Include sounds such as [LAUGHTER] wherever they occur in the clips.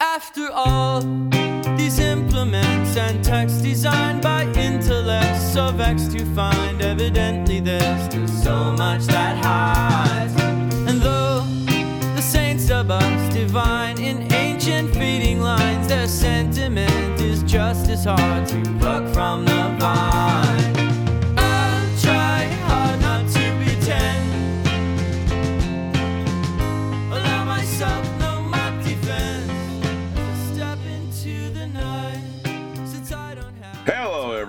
After all, these implements and texts designed by intellects so vexed to find evidently there's still so much that hides. And though the saints dub us divine in ancient feeding lines, their sentiment is just as hard to pluck from the vine.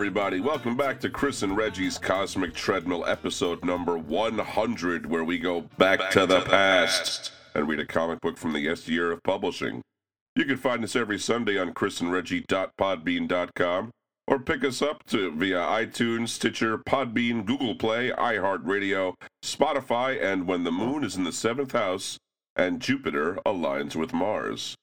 Everybody. Welcome back to Chris and Reggie's Cosmic Treadmill, episode number 100, where we go back, to, the, past, and read a comic book from the yes year of publishing. You can find us every Sunday on chrisandreggie.podbean.com or pick us up to via iTunes, Stitcher, Podbean, Google Play, iHeartRadio, Spotify, and when the moon is in the seventh house and Jupiter aligns with Mars.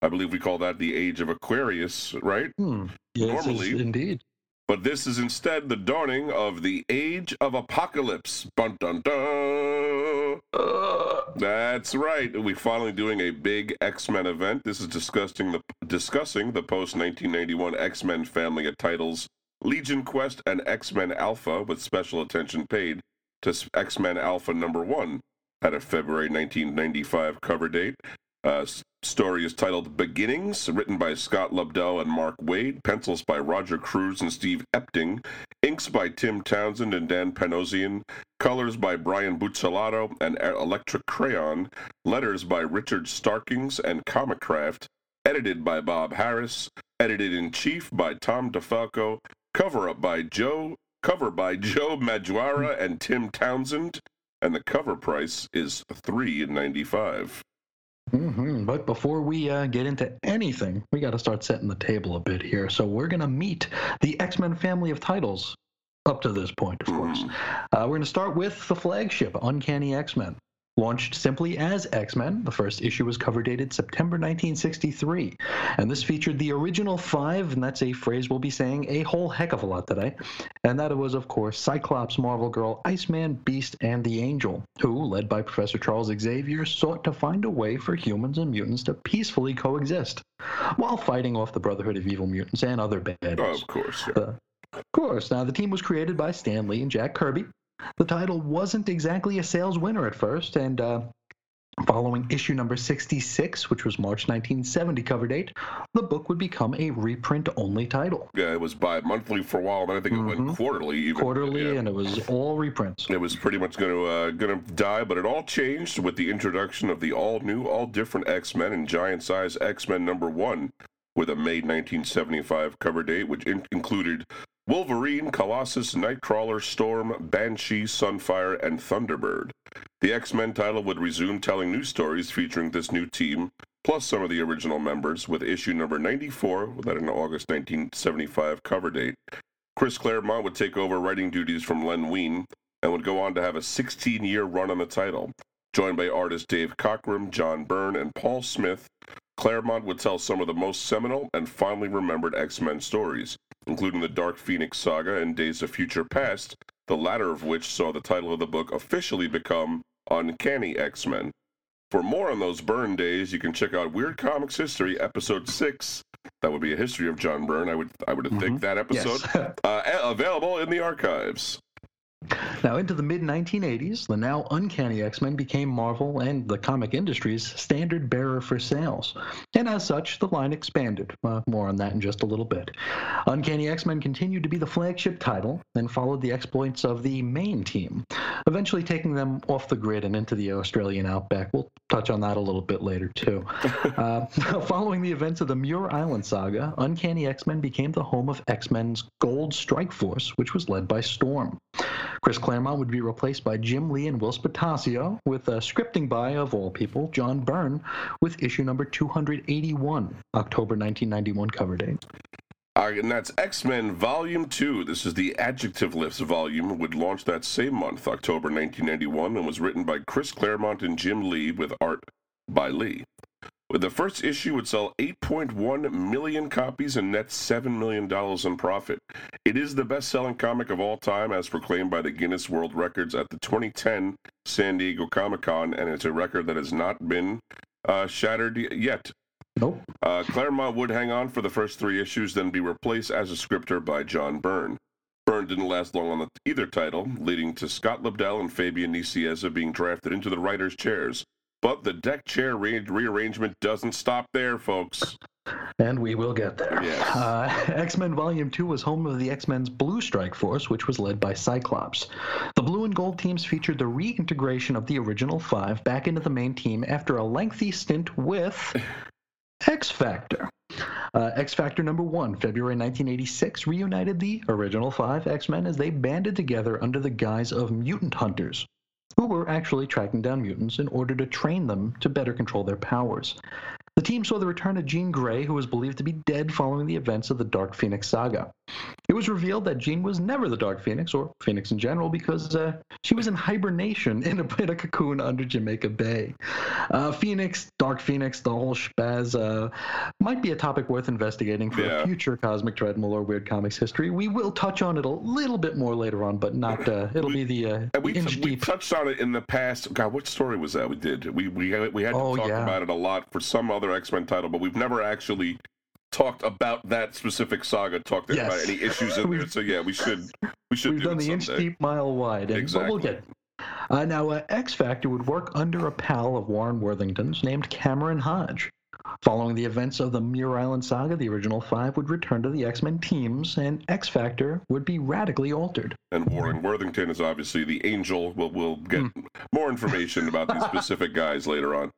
I believe we call that the age of Aquarius, right? Hmm. Yes, Normally- indeed. But this is instead the dawning of the Age of Apocalypse. Dun dun dun. That's right. We're finally doing a big X Men event. This is discussing the discussing the post 1991 X Men family of titles Legion Quest and X Men Alpha, with special attention paid to X Men Alpha number one. Had a February 1995 cover date. Uh, story is titled Beginnings, written by Scott Lobdell and Mark Waid, pencils by Roger Cruz and Steve Epting, inks by Tim Townsend and Dan Panosian, colors by Brian Buccellato and Electric Crayon, letters by Richard Starkings and Comicraft, edited by Bob Harris, edited in chief by Tom DeFalco, cover up by Joe, cover by [LAUGHS] Joe Madureira and Tim Townsend, and the cover price is three ninety five. Hmm But before we uh, get into anything, we got to start setting the table a bit here. So we're going to meet the X Men family of titles up to this point, of course. Uh, we're going to start with the flagship, Uncanny X Men. Launched simply as X Men, the first issue was cover dated September 1963. And this featured the original five, and that's a phrase we'll be saying a whole heck of a lot today. And that was, of course, Cyclops, Marvel Girl, Iceman, Beast, and the Angel, who, led by Professor Charles Xavier, sought to find a way for humans and mutants to peacefully coexist while fighting off the Brotherhood of Evil Mutants and other bad. Oh, of course. yeah. Uh, of course. Now, the team was created by Stan Lee and Jack Kirby. The title wasn't exactly a sales winner at first, and uh, following issue number 66, which was March 1970 cover date, the book would become a reprint only title. Yeah, it was bi monthly for a while, and I think it went Mhm. quarterly. Even Quarterly, Yeah. and it was all reprints. It was pretty much going to uh, going to die, but it all changed with the introduction of the all new, all different X Men and giant size X Men number one, with a May 1975 cover date, which in- included Wolverine, Colossus, Nightcrawler, Storm, Banshee, Sunfire, and Thunderbird. The X Men title would resume telling new stories featuring this new team, plus some of the original members, with issue number 94, with an August 1975 cover date. Chris Claremont would take over writing duties from Len Wein and would go on to have a 16 year run on the title. Joined by artists Dave Cockrum, John Byrne, and Paul Smith, Claremont would tell some of the most seminal and fondly remembered X Men stories, including the Dark Phoenix saga and Days of Future Past, the latter of which saw the title of the book officially become Uncanny X Men. For more on those Byrne days, you can check out Weird Comics History, Episode 6. That would be a history of John Byrne. I would I would think that episode Yes. [LAUGHS] uh, available in the archives. Now, into the mid 1980s, the now uncanny X Men became Marvel and the comic industry's standard bearer for sales. And as such, the line expanded. Uh, more on that in just a little bit. Uncanny X Men continued to be the flagship title and followed the exploits of the main team, eventually taking them off the grid and into the Australian outback. We'll touch on that a little bit later, too. [LAUGHS] uh, [LAUGHS] following the events of the Muir Island saga, Uncanny X Men became the home of X Men's Gold Strike Force, which was led by Storm. Chris Claremont would be replaced by Jim Lee and Whilce Portacio, with a scripting by, of all people, John Byrne, with issue number 281, October 1991 cover date. Uh, and that's X Men Volume 2. This is the Adjectiveless volume, would launch that same month, October 1991, and was written by Chris Claremont and Jim Lee with art by Lee. The first issue would sell 8.1 million copies and net $7 million in profit. It is the best selling comic of all time, as proclaimed by the Guinness World Records at the 2010 San Diego Comic Con, and it's a record that has not been uh, shattered yet. Nope. Uh, Claremont would hang on for the first three issues, then be replaced as a scripter by John Byrne. Byrne didn't last long on the, either title, leading to Scott Lobdell and Fabian Nicieza being drafted into the writers' chairs. But the deck chair re- rearrangement doesn't stop there, folks. And we will get there. Yes. Uh, [LAUGHS] X Men Volume 2 was home of the X Men's Blue Strike Force, which was led by Cyclops. The blue and gold teams featured the reintegration of the original five back into the main team after a lengthy stint with [LAUGHS] X Factor. Uh, X Factor number one, February 1986, reunited the original five X Men as they banded together under the guise of mutant hunters, who were actually tracking down mutants in order to train them to better control their powers. The team saw the return of Jean Grey, who was believed to be dead following the events of the Dark Phoenix saga. It was revealed that Jean was never the Dark Phoenix, or Phoenix in general, because uh, she was in hibernation [LAUGHS] in a, in a cocoon under Jamaica Bay. Uh, Phoenix, Dark Phoenix, the whole spaz uh, might be a topic worth investigating for Yeah. a future Cosmic Treadmill or Weird Comics history. We will touch on it a little bit more later on, but not. Uh, it'll be the uh, And we, inch we deep. touched on it in the past. God, what story was that we did? We we had, we had to Oh, talk yeah. about it a lot for some other X Men title, but we've never actually talked about that specific saga. Talked Yes. about any issues in [LAUGHS] there. So yeah, we should we should We've do done the inch deep, mile wide, and but we'll Exactly. get. Uh, now, uh, X Factor would work under a pal of Warren Worthington's named Cameron Hodge. Following the events of the Muir Island saga, the original five would return to the X Men teams, and X Factor would be radically altered. And Warren Worthington is obviously the angel. We'll, we'll get Hmm. more information about these [LAUGHS] specific guys later on.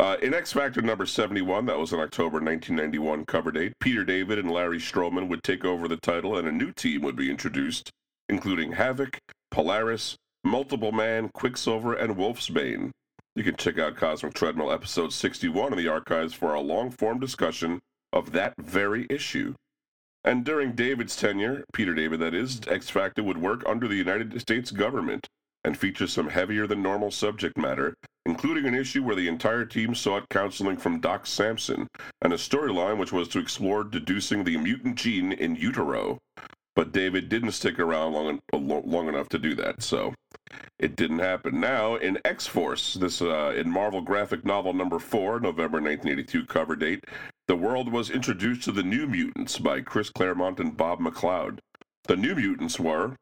Uh, in X Factor number 71, that was an October 1991 cover date, Peter David and Larry Stroman would take over the title, and a new team would be introduced, including Havoc, Polaris, Multiple Man, Quicksilver, and Wolfsbane. You can check out Cosmic Treadmill episode 61 in the archives for a long form discussion of that very issue. And during David's tenure, Peter David that is, X Factor would work under the United States government and feature some heavier than normal subject matter, including an issue where the entire team sought counseling from Doc Samson, and a storyline which was to explore deducing the mutant gene in utero. But David didn't stick around long, long enough to do that, so it didn't happen. Now, in X Force, this uh, in Marvel graphic novel number four, November 1982 cover date, the world was introduced to the New Mutants by Chris Claremont and Bob McLeod. The New Mutants were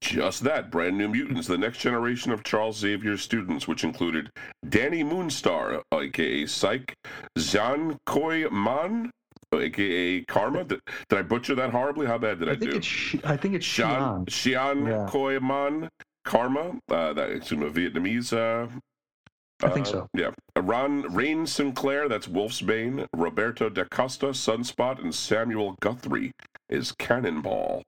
just that, brand new mutants, the next generation of Charles Xavier's students, which included Dani Moonstar, aka Psyche, Zhan Koi Man, aka Karma. Did, did I butcher that horribly? How bad did I, I think do? Sh- I think it's Xian. Xian Yeah. Koi Man, Karma. Uh, that is a Vietnamese. Uh, I think uh, so. Yeah. Ron Rain Sinclair, that's Wolfsbane. Roberto da Costa, Sunspot, and Samuel Guthrie is Cannonball.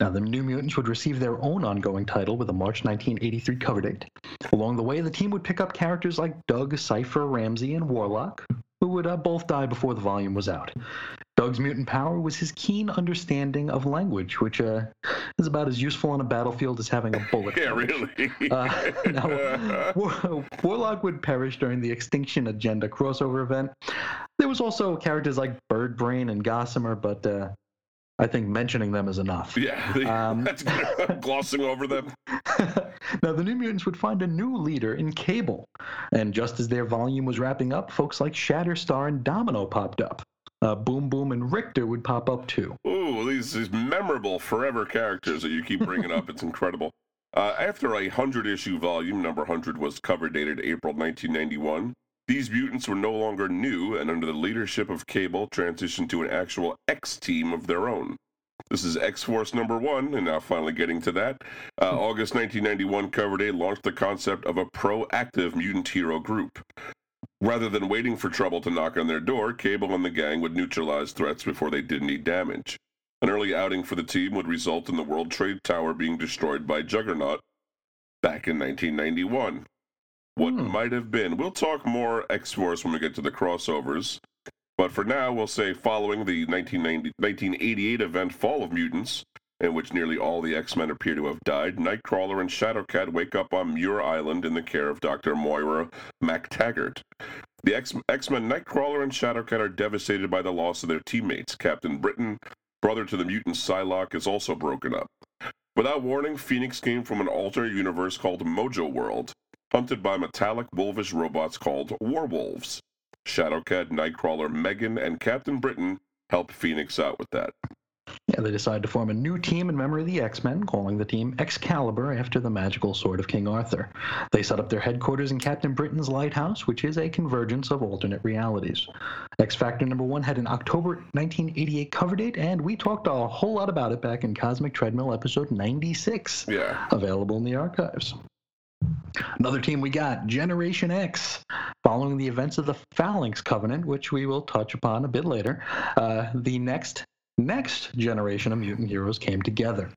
Now, the New Mutants would receive their own ongoing title with a March 1983 cover date. Along the way, the team would pick up characters like Doug, Cypher, Ramsey, and Warlock, who would uh, both die before the volume was out. Doug's mutant power was his keen understanding of language, which uh, is about as useful on a battlefield as having a bullet. [LAUGHS] Yeah, really. [LAUGHS] Uh, now, [LAUGHS] War- Warlock would perish during the Extinction Agenda crossover event. There was also characters like Birdbrain and Gossamer, but uh, I think mentioning them is enough. yeah, [LAUGHS] Um, that's [LAUGHS] glossing over them. [LAUGHS] now, the New Mutants would find a new leader in Cable. And just as their volume was wrapping up, folks like Shatterstar and Domino popped up. Uh, Boom Boom and Richter would pop up too. Ooh, these these memorable forever characters that you keep bringing up. It's incredible. Uh, after a hundred issue volume, number hundred was cover dated April 1991. These mutants were no longer new, and under the leadership of Cable, transitioned to an actual X team of their own. This is X Force number one, and now finally getting to that. Uh, August 1991 cover date launched the concept of a proactive mutant hero group. Rather than waiting for trouble to knock on their door, Cable and the gang would neutralize threats before they did any damage. An early outing for the team would result in the World Trade Tower being destroyed by Juggernaut back in 1991. What Hmm. might have been. We'll talk more X Force when we get to the crossovers. But for now, we'll say following the 1988 event Fall of Mutants, in which nearly all the X Men appear to have died, Nightcrawler and Shadowcat wake up on Muir Island in the care of Dr. Moira MacTaggart. The X Men Nightcrawler and Shadowcat are devastated by the loss of their teammates. Captain Britain, brother to the mutant Psylocke, is also broken up. Without warning, Phoenix came from an alternate universe called Mojo World, hunted by metallic wolvish robots called werewolves. Shadowcat, Nightcrawler, Megan, and Captain Britain help Phoenix out with that. Yeah, they decide to form a new team in memory of the X Men, calling the team Excalibur after the magical sword of King Arthur. They set up their headquarters in Captain Britain's lighthouse, which is a convergence of alternate realities. X Factor number one had an October 1988 cover date, and we talked a whole lot about it back in Cosmic Treadmill episode 96, Yeah. available in the archives. Another team we got, Generation X. Following the events of the Phalanx Covenant, which we will touch upon a bit later, uh, the next next generation of mutant heroes came together.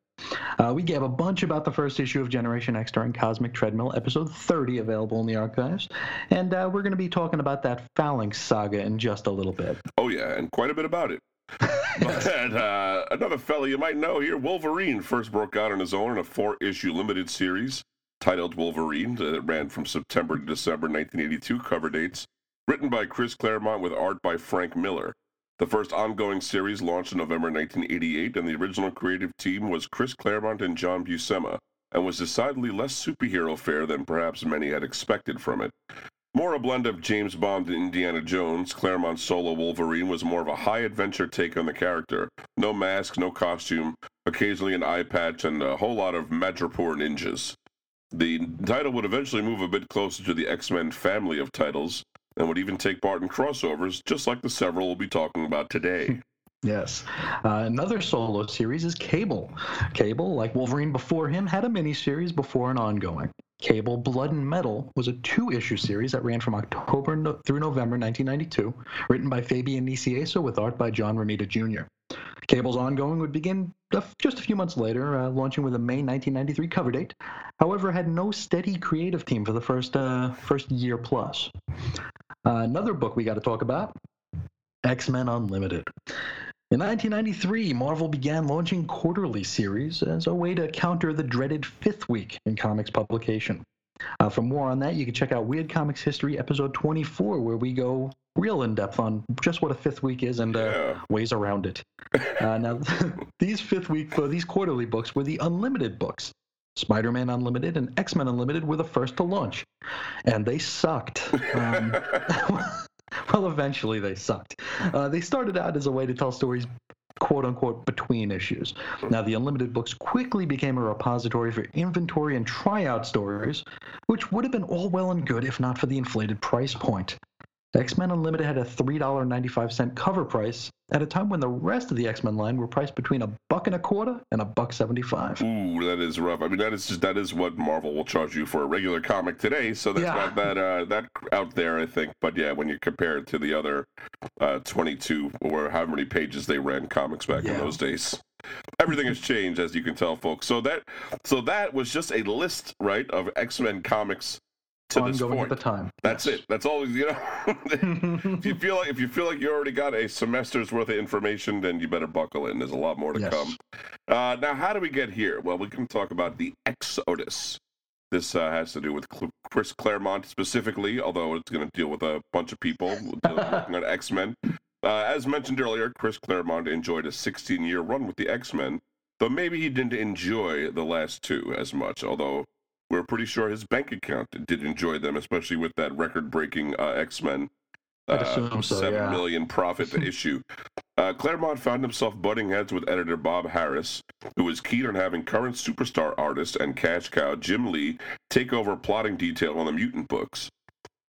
Uh, we gave a bunch about the first issue of Generation X during Cosmic Treadmill, episode 30, available in the archives. And uh, we're going to be talking about that Phalanx saga in just a little bit. Oh, yeah, and quite a bit about it. [LAUGHS] but uh, another fella you might know here, Wolverine, first broke out on his own in a four issue limited series titled Wolverine that ran from September to December 1982 cover dates, written by Chris Claremont with art by Frank Miller. The first ongoing series launched in November 1988, and the original creative team was Chris Claremont and John Buscema, and was decidedly less superhero fare than perhaps many had expected from it. More a blend of James Bond and Indiana Jones, Claremont's solo Wolverine was more of a high adventure take on the character. No mask, no costume, occasionally an eye patch, and a whole lot of Madripoor ninjas. The title would eventually move a bit closer to the X Men family of titles, and would even take part in crossovers, just like the several we'll be talking about today. [LAUGHS] Yes. Uh, another solo series is Cable. Cable, like Wolverine before him, had a miniseries before an ongoing. Cable Blood and Metal was a two issue series that ran from October no- through November 1992, written by Fabian Nicieza with art by John Romita Jr. Cable's ongoing would begin just a few months later, uh, launching with a May 1993 cover date. However, had no steady creative team for the first uh, first year plus. Uh, another book we got to talk about X Men Unlimited. In 1993, Marvel began launching quarterly series as a way to counter the dreaded fifth week in comics publication. Uh, for more on that, you can check out Weird Comics History episode 24, where we go real in depth on just what a fifth week is and uh, Yeah. ways around it. [LAUGHS] Uh, now, [LAUGHS] these fifth week, uh, these quarterly books were the unlimited books. Spider Man Unlimited and X Men Unlimited were the first to launch, and they sucked. Um, [LAUGHS] well, eventually they sucked. Uh, they started out as a way to tell stories, quote unquote, between issues. Now, the Unlimited books quickly became a repository for inventory and tryout stories, which would have been all well and good if not for the inflated price point. X Men Unlimited had a $3.95 cover price at a time when the rest of the X Men line were priced between a buck and a quarter and a buck 75. Ooh, that is rough. I mean, that is just that is what Marvel will charge you for a regular comic today. So that's Yeah. not that uh, that out there, I think. But yeah, when you compare it to the other uh, 22 or however many pages they ran comics back in those days, everything has changed, as you can tell, folks. So that so that was just a list, right, of X Men comics to this point. at the time. That's it. That's all. You know, [LAUGHS] if you feel like if you feel like you already got a semester's worth of information, then you better buckle in. There's a lot more to Yes. come. Uh, now, how do we get here? Well, we can talk about the Exodus. This uh, has to do with Cl- Chris Claremont specifically, although it's going to deal with a bunch of people looking at X Men. Uh, as mentioned earlier, Chris Claremont enjoyed a 16 year run with the X Men, though maybe he didn't enjoy the last two as much, although we're pretty sure his bank account did enjoy them, especially with that record breaking uh, X Men I'd assume so, seven yeah. million profit [LAUGHS] issue. Uh, Claremont found himself butting heads with editor Bob Harris, who was keen on having current superstar artist and cash cow Jim Lee take over plotting detail on the mutant books.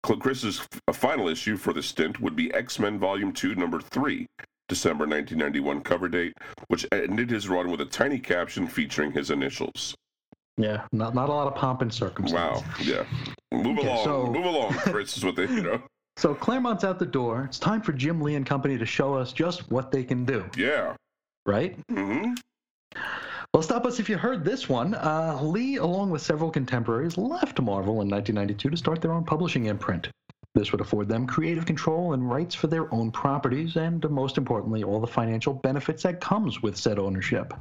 Chris's final issue for the stint would be X Men Volume 2, Number 3, December 1991 cover date, which ended his run with a tiny caption featuring his initials. Yeah, not, not a lot of pomp and circumstance. Wow. Yeah. Move Okay, along. so- Move along, Chris, is what they, you know. [LAUGHS] So Claremont's out the door. It's time for Jim Lee and company to show us just what they can do, Yeah. right? hmm Well, stop us if you heard this one. Uh, Lee, along with several contemporaries, left Marvel in 1992 to start their own publishing imprint. This would afford them creative control and rights for their own properties, and most importantly, all the financial benefits that comes with said ownership.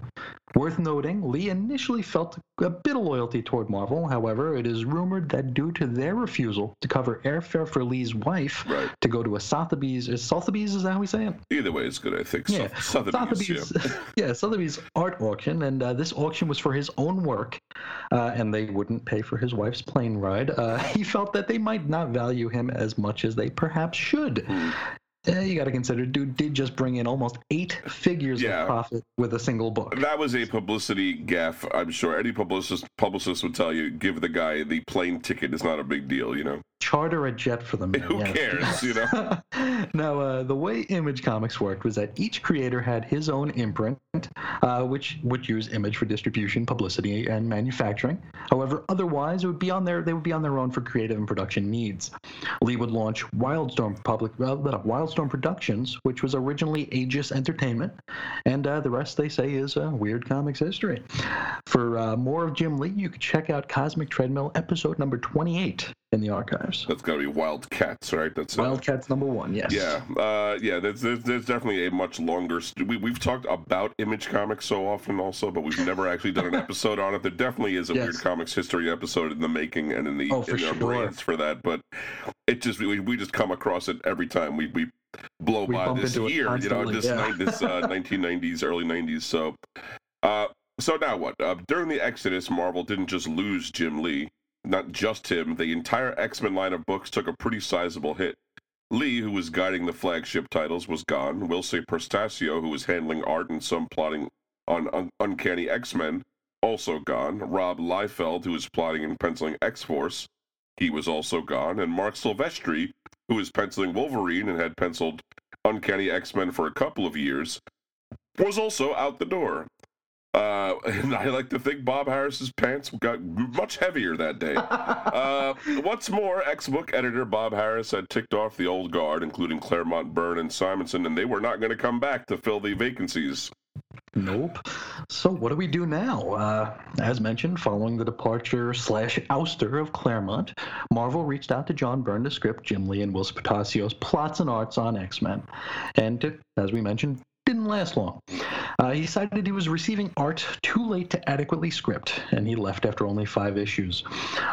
Worth noting, Lee initially felt a bit of loyalty toward Marvel. However, it is rumored that due to their refusal to cover airfare for Lee's wife Right. to go to a Sotheby's, is Sotheby's, is that how we say it? Either way, it's good, I think. Yeah, So, Sotheby's, yeah. Sotheby's, [LAUGHS] yeah, Sotheby's art auction, and uh, this auction was for his own work, uh, and they wouldn't pay for his wife's plane ride. Uh, [LAUGHS] he felt that they might not value him as much as they perhaps should. Hmm. Uh, you got to consider, dude did just bring in almost eight figures Yeah. of profit with a single book. That was a publicity gaffe, I'm sure. Any publicist publicist would tell you, give the guy the plane ticket. It's not a big deal, you know. Charter a jet for them. Who yes. [LAUGHS] cares, you know? now, uh, the way Image Comics worked was that each creator had his own imprint, uh, which would use Image for distribution, publicity, and manufacturing. However, otherwise, it would be on their they would be on their own for creative and production needs. Lee would launch Wildstorm Public uh, Wildstorm Productions, which was originally Aegis Entertainment, and uh, the rest they say is uh, Weird Comics history. For uh, more of Jim Lee, you could check out Cosmic Treadmill episode number 28 in the archives. That's got to be Wildcats, right? That's uh, Wildcats number one, yes. Yeah, uh, yeah. There's, there's there's definitely a much longer. St- we we've talked about Image Comics so often, also, but we've never actually done an [LAUGHS] episode on it. There definitely is a Yes. Weird Comics history episode in the making and in the Oh, in our sure. brains for that. But it just we, we just come across it every time we we blow We by this year, you know, this yeah. this uh, [LAUGHS] 1990s, early 90s. So, uh, so now what? Uh, during the Exodus, Marvel didn't just lose Jim Lee. Not just him, the entire X Men line of books took a pretty sizable hit. Lee, who was guiding the flagship titles, was gone. Whilce Portacio, who was handling art and some plotting on Un- Uncanny X Men, also gone. Rob Liefeld, who was plotting and penciling X Force, he was also gone. And Marc Silvestri, who was penciling Wolverine and had penciled Uncanny X Men for a couple of years, was also out the door. Uh, and [LAUGHS] I like to think Bob Harris's pants got much heavier that day. [LAUGHS] Uh, what's more, ex-book editor Bob Harris had ticked off the old guard, including Claremont, Byrne, and Simonson, and they were not going to come back to fill the vacancies. Nope. So what do we do now? Uh, as mentioned, following the departure slash ouster of Claremont, Marvel reached out to John Byrne to script Jim Lee and Whilce Portacio's plots and arts on X-Men, and uh, as we mentioned, didn't last long. Uh, he decided he was receiving art too late to adequately script, and he left after only five issues.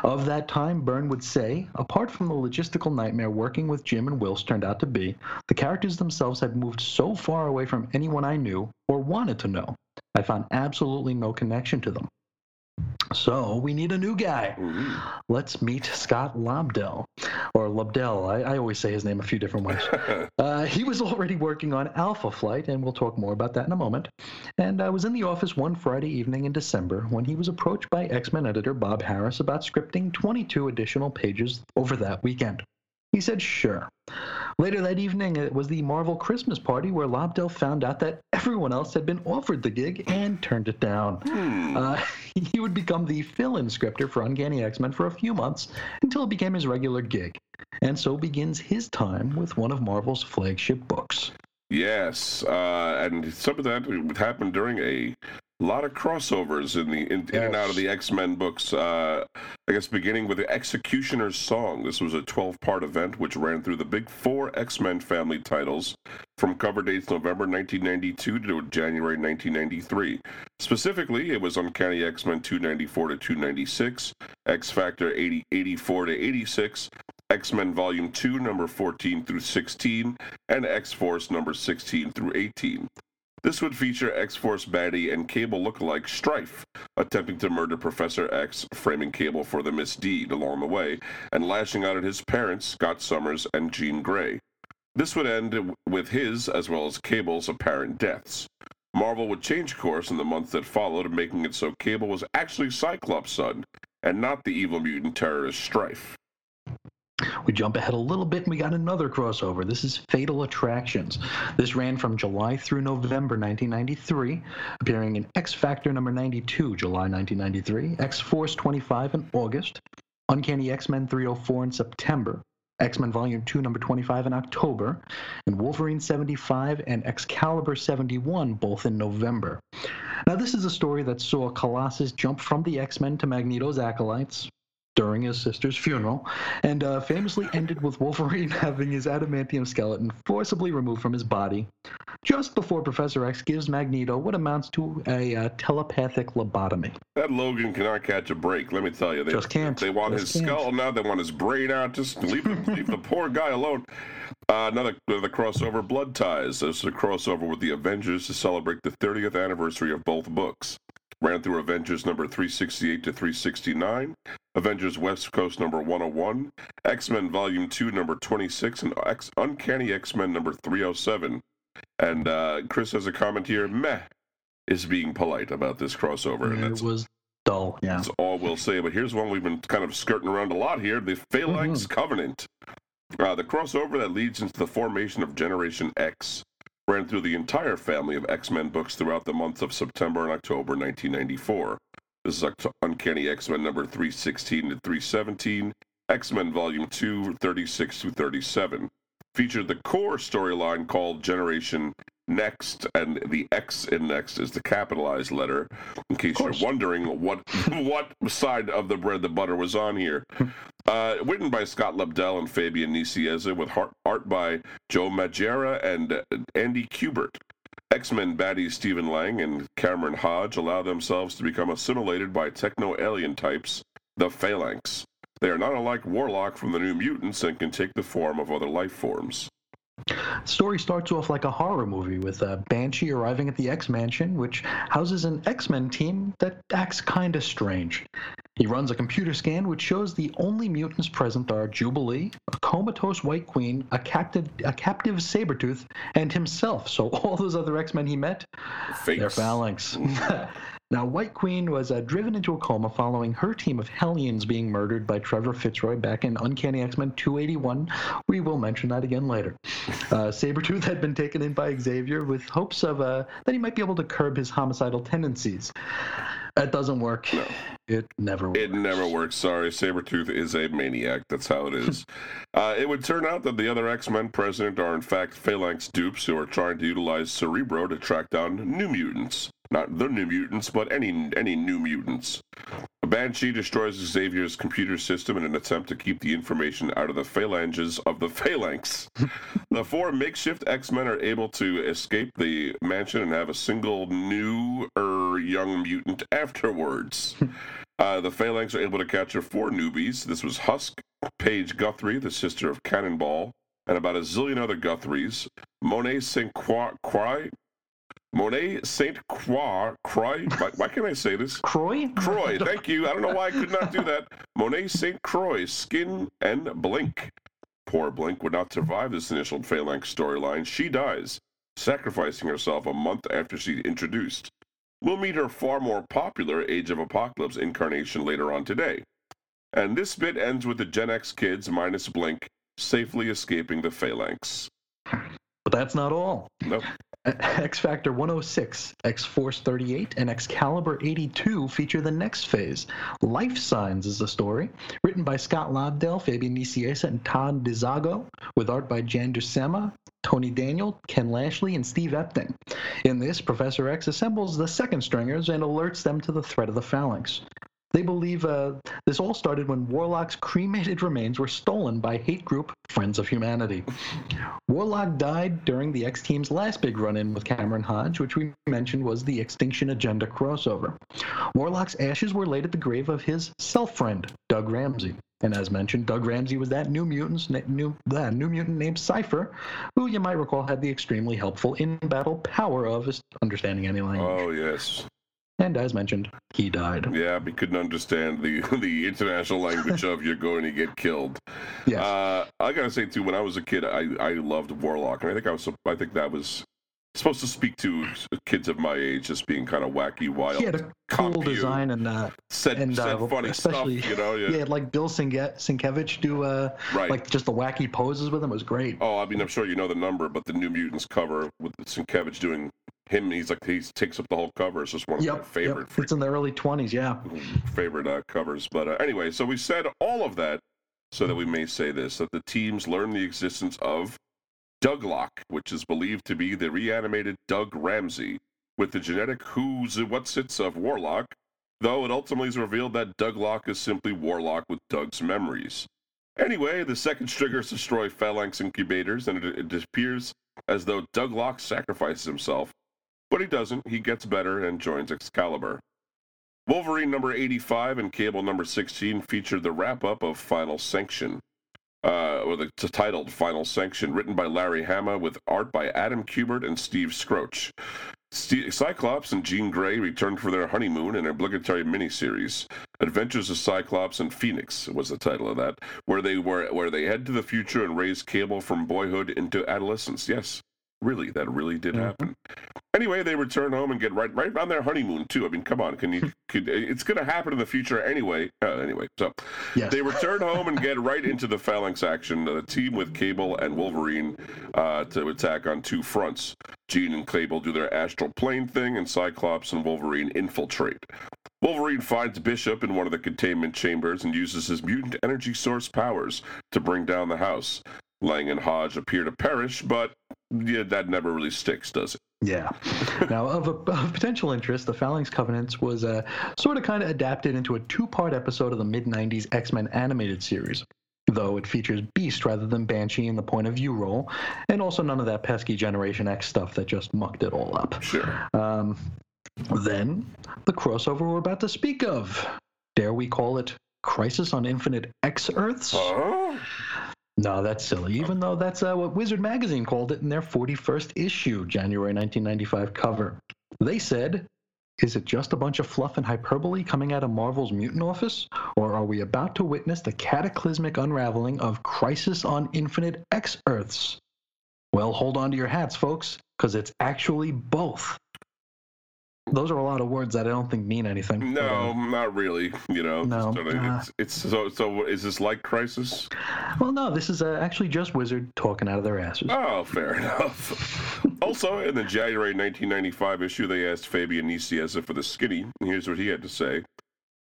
Of that time, Byrne would say, apart from the logistical nightmare working with Jim and Wills turned out to be, the characters themselves had moved so far away from anyone I knew or wanted to know. I found absolutely no connection to them. So we need a new guy. Let's meet Scott Lobdell, or Lobdell. I, I always say his name a few different ways. [LAUGHS] Uh, he was already working on Alpha Flight, and we'll talk more about that in a moment. And I was in the office one Friday evening in December when he was approached by X Men editor Bob Harris about scripting 22 additional pages over that weekend. He said, sure. Later that evening, it was the Marvel Christmas party where Lobdell found out that everyone else had been offered the gig and turned it down. Uh, [LAUGHS] he would become the fill in scripter for Uncanny X Men for a few months until it became his regular gig. And so begins his time with one of Marvel's flagship books. Yes, uh, and some of that would happen during a lot of crossovers in the in, in and out of the X Men books. Uh, I guess beginning with the Executioner's Song. This was a 12 part event which ran through the big four X Men family titles from cover dates November 1992 to January 1993. Specifically, it was Uncanny X Men 294 to 296, X Factor 80, 84 to 86. X Men Volume 2, number 14 through 16, and X Force number 16 through 18. This would feature X Force baddie and Cable lookalike Strife, attempting to murder Professor X, framing Cable for the misdeed along the way, and lashing out at his parents, Scott Summers and Jean Grey. This would end with his, as well as Cable's, apparent deaths. Marvel would change course in the months that followed, making it so Cable was actually Cyclops' son, and not the evil mutant terrorist Strife. We jump ahead a little bit and we got another crossover. This is Fatal Attractions. This ran from July through November 1993, appearing in X Factor number 92, July 1993, X Force 25 in August, Uncanny X Men 304 in September, X Men Volume 2, number 25 in October, and Wolverine 75 and Excalibur 71, both in November. Now, this is a story that saw Colossus jump from the X Men to Magneto's acolytes, during his sister's funeral, and uh, famously ended with Wolverine [LAUGHS] having his adamantium skeleton forcibly removed from his body just before Professor X gives Magneto what amounts to a uh, telepathic lobotomy. That Logan cannot catch a break. Let me tell you, they Just can't. They want Just his can't. skull now. They want his brain out. Just leave him, leave the poor guy alone. Uh, another the crossover, Blood Ties. This is a crossover with the Avengers to celebrate the 30th anniversary of both books. Ran through Avengers number 368 to 369, Avengers West Coast number 101, X Men Volume 2 number 26, and X- Uncanny X Men number 307. And uh, Chris has a comment here. Meh is being polite about this crossover, and that's It was dull. Yeah. that's all we'll say. But here's one we've been kind of skirting around a lot here the Phalanx Mm-hmm. Covenant. Uh, the crossover that leads into the formation of Generation X ran through the entire family of X Men books throughout the months of September and October 1994. This is Uncanny X Men number 316 to 317, X Men Volume 2, 36 to 37. Featured the core storyline called Generation Next, and the X in Next is the capitalized letter. In case you're wondering what [LAUGHS] what side of the bread the butter was on here. [LAUGHS] Uh, written by Scott Lobdell and Fabian Nicieza, with art, art by Joe Madureira and uh, Andy Kubert. X-Men baddies Stephen Lang and Cameron Hodge allow themselves to become assimilated by techno-alien types, the Phalanx. They are not unlike Warlock from the New Mutants and can take the form of other life forms. Story starts off like a horror movie with uh, Banshee arriving at the X Mansion, which houses an X Men team that acts kinda strange. He runs a computer scan which shows the only mutants present are Jubilee, a comatose White Queen, a captive, a captive Sabretooth, and himself. So [LAUGHS] all those other X Men he met, they're phalanx. [LAUGHS] [LAUGHS] now, White Queen was uh, driven into a coma following her team of Hellions being murdered by Trevor Fitzroy back in Uncanny X Men 281. We will mention that again later. Uh, Sabretooth had been taken in by Xavier with hopes of uh, that he might be able to curb his homicidal tendencies. That doesn't work. No. It never works. It never works. Sorry, Sabretooth is a maniac. That's how it is. [LAUGHS] uh, it would turn out that the other X Men president are, in fact, Phalanx dupes who are trying to utilize Cerebro to track down new mutants. Not the new mutants, but any any new mutants. Banshee destroys Xavier's computer system in an attempt to keep the information out of the phalanges of the [LAUGHS] Phalanx. the four makeshift X Men are able to escape the mansion and have a single new er, young mutant afterwards. [LAUGHS] Uh, the Phalanx are able to capture four newbies. This was Husk, Paige Guthrie, the sister of Cannonball, and about a zillion other Guthries. Monet St. Croix, Monet St. Croix, Croix, why, why can't I say this? Croy? Croix, [LAUGHS] thank you. I don't know why I could not do that. Monet St. Croix, Skin, and Blink. Poor Blink would not survive this initial Phalanx storyline. She dies, sacrificing herself a month after she's introduced. We'll meet her far more popular Age of Apocalypse incarnation later on today. And this bit ends with the Gen X kids, minus Blink, safely escaping the Phalanx. But that's not all. Nope. [LAUGHS] X Factor 106, X Force 38, and Excalibur 82 feature the next phase. Life Signs is the story, written by Scott Lobdell, Fabian Nicieza, and Todd DeZago, with art by Jan Duursema, Tony Daniel, Ken Lashley, and Steve Epting. In this, Professor X assembles the second stringers and alerts them to the threat of the Phalanx. They believe uh, this all started when Warlock's cremated remains were stolen by hate group Friends of Humanity. Warlock died during the X Team's last big run in with Cameron Hodge, which we mentioned was the Extinction Agenda crossover. Warlock's ashes were laid at the grave of his self friend, Doug Ramsey. And as mentioned, Doug Ramsey was that new mutant, new, uh, new mutant named Cypher, who you might recall had the extremely helpful in battle power of understanding any language. Oh, yes. And as mentioned, he died. Yeah, we couldn't understand the [LAUGHS] the international language of you're going to get killed. Yes. Uh, I gotta say too, when I was a kid, I, I loved Warlock, and I think I was I think that was supposed to speak to kids of my age, just being kind of wacky, wild. he had a cool design and uh, said, and said uh, funny especially stuff, you know. Yeah, had like Bill Singe- Sienkiewicz do uh, right. like just the wacky poses with him. Was great. oh, I mean, I'm sure you know the number, but the New Mutants cover with Sienkiewicz doing him, he's like he takes up the whole cover. It's just one of my favorite yep. It's in the early 20s, yeah. [LAUGHS] favorite uh, covers. But uh, anyway, so we said all of that so that we may say this that the teams learn the existence of Douglock, which is believed to be the reanimated Doug Ramsey, with the genetic who's whatsits of Warlock, though it ultimately is revealed that Douglock is simply Warlock with Doug's memories. Anyway, the second triggers destroy Phalanx incubators, and it, it appears as though Douglock sacrifices himself, but he doesn't. He gets better and joins Excalibur. Wolverine number 85 and Cable number 16 featured the wrap up of Final Sanction, uh, a titled Final Sanction, written by Larry Hama with art by Adam Kubert and Steve Skroce. Cyclops and Jean Grey returned for their honeymoon in an obligatory miniseries. Adventures of Cyclops and Phoenix was the title of that, where they were where they head to the future and raise Cable from boyhood into adolescence. Yes, Really, that really did mm-hmm. happen. Anyway, they return home and get right right on their honeymoon too. I mean, come on, can you? Could, it's going to happen in the future anyway. Uh, anyway, so yes. they return home and get right into the phalanx action. The team with Cable and Wolverine uh, to attack on two fronts. Jean and Cable do their astral plane thing, and Cyclops and Wolverine infiltrate. Wolverine finds Bishop in one of the containment chambers and uses his mutant energy source powers to bring down the house. Lang and Hodge appear to perish, but yeah, that never really sticks, does it? Yeah. now, of, a, of potential interest, the Phalanx Covenants was uh, sort of kind of adapted into a two part episode of the mid 90s X Men animated series. Though it features Beast rather than Banshee in the point of view role, and also none of that pesky Generation X stuff that just mucked it all up. Sure. Um, then, the crossover we're about to speak of. Dare we call it Crisis on Infinite X Earths? No, that's silly. Even though that's uh, what Wizard Magazine called it in their 41st issue, January 1995 cover. They said, Is it just a bunch of fluff and hyperbole coming out of Marvel's mutant office? Or are we about to witness the cataclysmic unraveling of Crisis on Infinite X Earths? Well, hold on to your hats, folks, because it's actually both those are a lot of words that I don't think mean anything. No, but, uh, not really. You know, no. it's, it's, so. So is this like Crisis? Well, no. This is uh, actually just Wizard talking out of their asses. Oh, fair enough. [LAUGHS] also, in the January 1995 issue, they asked Fabian Nicieza for the skinny. Here's what he had to say.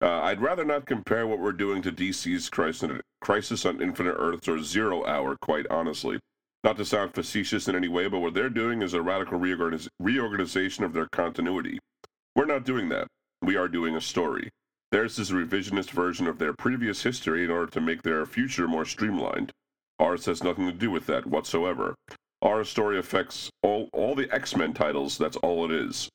Uh, I'd rather not compare what we're doing to DC's Crisis on Infinite Earths or Zero Hour, quite honestly. Not to sound facetious in any way, but what they're doing is a radical reorganiz- reorganization of their continuity. We're not doing that. We are doing a story. Theirs is a revisionist version of their previous history in order to make their future more streamlined. Ours has nothing to do with that whatsoever. Our story affects all, all the X Men titles, that's all it is.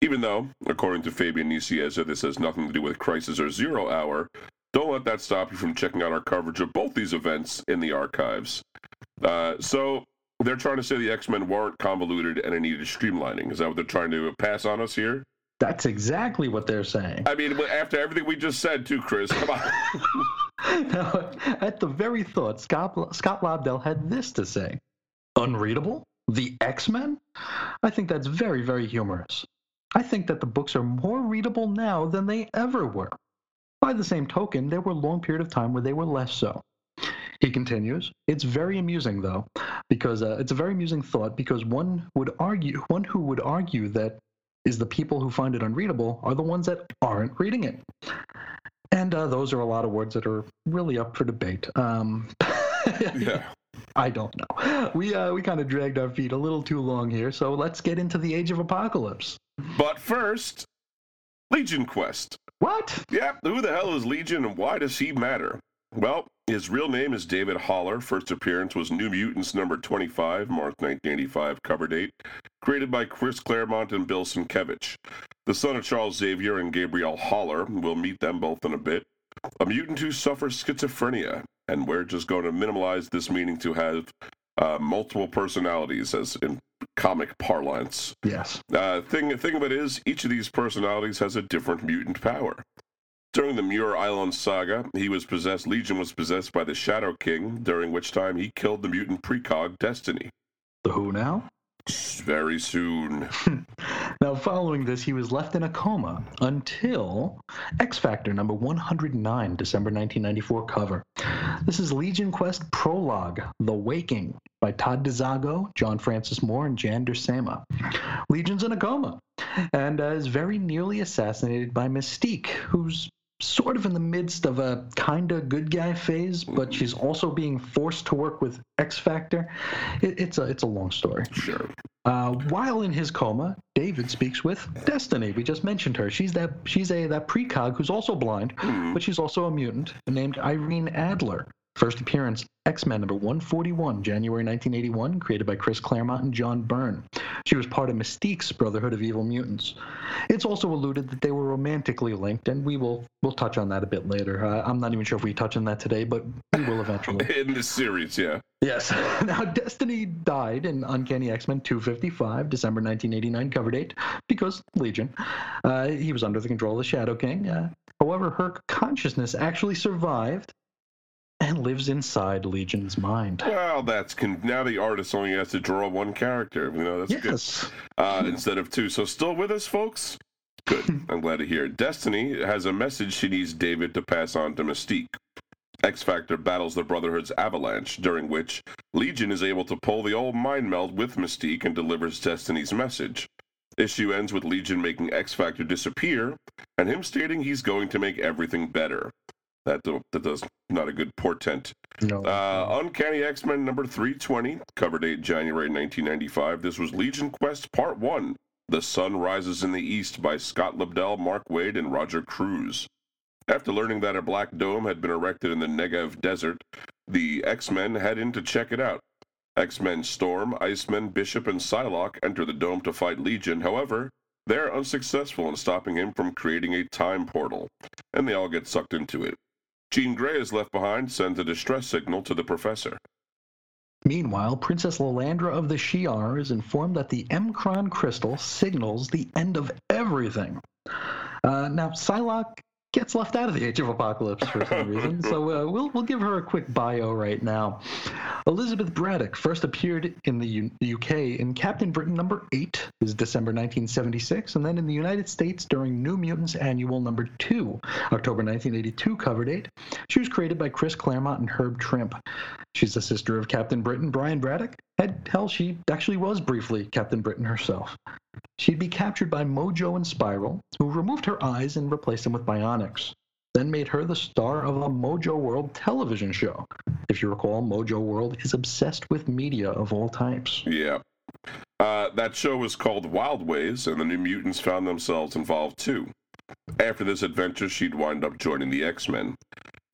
Even though, according to Fabian Nicieza, this has nothing to do with Crisis or Zero Hour, don't let that stop you from checking out our coverage of both these events in the archives. Uh, so they're trying to say the X Men weren't convoluted and it needed streamlining. Is that what they're trying to pass on us here? That's exactly what they're saying. I mean, after everything we just said, too, Chris, come on. [LAUGHS] [LAUGHS] now, at the very thought, Scott, Scott Lobdell had this to say Unreadable? The X Men? I think that's very, very humorous. I think that the books are more readable now than they ever were. By the same token, there were a long period of time where they were less so. He continues, it's very amusing though, because uh, it's a very amusing thought because one would argue, one who would argue that is the people who find it unreadable are the ones that aren't reading it. And uh, those are a lot of words that are really up for debate. Um, [LAUGHS] yeah. I don't know. We uh, we kind of dragged our feet a little too long here, so let's get into the Age of Apocalypse. But first, Legion Quest. What? Yeah, who the hell is Legion and why does he matter? Well, his real name is David Haller. First appearance was New Mutants number 25, March 1985 cover date, created by Chris Claremont and Bill Sienkiewicz. The son of Charles Xavier and Gabrielle Haller, we'll meet them both in a bit, a mutant who suffers schizophrenia, and we're just going to minimize this meaning to have uh, multiple personalities, as in comic parlance. Yes. Uh, thing thing of it is, each of these personalities has a different mutant power. During the Muir Island saga, he was possessed. Legion was possessed by the Shadow King, during which time he killed the mutant precog Destiny. The who now? Very soon. [LAUGHS] now, following this, he was left in a coma until X Factor number 109, December 1994 cover. This is Legion Quest Prologue, The Waking, by Todd DeZago, John Francis Moore, and Jan Duursema. Legion's in a coma and uh, is very nearly assassinated by Mystique, who's sort of in the midst of a kind of good guy phase, but she's also being forced to work with X Factor. It, it's a it's a long story. Sure. Uh, while in his coma, David speaks with Destiny. We just mentioned her. She's that she's a that precog who's also blind, but she's also a mutant named Irene Adler. First appearance X Men number 141, January 1981, created by Chris Claremont and John Byrne. She was part of Mystique's Brotherhood of Evil Mutants. It's also alluded that they were romantically linked, and we will we'll touch on that a bit later. Uh, I'm not even sure if we touch on that today, but we will eventually. [LAUGHS] In this series, yeah. Yes. [LAUGHS] Now, Destiny died in Uncanny X Men 255, December 1989 cover date, because Legion. Uh, he was under the control of the Shadow King. Uh, however, her consciousness actually survived and lives inside Legion's mind. Well, that's con- now the artist only has to draw one character. You know, that's Yes. good. Uh, instead of two. So still with us, folks. Good. [LAUGHS] I'm glad to hear. it. Destiny has a message she needs David to pass on to Mystique. X Factor battles the Brotherhood's avalanche, during which Legion is able to pull the old mind meld with Mystique and delivers Destiny's message. Issue ends with Legion making X Factor disappear and him stating he's going to make everything better. That, that does not a good portent. No. Uh, Uncanny X Men number 320, cover date January 1995. This was Legion Quest Part 1 The Sun Rises in the East by Scott Lobdell, Mark Waid, and Roger Cruz. After learning that a black dome had been erected in the Negev Desert, the X Men head in to check it out. X Men Storm, Iceman, Bishop, and Psylocke enter the dome to fight Legion. However, they're unsuccessful in stopping him from creating a time portal, and they all get sucked into it. Jean Grey is left behind, sends a distress signal to the professor. Meanwhile, Princess Lilandra of the Shi'ar is informed that the M'Kraan crystal signals the end of everything. Uh, now, Psylocke gets left out of the Age of Apocalypse for some reason, [LAUGHS] so uh, we'll we'll give her a quick bio right now. Elizabeth Braddock first appeared in the U- UK in Captain Britain number eight, is December 1976, and then in the United States during New Mutants Annual number two, October 1982 cover date. She was created by Chris Claremont and Herb Trimpe. She's the sister of Captain Britain, Brian Braddock. Hell, she actually was briefly Captain Britain herself. She'd be captured by Mojo and Spiral, who removed her eyes and replaced them with bionics. Then made her the star of a Mojo World television show. If you recall, Mojo World is obsessed with media of all types. Yeah. Uh, that show was called Wild Ways, and the New Mutants found themselves involved too. After this adventure, she'd wind up joining the X Men.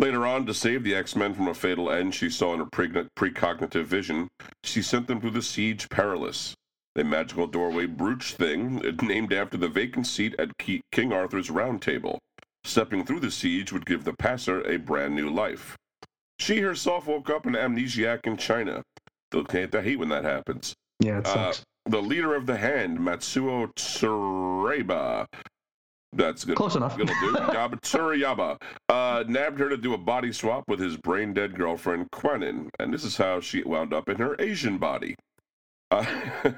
Later on, to save the X Men from a fatal end she saw in her precognitive vision, she sent them through the Siege Perilous, a magical doorway brooch thing uh, named after the vacant seat at King Arthur's Round Table. Stepping through the siege would give the passer a brand new life. She herself woke up an amnesiac in China. I hate when that happens. Yeah, it Uh, sucks. the leader of the hand, Matsuo Tsureba. That's good. Close enough. It'll do. [LAUGHS] Yaba. Uh, nabbed her to do a body swap with his brain dead girlfriend, Kwannon. And this is how she wound up in her Asian body. Uh, [LAUGHS]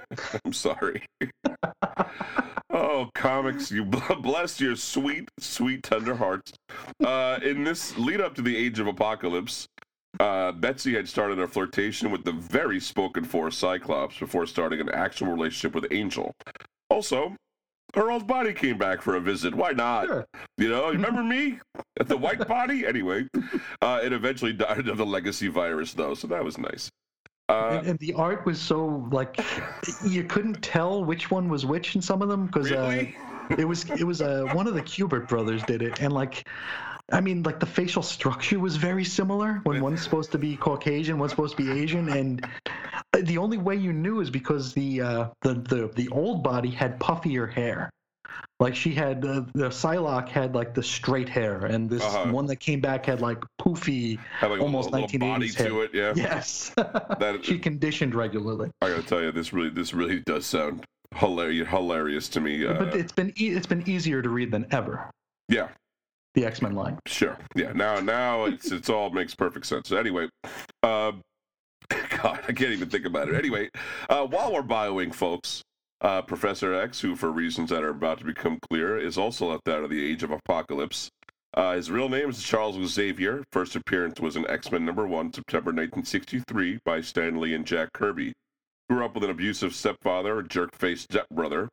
I'm sorry. [LAUGHS] oh, comics, you bless your sweet, sweet, tender hearts. Uh, in this lead up to the Age of Apocalypse, uh, Betsy had started a flirtation with the very spoken for Cyclops before starting an actual relationship with Angel. Also, her old body came back for a visit. Why not? Sure. You know, remember me at the white body? Anyway, uh, it eventually died of the legacy virus, though, so that was nice. Uh, and, and the art was so like you couldn't tell which one was which in some of them because really? uh, it was it was uh, one of the Kubert brothers did it, and like. I mean, like the facial structure was very similar. When one's supposed to be Caucasian, one's supposed to be Asian, and the only way you knew is because the uh, the, the the old body had puffier hair. Like she had uh, the Psylocke had like the straight hair, and this Uh-huh. one that came back had like poofy, had like almost little 1980s hair. to it. Yeah. Yes, [LAUGHS] That- she conditioned regularly. I gotta tell you, this really, this really does sound hilarious, hilarious to me. Uh, but it's been e- it's been easier to read than ever. yeah, The X Men line. Sure. Yeah. Now, now it's it's all makes perfect sense. Anyway, uh, [LAUGHS] God, I can't even think about it. Anyway, uh, while we're bioing, folks, uh, Professor X, who for reasons that are about to become clear, is also left out of the Age of Apocalypse. Uh, his real name is Charles Xavier. First appearance was in X Men number one, September 1963, by Stan Lee and Jack Kirby. Grew up with an abusive stepfather, a jerk-faced stepbrother.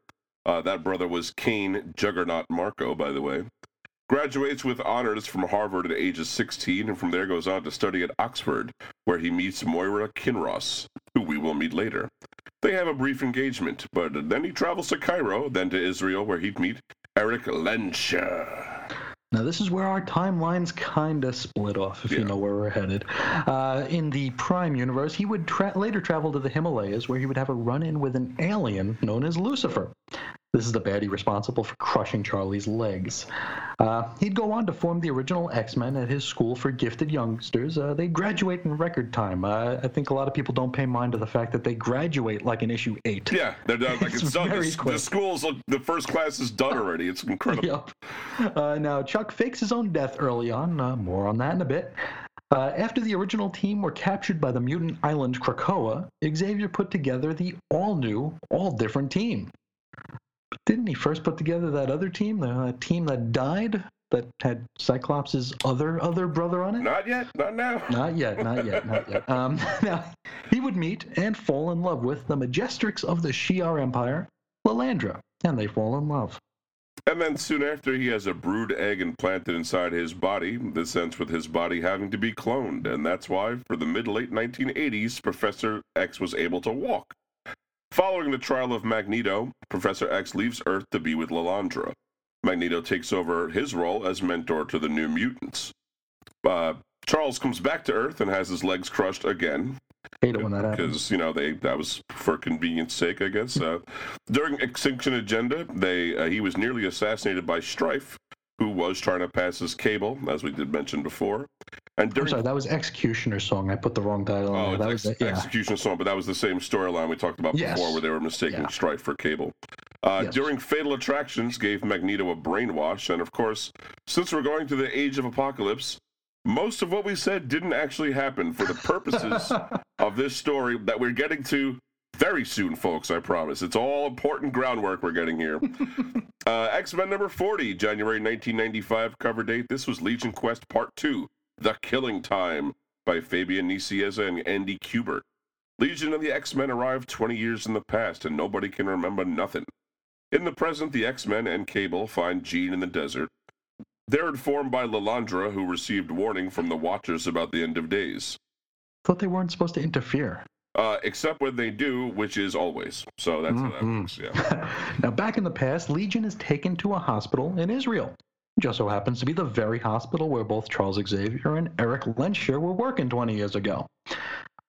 Uh, that brother was Cain Juggernaut Marko, by the way. Graduates with honors from Harvard at age of 16, and from there goes on to study at Oxford, where he meets Moira Kinross, who we will meet later. They have a brief engagement, but then he travels to Cairo, then to Israel, where he'd meet Erik Lehnsherr. Now, this is where our timelines kind of split off, if Yeah. you know where we're headed. Uh, in the Prime universe, he would tra- later travel to the Himalayas, where he would have a run in with an alien known as Lucifer. This is the baddie responsible for crushing Charlie's legs. Uh, he'd go on to form the original X Men at his school for gifted youngsters. Uh, they graduate in record time. Uh, I think a lot of people don't pay mind to the fact that they graduate like in issue eight. Yeah, they're done. Like [LAUGHS] It's it's, done. The, quick. the school's the first class is done [LAUGHS] already. It's incredible. Yep. Uh, now, Chuck fakes his own death early on. Uh, more on that in a bit. Uh, after the original team were captured by the mutant island Krakoa, Xavier put together the all new, all different team. Didn't he first put together that other team, the uh, team that died, that had Cyclops' other other brother on it? Not yet. Not now. [LAUGHS] Not yet, not yet, not yet. [LAUGHS] Um, [LAUGHS] now, he would meet and fall in love with the Majestrix of the Shi'ar Empire, Lilandra, and they fall in love. And then soon after, he has a brood egg implanted inside his body, this ends with his body having to be cloned. And that's why, for the mid late 1980s, Professor X was able to walk. Following the trial of Magneto, Professor X leaves Earth to be with Lilandra. Magneto takes over his role as mentor to the new mutants. Uh, Charles comes back to Earth and has his legs crushed again Hate it when that happens. because you know they that was for convenience sake, I guess. Uh, during Extinction Agenda, they uh, he was nearly assassinated by Strife, who was trying to pass his cable, as we did mention before. And I'm sorry, that was Executioner's song. I put the wrong title on oh. That it's was ex- yeah. execution song, but that was the same storyline we talked about Yes. before, where they were mistaking Yeah. Strife for cable. Uh, Yes. During Fatal Attractions, gave Magneto a brainwash, and of course, since we're going to the Age of Apocalypse. Most of what we said didn't actually happen for the purposes [LAUGHS] of this story that we're getting to very soon, folks. I promise. It's all important groundwork we're getting here. [LAUGHS] uh, X Men number 40, January 1995 cover date. This was Legion Quest Part 2, The Killing Time by Fabian Nicieza and Andy Kubert. Legion and the X Men arrived 20 years in the past, and nobody can remember nothing. In the present, the X Men and Cable find Jean in the desert. They're informed by Lilandra, who received warning from the Watchers about the end of days. thought they weren't supposed to interfere. Uh, except when they do, which is always. So that's how that works. Yeah. [LAUGHS] now, back in the past, Legion is taken to a hospital in Israel. Just so happens to be the very hospital where both Charles Xavier and Erik Lehnsherr were working 20 years ago.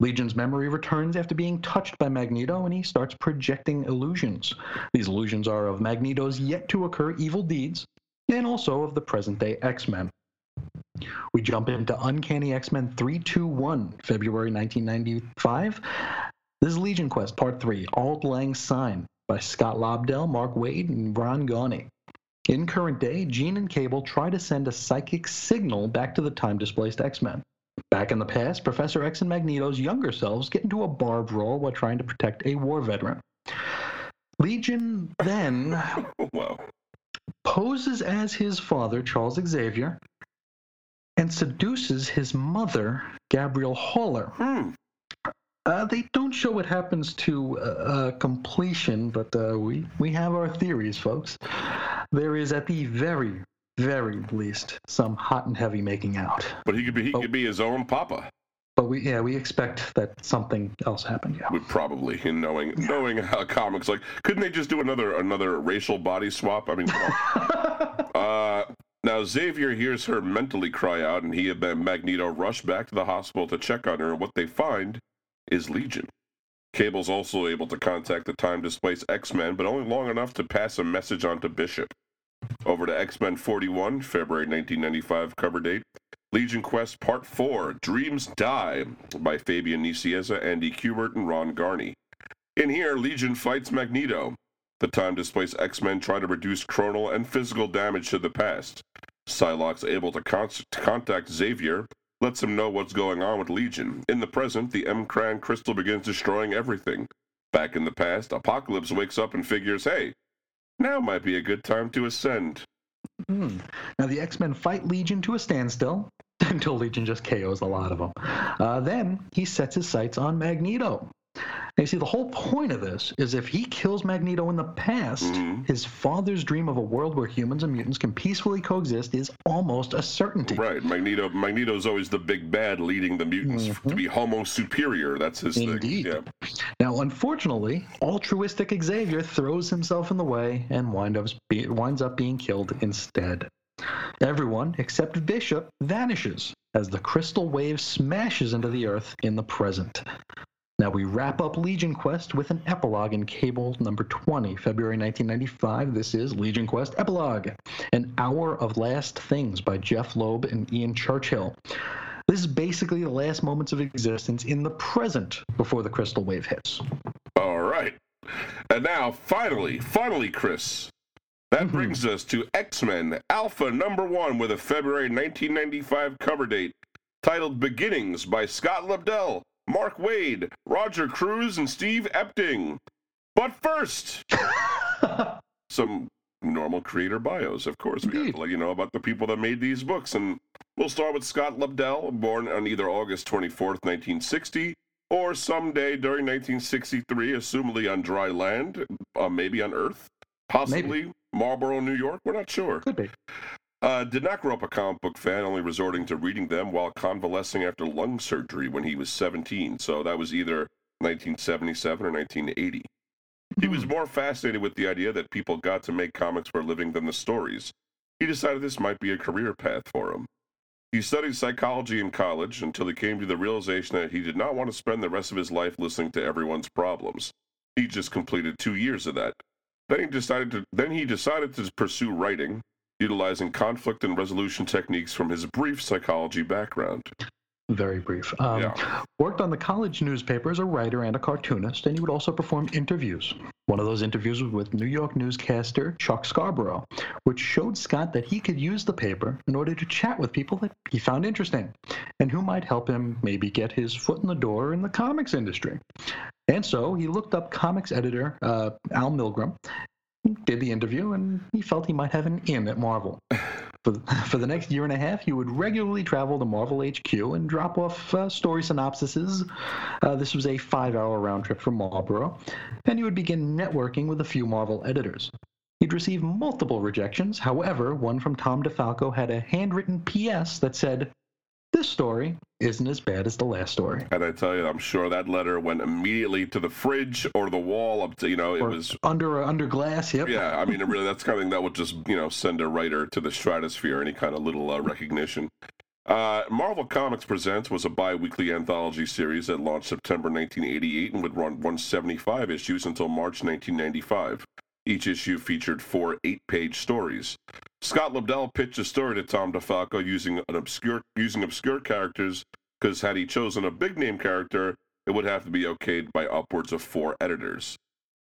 Legion's memory returns after being touched by Magneto, and he starts projecting illusions. These illusions are of Magneto's yet to occur evil deeds, and also of the present day X Men. We jump into Uncanny X Men 321, February 1995. This is Legion Quest Part 3, Auld Lang Syne, by Scott Lobdell, Mark Waid, and Ron Garney. In current day, Jean and Cable try to send a psychic signal back to the time displaced X Men. Back in the past, Professor X and Magneto's younger selves get into a bar brawl while trying to protect a war veteran. Legion then [LAUGHS] poses as his father, Charles Xavier, and seduces his mother, Gabrielle Haller. Hmm. Uh, they don't show what happens to uh, uh, completion, but uh, we, we have our theories, folks. There is, at the very, very least, some hot and heavy making out. But he could be he Oh. could be his own papa. But we, yeah, we expect that something else happened. Yeah. We probably in knowing knowing how comics like couldn't they just do another another racial body swap? I mean, [LAUGHS] uh, now Xavier hears her mentally cry out, and he and Magneto rush back to the hospital to check on her. And what they find is Legion. Cable's also able to contact the time displaced X Men, but only long enough to pass a message on to Bishop. Over to X Men 41, February 1995 cover date. Legion Quest Part 4 Dreams Die by Fabian Nicieza, Andy Kubert, and Ron Garney. In here, Legion fights Magneto. The time displaced X Men try to reduce chronal and physical damage to the past. Psylocke's able to, con- to contact Xavier, lets him know what's going on with Legion. In the present, the M'Kraan crystal begins destroying everything. Back in the past, Apocalypse wakes up and figures, hey, now might be a good time to ascend. Hmm. Now, the X Men fight Legion to a standstill [LAUGHS] until Legion just KOs a lot of them. Uh, then he sets his sights on Magneto. You see, the whole point of this is if he kills Magneto in the past, Mhm. his father's dream of a world where humans and mutants can peacefully coexist is almost a certainty. Right. Magneto Magneto's always the big bad leading the mutants to be homo superior. That's his Mm-hmm. Indeed. thing. Yeah. Now, unfortunately, altruistic Xavier throws himself in the way and wind up winds up being killed instead. Everyone except Bishop vanishes as the crystal wave smashes into the Earth in the present. Now we wrap up Legion Quest with an epilogue in Cable number 20, February 1995. This is Legion Quest Epilogue, an hour of last things by Jeph Loeb and Ian Churchill. This is basically the last moments of existence in the present before the crystal wave hits. All right. And now, finally, finally, Chris, that Mm-hmm. brings us to X Men Alpha number one with a February 1995 cover date titled Beginnings by Scott Lobdell, Mark Waid, Roger Cruz, and Steve Epting. But first, [LAUGHS] some normal creator bios, of course. We have to let you know about the people that made these books. And we'll start with Scott Lobdell, born on either August 24th, 1960, or someday during 1963, assumably on dry land, uh, maybe on Earth, possibly Marlboro, New York. We're not sure. Could be. Uh, did not grow up a comic book fan, only resorting to reading them while convalescing after lung surgery when he was 17. So that was either 1977 or 1980. He was more fascinated with the idea that people got to make comics for a living than the stories. He decided this might be a career path for him. He studied psychology in college until he came to the realization that he did not want to spend the rest of his life listening to everyone's problems. He just completed two years of that. Then he decided to then he decided to pursue writing, utilizing conflict and resolution techniques from his brief psychology background. Very brief. Um, Yeah. Worked on the college newspaper as a writer and a cartoonist, and he would also perform interviews. One of those interviews was with New York newscaster Chuck Scarborough, which showed Scott that he could use the paper in order to chat with people that he found interesting and who might help him maybe get his foot in the door in the comics industry. And so he looked up comics editor uh, Al Milgrom, did the interview, and he felt he might have an in at Marvel. [SIGHS] For, for the next year and a half, he would regularly travel to Marvel HQ and drop off uh, story synopsises. Uh, this was a five hour round trip from Marlborough, and he would begin networking with a few Marvel editors. He'd receive multiple rejections. However, one from Tom DeFalco had a handwritten PS that said, This story isn't as bad as the last story. And I tell you, I'm sure that letter went immediately to the fridge or the wall up to, you know, it Or was under under glass, yep. Yeah, I mean, really, that's kind of thing that would just, you know, send a writer to the stratosphere, any kind of little uh, recognition. Uh, Marvel Comics Presents was a bi weekly anthology series that launched September 1988 and would run 175 issues until March 1995. Each issue featured four eight page stories. Scott Lobdell pitched a story to Tom DeFalco using an obscure using obscure characters because had he chosen a big name character, it would have to be okayed by upwards of four editors.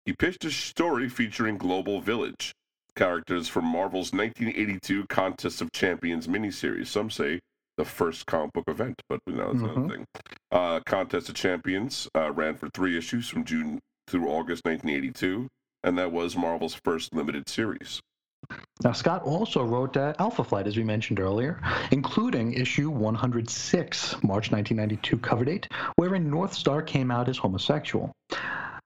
He pitched a story featuring Global Village, characters from Marvel's 1982 Contest of Champions miniseries. Some say the first comic book event, but you know, that's another Mhm. thing. Uh, Contest of Champions uh, ran for three issues from June through August 1982, and that was Marvel's first limited series. Now, Scott also wrote uh, Alpha Flight, as we mentioned earlier, including issue 106, March 1992 cover date, wherein Northstar came out as homosexual.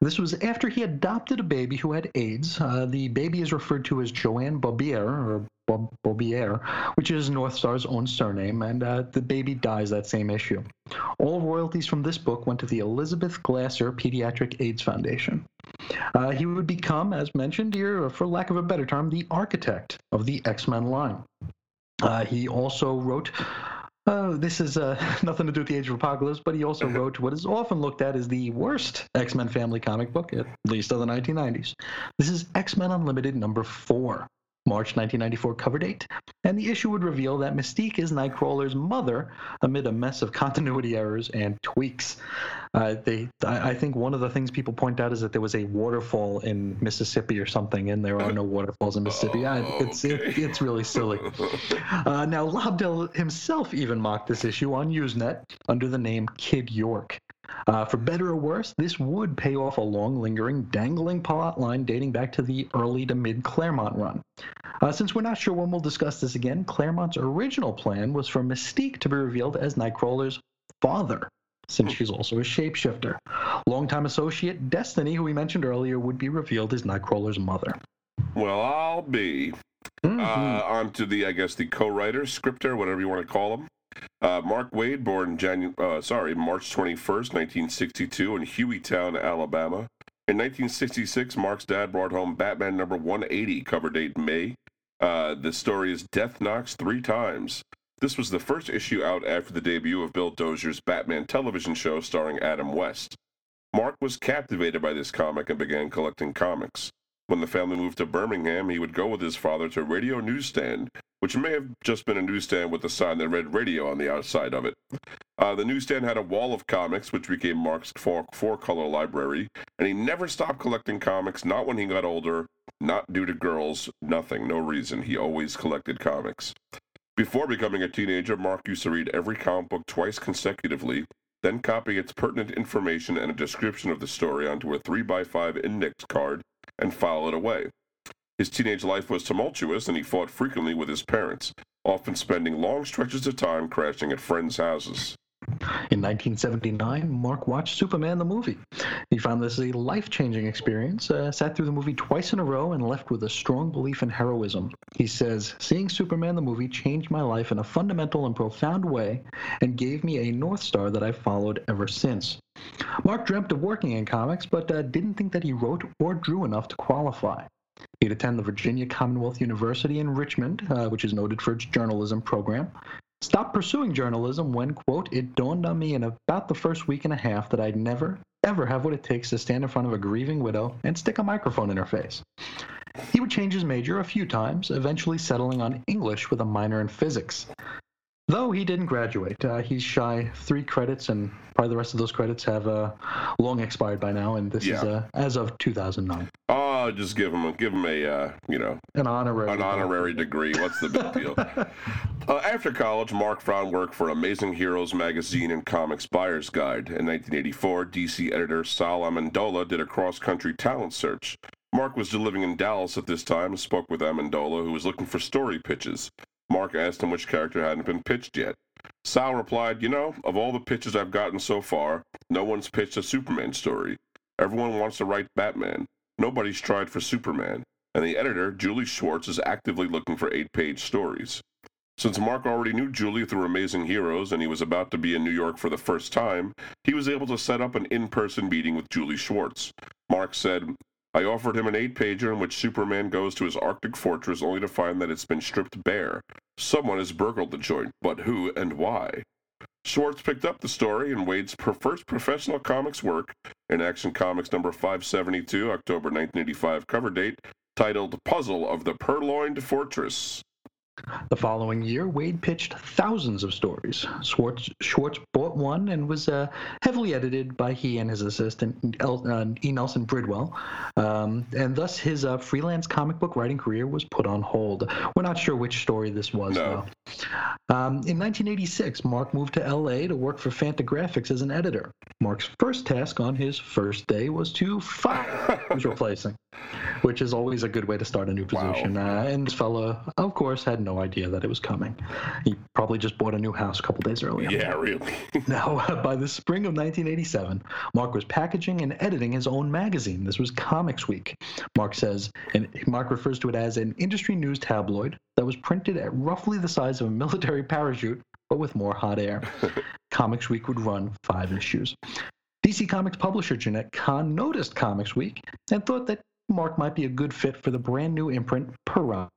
This was after he adopted a baby who had AIDS. Uh, the baby is referred to as Joanne Beaubier, or Bob- Beaubier, which is Northstar's own surname, and uh, the baby dies that same issue. All royalties from this book went to the Elizabeth Glaser Pediatric AIDS Foundation. Uh, he would become, as mentioned here, for lack of a better term, the architect of the X Men line. Uh, he also wrote. Uh, this is uh, [LAUGHS] nothing to do with the Age of Apocalypse, but he also [LAUGHS] wrote what is often looked at as the worst X Men family comic book, at least of the 1990s. This is X Men Unlimited number four, March 1994 cover date, and the issue would reveal that Mystique is Nightcrawler's mother amid a mess of [LAUGHS] continuity errors and tweaks. Uh, they, I, I think one of the things people point out is that there was a waterfall in Mississippi or something, and there are no waterfalls in Mississippi. I, it's it, it's really silly. [LAUGHS] Uh, now, Lobdell himself even mocked this issue on Usenet under the name Kid York. Uh, for better or worse, this would pay off a long, lingering, dangling plot line dating back to the early to mid Claremont run. Uh, since we're not sure when we'll discuss this again, Claremont's original plan was for Mystique to be revealed as Nightcrawler's father. since she's also a shapeshifter. Longtime associate Destiny, who we mentioned earlier, would be revealed as Nightcrawler's mother. Well, I'll be. Mhm. Uh, on to the, I guess, the co-writer, scripter, whatever you want to call him. Uh, Mark Waid, born Janu- uh, sorry, March 21st, 1962, in Hueytown, Alabama. In 1966, Mark's dad brought home Batman number 180, cover date May. Uh, the story is Death Knocks Three Times. This was the first issue out after the debut of Bill Dozier's Batman television show starring Adam West. Mark was captivated by this comic and began collecting comics. When the family moved to Birmingham, he would go with his father to a Radio Newsstand, which may have just been a newsstand with a sign that read radio on the outside of it. Uh, the newsstand had a wall of comics, which became Mark's four, four color library, and he never stopped collecting comics, not when he got older, not due to girls, nothing, no reason. He always collected comics. Before becoming a teenager, Mark used to read every comic book twice consecutively, then copy its pertinent information and a description of the story onto a 3x5 index card and file it away. His teenage life was tumultuous and he fought frequently with his parents, often spending long stretches of time crashing at friends' houses. In 1979, Mark watched Superman the movie. He found this a life changing experience, uh, sat through the movie twice in a row, and left with a strong belief in heroism. He says, Seeing Superman the movie changed my life in a fundamental and profound way and gave me a North Star that I've followed ever since. Mark dreamt of working in comics, but uh, didn't think that he wrote or drew enough to qualify. He'd attend the Virginia Commonwealth University in Richmond, uh, which is noted for its journalism program. Stopped pursuing journalism when, quote, it dawned on me in about the first week and a half that I'd never, ever have what it takes to stand in front of a grieving widow and stick a microphone in her face. He would change his major a few times, eventually settling on English with a minor in physics. Though he didn't graduate, uh, he's shy three credits, and probably the rest of those credits have uh, long expired by now, and this is uh, as of 2009. Oh, just give him a give him a uh, you know An honorary. an honorary degree. What's the big deal? [LAUGHS] uh, after college, Mark found worked for Amazing Heroes magazine and Comics Buyer's Guide. In 1984, DC editor Sal Amendola did a cross-country talent search. Mark was living in Dallas at this time and spoke with Amendola, who was looking for story pitches. Mark asked him which character hadn't been pitched yet. Sal replied, You know, of all the pitches I've gotten so far, no one's pitched a Superman story. Everyone wants to write Batman. Nobody's tried for Superman. And the editor, Julie Schwartz, is actively looking for eight page stories. Since Mark already knew Julie through Amazing Heroes and he was about to be in New York for the first time, he was able to set up an in person meeting with Julie Schwartz. Mark said, I offered him an eight pager in which Superman goes to his Arctic fortress only to find that it's been stripped bare. Someone has burgled the joint, but who and why? Schwartz picked up the story in Waid's first professional comics work in Action Comics number 572, October 1985 cover date, titled Puzzle of the Purloined Fortress. The following year, Waid pitched thousands of stories. Schwartz, Schwartz bought one and was uh, heavily edited by he and his assistant, El, uh, E. Nelson Bridwell. Um, and thus, his uh, freelance comic book writing career was put on hold. We're not sure which story this was, No. though. Um, in 1986, Mark moved to LA to work for Fantagraphics as an editor. Mark's first task on his first day was to fire [LAUGHS] who's replacing, which is always a good way to start a new Wow. position. Uh, and this fella, of course, had no idea that it was coming. He probably just bought a new house a couple days earlier. Yeah, really. [LAUGHS] Now, uh, by the spring of 1987, Mark was packaging and editing his own magazine. This was Comics Week. Mark says, and Mark refers to it as an industry news tabloid that was printed at roughly the size of a military [LAUGHS] parachute, but with more hot air. [LAUGHS] Comics Week would run five issues. DC Comics publisher Jenette Kahn noticed Comics Week and thought that Mark might be a good fit for the brand new imprint Piranha.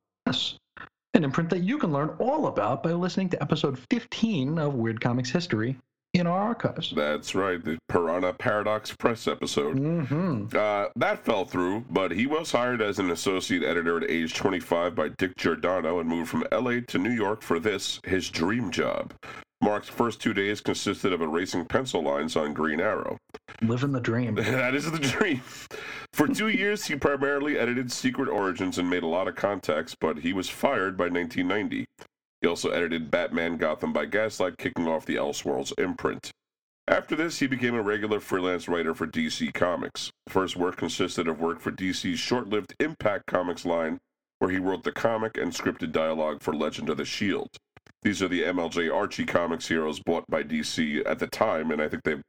An imprint that you can learn all about by listening to episode 15 of Weird Comics History in our archives. That's right, the Piranha Paradox Press episode. Mm-hmm. Uh, that fell through, but he was hired as an associate editor at age 25 by Dick Giordano and moved from LA to New York for this, his dream job. Mark's first two days consisted of erasing pencil lines on Green Arrow. Living the dream. [LAUGHS] that is the dream. For two years, he primarily edited Secret Origins and made a lot of contacts, but he was fired by 1990. He also edited Batman Gotham by Gaslight, kicking off the Elseworlds imprint. After this, he became a regular freelance writer for DC Comics. First work consisted of work for DC's short lived Impact Comics line, where he wrote the comic and scripted dialogue for Legend of the Shield. These are the MLJ Archie comics heroes bought by DC at the time, and I think they've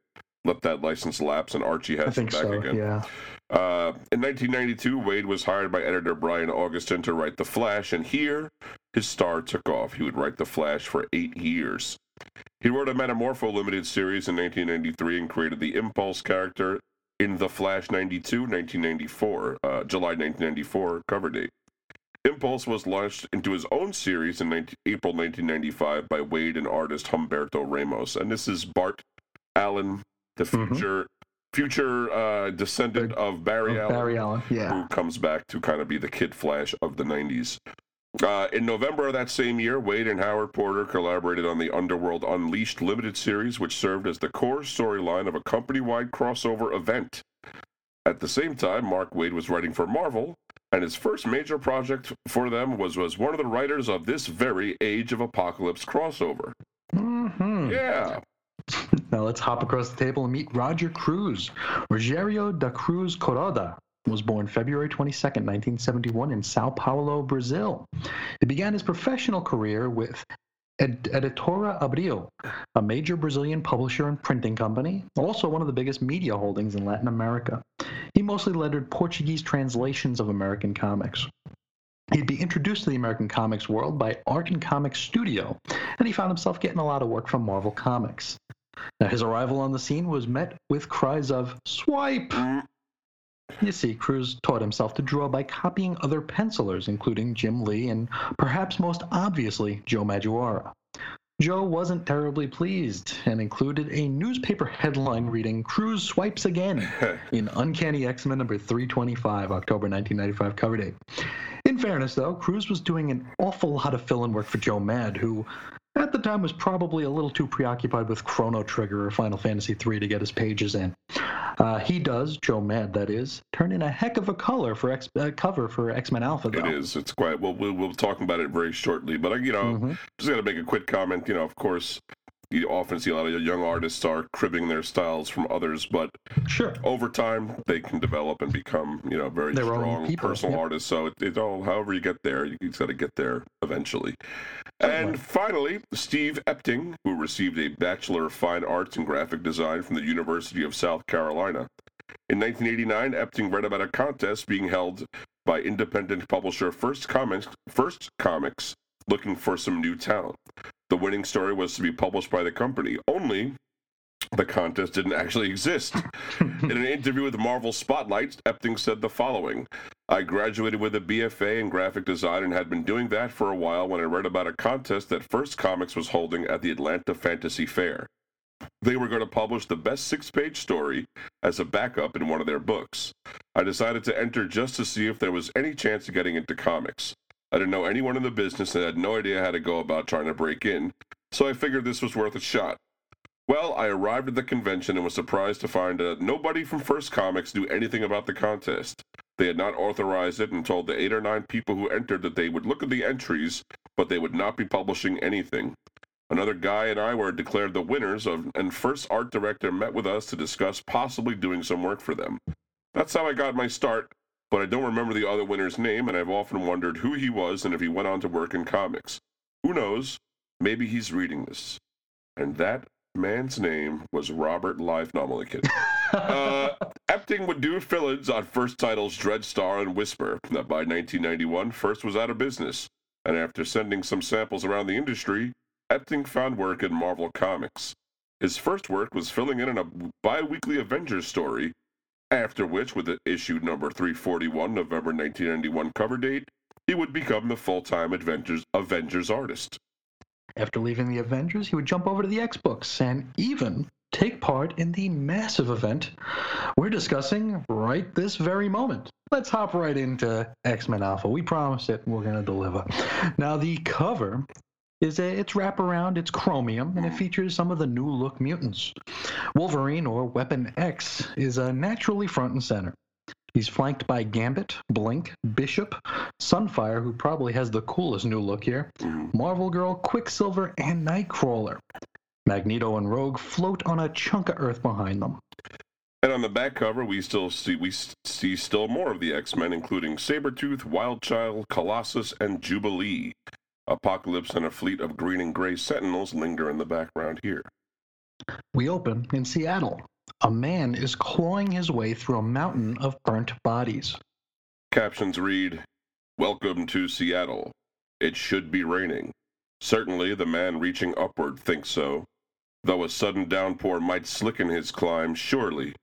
let that license lapse, and Archie has them think back so. again. Yeah. Uh, in 1992, Waid was hired by editor Brian Augustyn to write The Flash, and here his star took off. He would write The Flash for eight years. He wrote a Metamorpho limited series in 1993 and created the Impulse character in The Flash 92, 1994, uh, July 1994 cover date. Impulse was launched into his own series in 19, April 1995 by Waid and artist Humberto Ramos, and this is Bart Allen, the Mhm. future future uh, descendant of Barry Oh, Allen, Barry Allen. Yeah. who comes back to kind of be the Kid Flash of the 90s. Uh, in November of that same year, Waid and Howard Porter collaborated on the Underworld Unleashed limited series, which served as the core storyline of a company wide crossover event. At the same time, Mark Waid was writing for Marvel, and his first major project for them was, was one of the writers of this very Age of Apocalypse crossover. hmm Yeah. [LAUGHS] Now let's hop across the table and meet Roger Cruz. Rogério da Cruz Coroda was born February 22nd, 1971 in Sao Paulo, Brazil. He began his professional career with Ed- Editora Abril, a major Brazilian publisher and printing company, also one of the biggest media holdings in Latin America. He mostly lettered Portuguese translations of American comics. He'd be introduced to the American comics world by Art and Comics Studio, and he found himself getting a lot of work from Marvel Comics. Now, his arrival on the scene was met with cries of swipe. [LAUGHS] You see, Cruz taught himself to draw by copying other pencilers, including Jim Lee and perhaps most obviously Joe Madureira. Joe wasn't terribly pleased and included a newspaper headline reading Cruz swipes again [LAUGHS] in Uncanny X-Men number 325, October 1995 cover date. In fairness, though, Cruz was doing an awful lot of fill-in work for Joe Mad, who at the time was probably a little too preoccupied with Chrono Trigger or Final Fantasy III to get his pages in. Uh, he does, Joe Mad, that is, turn in a heck of a color for X, uh, cover for X-Men Alpha, though. It is. It's quite. Well, we'll, we'll talk about it very shortly. But, uh, you know, Mhm. just got to make a quick comment. You know, of course, you often see a lot of young artists are cribbing their styles from others, but Sure. over time they can develop and become, you know, very Their strong personal yep. artists. So it, it all, however you get there, you just got to get there eventually. And finally, Steve Epting, who received a Bachelor of Fine Arts in Graphic Design from the University of South Carolina. In 1989, Epting read about a contest being held by independent publisher First Comics, First Comics looking for some new talent. The winning story was to be published by the company, only the contest didn't actually exist. [LAUGHS] In an interview with Marvel Spotlight, Epting said the following I graduated with a BFA in graphic design and had been doing that for a while when I read about a contest that First Comics was holding at the Atlanta Fantasy Fair. They were going to publish the best six page story as a backup in one of their books. I decided to enter just to see if there was any chance of getting into comics. I didn't know anyone in the business and had no idea how to go about trying to break in, so I figured this was worth a shot. Well, I arrived at the convention and was surprised to find that nobody from First Comics knew anything about the contest. They had not authorized it and told the eight or nine people who entered that they would look at the entries, but they would not be publishing anything. Another guy and I were declared the winners of, and first art director met with us to discuss possibly doing some work for them. That's how I got my start, but I don't remember the other winner's name, and I've often wondered who he was and if he went on to work in comics. Who knows? Maybe he's reading this. And that man's name was Robert Live Nomalikin. [LAUGHS] uh, Epting would do fill-ins on first titles Dreadstar and Whisper. Now, by 1991, First was out of business, and after sending some samples around the industry, Epting found work in Marvel Comics. His first work was filling in on a bi-weekly Avengers story, after which, with the issue number 341, November 1991 cover date, he would become the full-time Avengers, Avengers artist. After leaving the Avengers, he would jump over to the X books and even take part in the massive event we're discussing right this very moment. Let's hop right into X Men Alpha. We promise it, we're going to deliver. Now, the cover is a, it's wraparound, it's chromium, and it features some of the new look mutants. Wolverine, or Weapon X, is uh, naturally front and center. He's flanked by Gambit, Blink, Bishop, Sunfire, who probably has the coolest new look here, Marvel Girl, Quicksilver, and Nightcrawler. Magneto and Rogue float on a chunk of Earth behind them. And on the back cover, we still see we see still more of the X Men, including Sabretooth, Wildchild, Colossus, and Jubilee. Apocalypse and a fleet of green and gray sentinels linger in the background here. We open in Seattle. A man is clawing his way through a mountain of burnt bodies. Captions read Welcome to Seattle. It should be raining. Certainly the man reaching upward thinks so. Though a sudden downpour might slicken his climb, surely,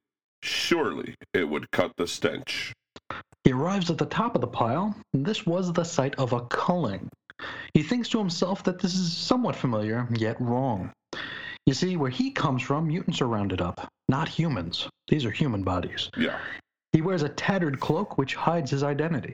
surely it would cut the stench. He arrives at the top of the pile, and this was the site of a culling. He thinks to himself that this is somewhat familiar, yet wrong. You see, where he comes from, mutants are rounded up, not humans. These are human bodies. Yeah. He wears a tattered cloak which hides his identity.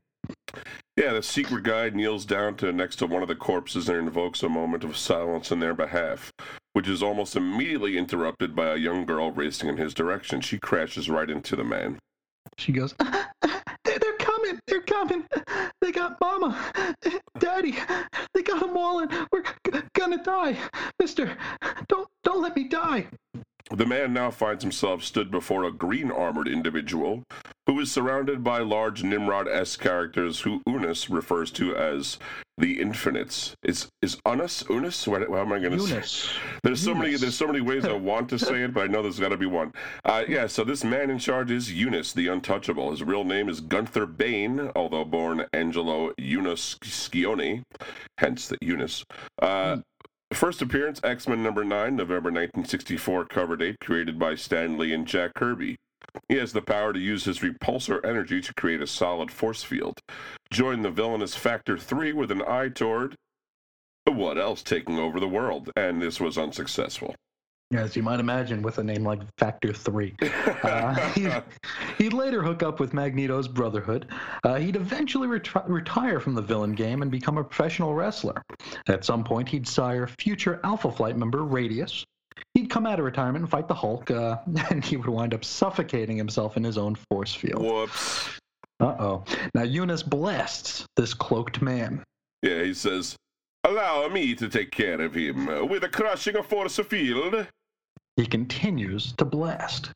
Yeah, the secret guide kneels down to next to one of the corpses and invokes a moment of silence in their behalf, which is almost immediately interrupted by a young girl racing in his direction. She crashes right into the man. She goes, "They're [LAUGHS] they're coming! They got Mama, Daddy! They got them all, and we're g- gonna die, Mister! Don't don't let me die!" The man now finds himself stood before a green armored individual who is surrounded by large Nimrod esque characters who Unis refers to as the Infinites. Is is Unus? Unis? What, how am I going to say? Eunice. There's so many. There's so many ways I [LAUGHS] want to say it, but I know there's got to be one. Uh, yeah. So this man in charge is Eunice, the Untouchable. His real name is Gunther Bain, although born Angelo Eunice Scioni, hence the Eunice. Uh, First appearance X Men number nine, November 1964 cover date, created by Stan Lee and Jack Kirby. He has the power to use his repulsor energy to create a solid force field. Join the villainous Factor 3 with an eye toward what else taking over the world, and this was unsuccessful. As you might imagine, with a name like Factor 3. [LAUGHS] Uh, he'd, he'd later hook up with Magneto's Brotherhood. Uh, he'd eventually retire from the villain game and become a professional wrestler. At some point, he'd sire future Alpha Flight member Radius. He'd come out of retirement and fight the Hulk, uh, [LAUGHS] and he would wind up suffocating himself in his own force field. Whoops. Uh oh. Now, Eunice blasts this cloaked man. Yeah, he says, Allow me to take care of him uh, with a crushing of force field. He continues to blast.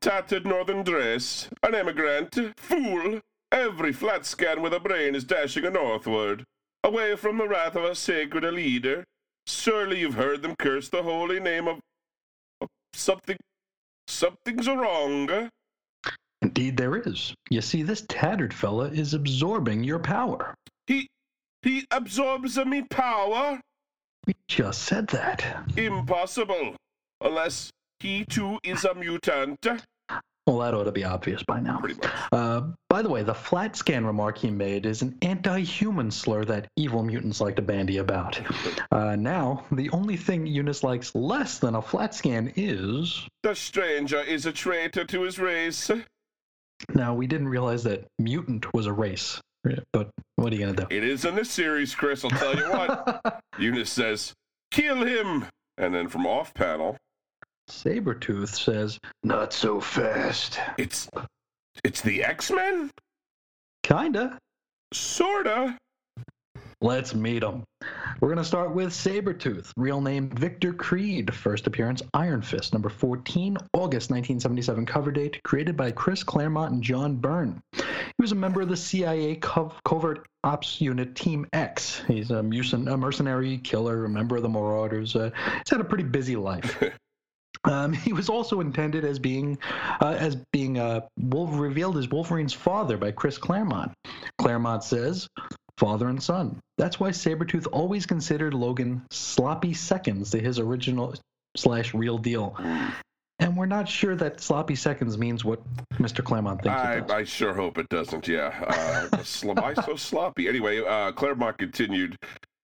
Tattered northern dress, an emigrant, fool. Every flat scan with a brain is dashing northward, away from the wrath of a sacred leader. Surely you've heard them curse the holy name of, of something. Something's wrong. Indeed, there is. You see, this tattered fella is absorbing your power. He he absorbs me power. We just said that. Impossible, unless he too is a mutant. Well, that ought to be obvious by now. Pretty much. Uh, by the way, the flat scan remark he made is an anti human slur that evil mutants like to bandy about. Uh, now, the only thing Eunice likes less than a flat scan is. The stranger is a traitor to his race. Now, we didn't realize that mutant was a race, but what are you going to do? It is in this series, Chris. I'll tell you what. [LAUGHS] Eunice says, "Kill him," and then from off panel, Sabretooth says, Not so fast. it's it's the X Men. Kinda. Sorta. Let's meet him. We're going to start with Sabretooth, real name Victor Creed, first appearance Iron Fist, number 14, August 1977 cover date, created by Chris Claremont and John Byrne. He was a member of the CIA cov- Covert Ops Unit Team X. He's a, mucin- a mercenary killer, a member of the Marauders. Uh, he's had a pretty busy life. [LAUGHS] Um, [LAUGHS] he was also intended as being uh, as being uh, Wolf- revealed as Wolverine's father by Chris Claremont. Claremont says, "Father and son." That's why Sabretooth always considered Logan sloppy seconds to his original slash real deal. And we're not sure that sloppy seconds means what Mr. Claremont thinks I, it does. I sure hope it doesn't. Yeah. Uh, [LAUGHS] why so sloppy? Anyway, uh, Claremont continued.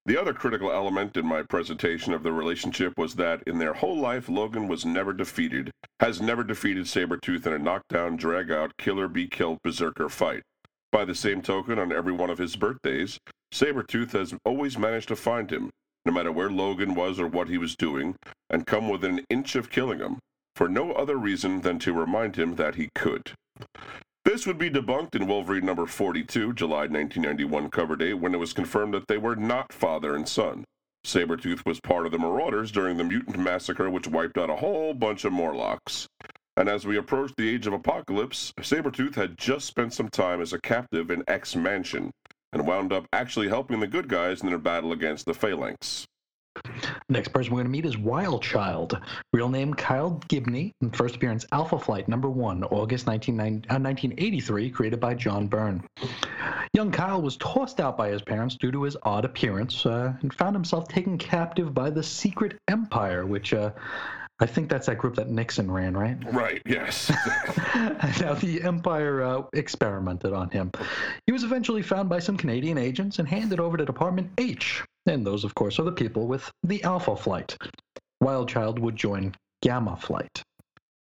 The other critical element in my presentation of the relationship was that in their whole life, Logan was never defeated, has never defeated Sabretooth in a knockdown, drag out, killer be killed berserker fight. By the same token, on every one of his birthdays, Sabretooth has always managed to find him, no matter where Logan was or what he was doing, and come within an inch of killing him, for no other reason than to remind him that he could. This would be debunked in Wolverine number 42, July 1991 cover date, when it was confirmed that they were not father and son. Sabretooth was part of the Marauders during the mutant massacre, which wiped out a whole bunch of Morlocks. And as we approached the Age of Apocalypse, Sabretooth had just spent some time as a captive in X Mansion, and wound up actually helping the good guys in their battle against the Phalanx. Next person we're going to meet is Wild Child. Real name Kyle Gibney. First appearance Alpha Flight number one, August 1983, uh, created by John Byrne. Young Kyle was tossed out by his parents due to his odd appearance uh, and found himself taken captive by the Secret Empire, which uh, I think that's that group that Nixon ran, right? Right, yes. [LAUGHS] now, the Empire uh, experimented on him. He was eventually found by some Canadian agents and handed over to Department H. And those, of course, are the people with the Alpha Flight. Wildchild would join Gamma Flight.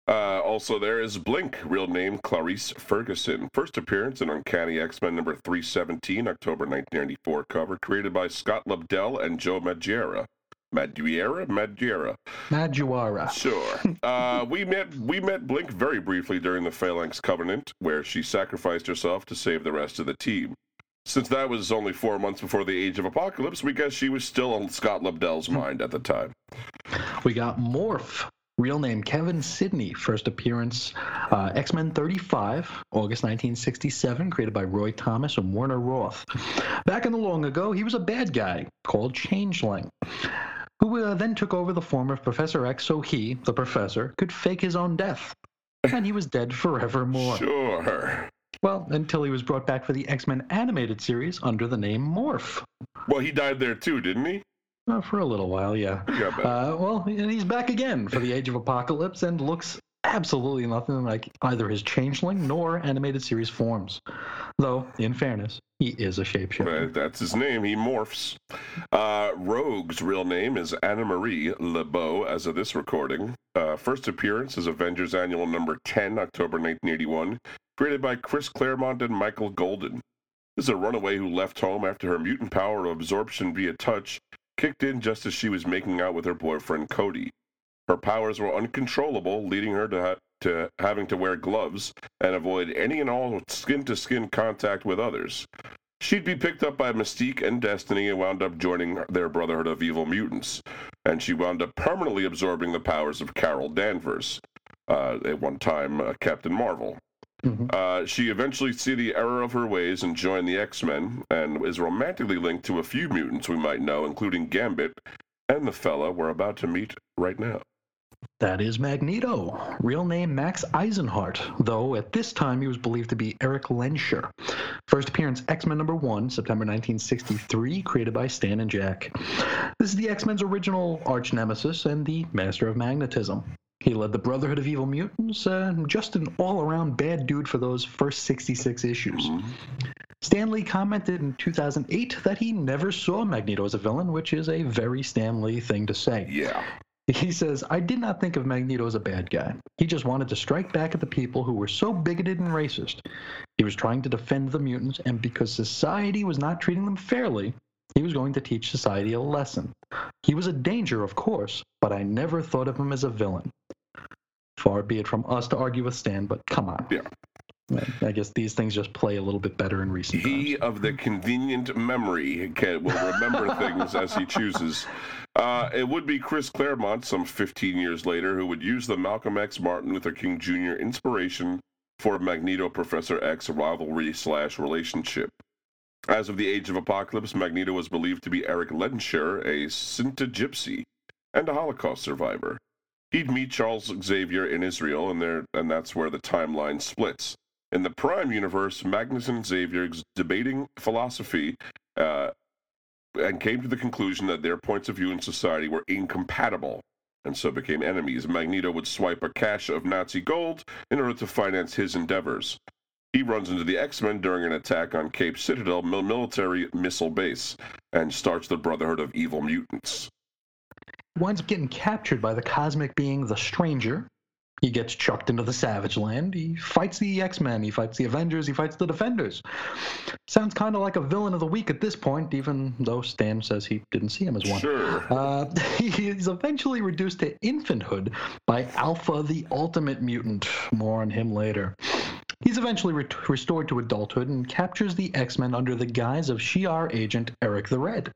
Uh, also, there is Blink, real name Clarice Ferguson. First appearance in Uncanny X Men number 317, October 1994 cover, created by Scott Lobdell and Joe Madureira. Madureira, Madureira, Madureira. Sure. [LAUGHS] Uh, we met we met Blink very briefly during the Phalanx Covenant, where she sacrificed herself to save the rest of the team. Since that was only four months before the Age of Apocalypse, we guess she was still on Scott Lobdell's mind at the time. We got Morph, real name Kevin Sidney, first appearance uh, X Men 35, August 1967, created by Roy Thomas and Werner Roth. Back in the long ago, he was a bad guy called Changeling who uh, then took over the form of Professor X so he, the professor, could fake his own death. And he was dead forevermore. Sure. Well, until he was brought back for the X Men animated series under the name Morph. Well, he died there too, didn't he? Uh, for a little while, yeah. Uh, well, and he's back again for the Age of Apocalypse and looks absolutely nothing like either his changeling nor animated series forms. Though, in fairness, he is a shapeshifter. that's his name. He morphs. Uh, Rogue's real name is Anna Marie LeBeau as of this recording. Uh, first appearance is Avengers Annual number 10, October 1981, created by Chris Claremont and Michael Golden. This is a runaway who left home after her mutant power of absorption via touch kicked in just as she was making out with her boyfriend Cody. Her powers were uncontrollable, leading her to, ha- to having to wear gloves and avoid any and all skin to skin contact with others. She'd be picked up by Mystique and Destiny and wound up joining their Brotherhood of Evil Mutants. And she wound up permanently absorbing the powers of Carol Danvers, uh, at one time uh, Captain Marvel. Mm-hmm. Uh, she eventually see the error of her ways and join the X-Men, and is romantically linked to a few mutants we might know, including Gambit and the fella we're about to meet right now. That is Magneto, real name Max Eisenhardt, though at this time he was believed to be Erik Lehnsherr. First appearance X Men number one, September 1963, created by Stan and Jack. This is the X Men's original arch nemesis and the master of magnetism. He led the Brotherhood of Evil Mutants, uh, just an all around bad dude for those first 66 issues. Stan Lee commented in 2008 that he never saw Magneto as a villain, which is a very Stan Lee thing to say. Yeah. He says, I did not think of Magneto as a bad guy. He just wanted to strike back at the people who were so bigoted and racist. He was trying to defend the mutants, and because society was not treating them fairly, he was going to teach society a lesson. He was a danger, of course, but I never thought of him as a villain. Far be it from us to argue with Stan, but come on. Yeah. I guess these things just play a little bit better in recent he times. of the convenient memory can, will remember [LAUGHS] things as he chooses. Uh, it would be Chris Claremont, some 15 years later, who would use the Malcolm X Martin Luther King Jr. inspiration for Magneto Professor X rivalry slash relationship. As of the Age of Apocalypse, Magneto was believed to be Erik Lehnsherr, a Sinti gypsy and a Holocaust survivor. He'd meet Charles Xavier in Israel, and there, and that's where the timeline splits. In the Prime universe, Magnus and Xavier debating philosophy uh, and came to the conclusion that their points of view in society were incompatible and so became enemies. Magneto would swipe a cache of Nazi gold in order to finance his endeavors. He runs into the X Men during an attack on Cape Citadel military missile base and starts the Brotherhood of Evil Mutants. Winds up getting captured by the cosmic being the Stranger, he gets chucked into the Savage Land. He fights the X Men. He fights the Avengers. He fights the Defenders. Sounds kind of like a villain of the week at this point, even though Stan says he didn't see him as one. Sure. Uh, [LAUGHS] he's eventually reduced to infanthood by Alpha, the Ultimate Mutant. More on him later. He's eventually re- restored to adulthood and captures the X Men under the guise of Shi'ar agent Eric the Red.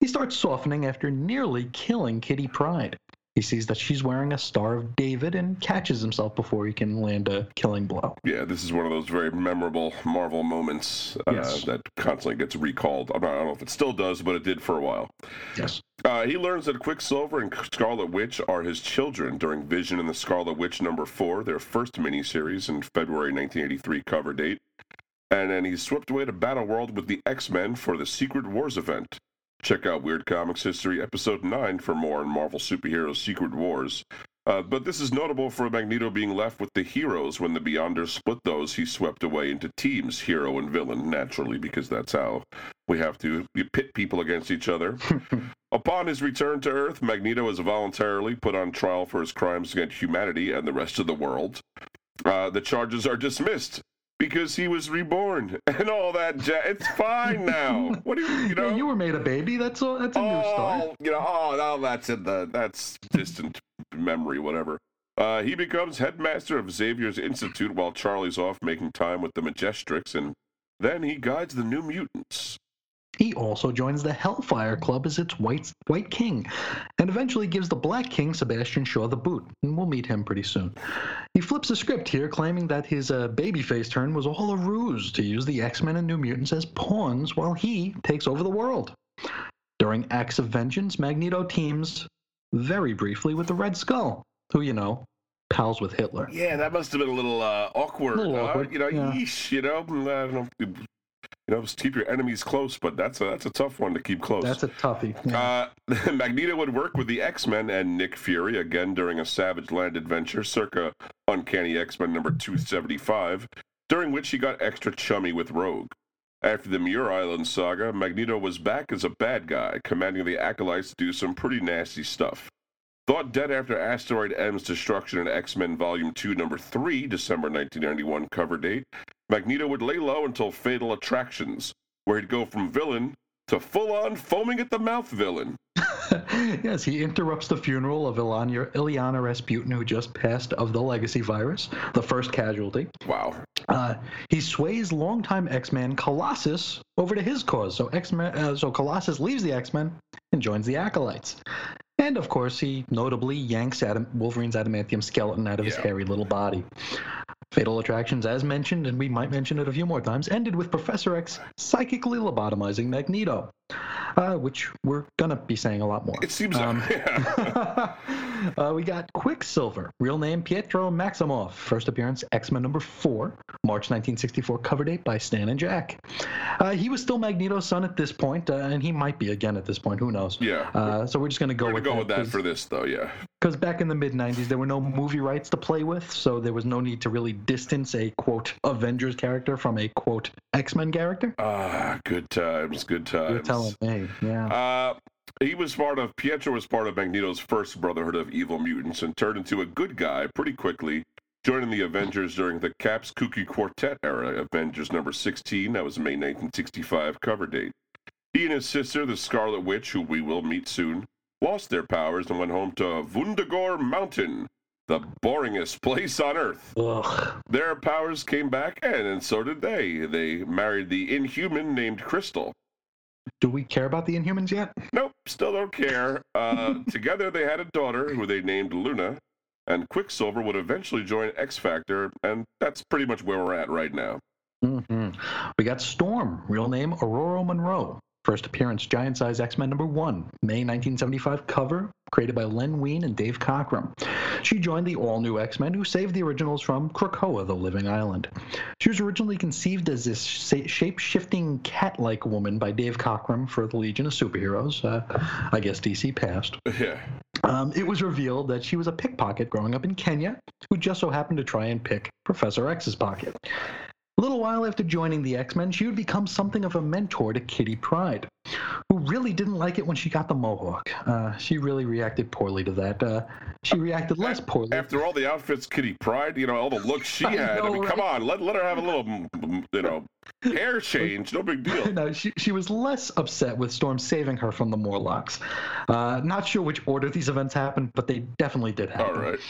He starts softening after nearly killing Kitty Pryde. He sees that she's wearing a Star of David and catches himself before he can land a killing blow. Yeah, this is one of those very memorable Marvel moments uh, Yes. that constantly gets recalled. I don't know if it still does, but it did for a while. Yes. Uh, he learns that Quicksilver and Scarlet Witch are his children during Vision and the Scarlet Witch number four, their first miniseries in February 1983 cover date. And then he's swept away to Battle World with the X Men for the Secret Wars event. Check out Weird Comics History, Episode 9 for more on Marvel Superheroes Secret Wars. Uh, but this is notable for Magneto being left with the heroes when the Beyonders split those he swept away into teams, hero and villain, naturally, because that's how we have to pit people against each other. [LAUGHS] Upon his return to Earth, Magneto is voluntarily put on trial for his crimes against humanity and the rest of the world. Uh, the charges are dismissed because he was reborn [LAUGHS] and all that. Ja- it's fine now. What do you, you know? Yeah, you were made a baby. That's a, that's a new start. Oh, you know, oh, no, that's in the that's distant memory, whatever. Uh, he becomes headmaster of Xavier's Institute while Charlie's off making time with the Majestrix, and then he guides the New Mutants. He also joins the Hellfire Club as its White White King, and eventually gives the Black King Sebastian Shaw the boot, and we'll meet him pretty soon. He flips the script here, claiming that his uh, babyface turn was all a ruse to use the X Men and New Mutants as pawns while he takes over the world. During Acts of Vengeance, Magneto teams very briefly with the Red Skull, who you know, pals with Hitler. Yeah, that must have been a little uh, awkward. A little uh, awkward, you know, yeah. yeesh, you know, You know, keep your enemies close, but that's a that's a tough one to keep close. That's a toughie. Yeah. Uh, [LAUGHS] Magneto would work with the X Men and Nick Fury again during a Savage Land adventure circa Uncanny X Men number 275, during which he got extra chummy with Rogue. After the Muir Island saga, Magneto was back as a bad guy, commanding the Acolytes to do some pretty nasty stuff. Thought dead after Asteroid M's destruction in X Men Volume 2, Number 3, December 1991 cover date, Magneto would lay low until Fatal Attractions, where he'd go from villain to full on foaming at the mouth villain. [LAUGHS] yes, he interrupts the funeral of Illyana, Illyana Rasputin, who just passed of the legacy virus, the first casualty. Wow. Uh, he sways longtime X-Man Colossus over to his cause. So X-Men, uh, so Colossus leaves the X-Men and joins the Acolytes. And of course, he notably yanks Adam, Wolverine's adamantium skeleton out of his hairy little body. Fatal Attractions, as mentioned, and we might mention it a few more times, ended with Professor X psychically lobotomizing Magneto, uh, which we're gonna be saying a lot more. It seems Um, [LAUGHS] yeah. [LAUGHS] uh, we got Quicksilver, real name Pietro Maximoff, first appearance X Men number four, March 1964, cover date by Stan and Jack. Uh, he was still Magneto's son at this point, uh, and he might be again at this point. Who knows? Yeah. Uh, so we're just gonna go We're with gonna go with that that for this though, yeah. because back in the mid 90s there were no movie rights to play with, so there was no need to really distance a quote Avengers character from a quote X Men character. Ah, good times, good times. Me, yeah. Uh, he was part of Pietro was part of Magneto's first Brotherhood of Evil Mutants and turned into a good guy pretty quickly, joining the Avengers during the Caps Kooky Quartet era, Avengers number 16. That was May 1965 cover date. He and his sister, the Scarlet Witch, who we will meet soon, lost their powers and went home to Wundagore Mountain, the boringest place on Earth. Ugh. Their powers came back, and, and so did they. They married the Inhuman named Crystal. Do we care about the Inhumans yet? Nope, still don't care. Uh, [LAUGHS] together they had a daughter who they named Luna, and Quicksilver would eventually join X Factor, and that's pretty much where we're at right now. hmm We got Storm, real name Ororo Munroe. First appearance, Giant Size X Men number one, May 1975 cover, created by Len Wein and Dave Cockrum. She joined the all new X Men who saved the originals from Krakoa, the living island. She was originally conceived as this shape shifting cat like woman by Dave Cockrum for the Legion of Superheroes. Uh, I guess DC passed. Yeah. Um, it was revealed that she was a pickpocket growing up in Kenya who just so happened to try and pick Professor X's pocket. A little while after joining the X Men, she would become something of a mentor to Kitty Pryde, who really didn't like it when she got the mohawk. Uh, she really reacted poorly to that. Uh, she reacted less poorly. After all the outfits Kitty Pryde, you know, all the looks she [LAUGHS] had. I, know, mean, come on, let, let her have a little, you know, hair [LAUGHS] change. No big deal. [LAUGHS] no, she, she was less upset with Storm saving her from the Morlocks. Uh, not sure which order these events happened, but they definitely did happen. All right.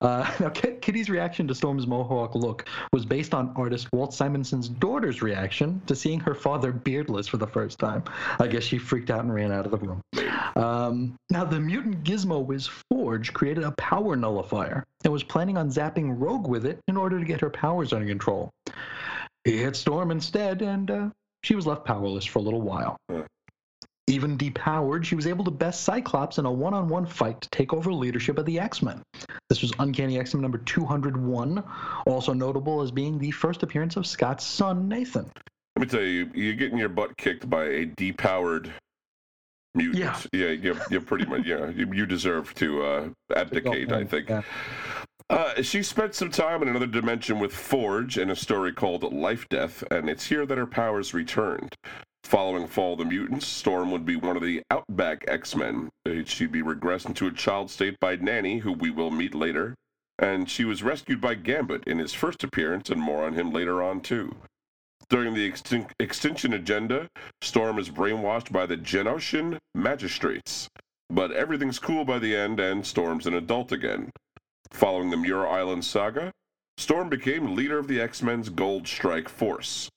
Uh, [LAUGHS] now, Kit- Kitty's reaction to Storm's mohawk look was based on artist Walt Simonson's daughter's reaction to seeing her father beardless for the first time. I guess she freaked out and ran out of the room. Um, now, the mutant Gizmo Whiz Forge created a power nullifier and was planning on zapping Rogue with it in order to get her powers under control. He hit Storm instead, and uh, she was left powerless for a little while. Even depowered, she was able to best Cyclops in a one on one fight to take over leadership of the X Men. This was Uncanny X Men number 201, also notable as being the first appearance of Scott's son, Nathan. Let me tell you, you're getting your butt kicked by a depowered mutant. Yeah. yeah, you're, you're pretty much yeah. You, you deserve to uh, abdicate. I think. Yeah. Uh, she spent some time in another dimension with Forge in a story called Life Death, and it's here that her powers returned. Following Fall of the Mutants, Storm would be one of the Outback X Men. She'd be regressed into a child state by Nanny, who we will meet later, and she was rescued by Gambit in his first appearance, and more on him later on, too. During the extin- Extinction Agenda, Storm is brainwashed by the Genoshan magistrates. But everything's cool by the end, and Storm's an adult again. Following the Muir Island saga, Storm became leader of the X Men's Gold Strike Force.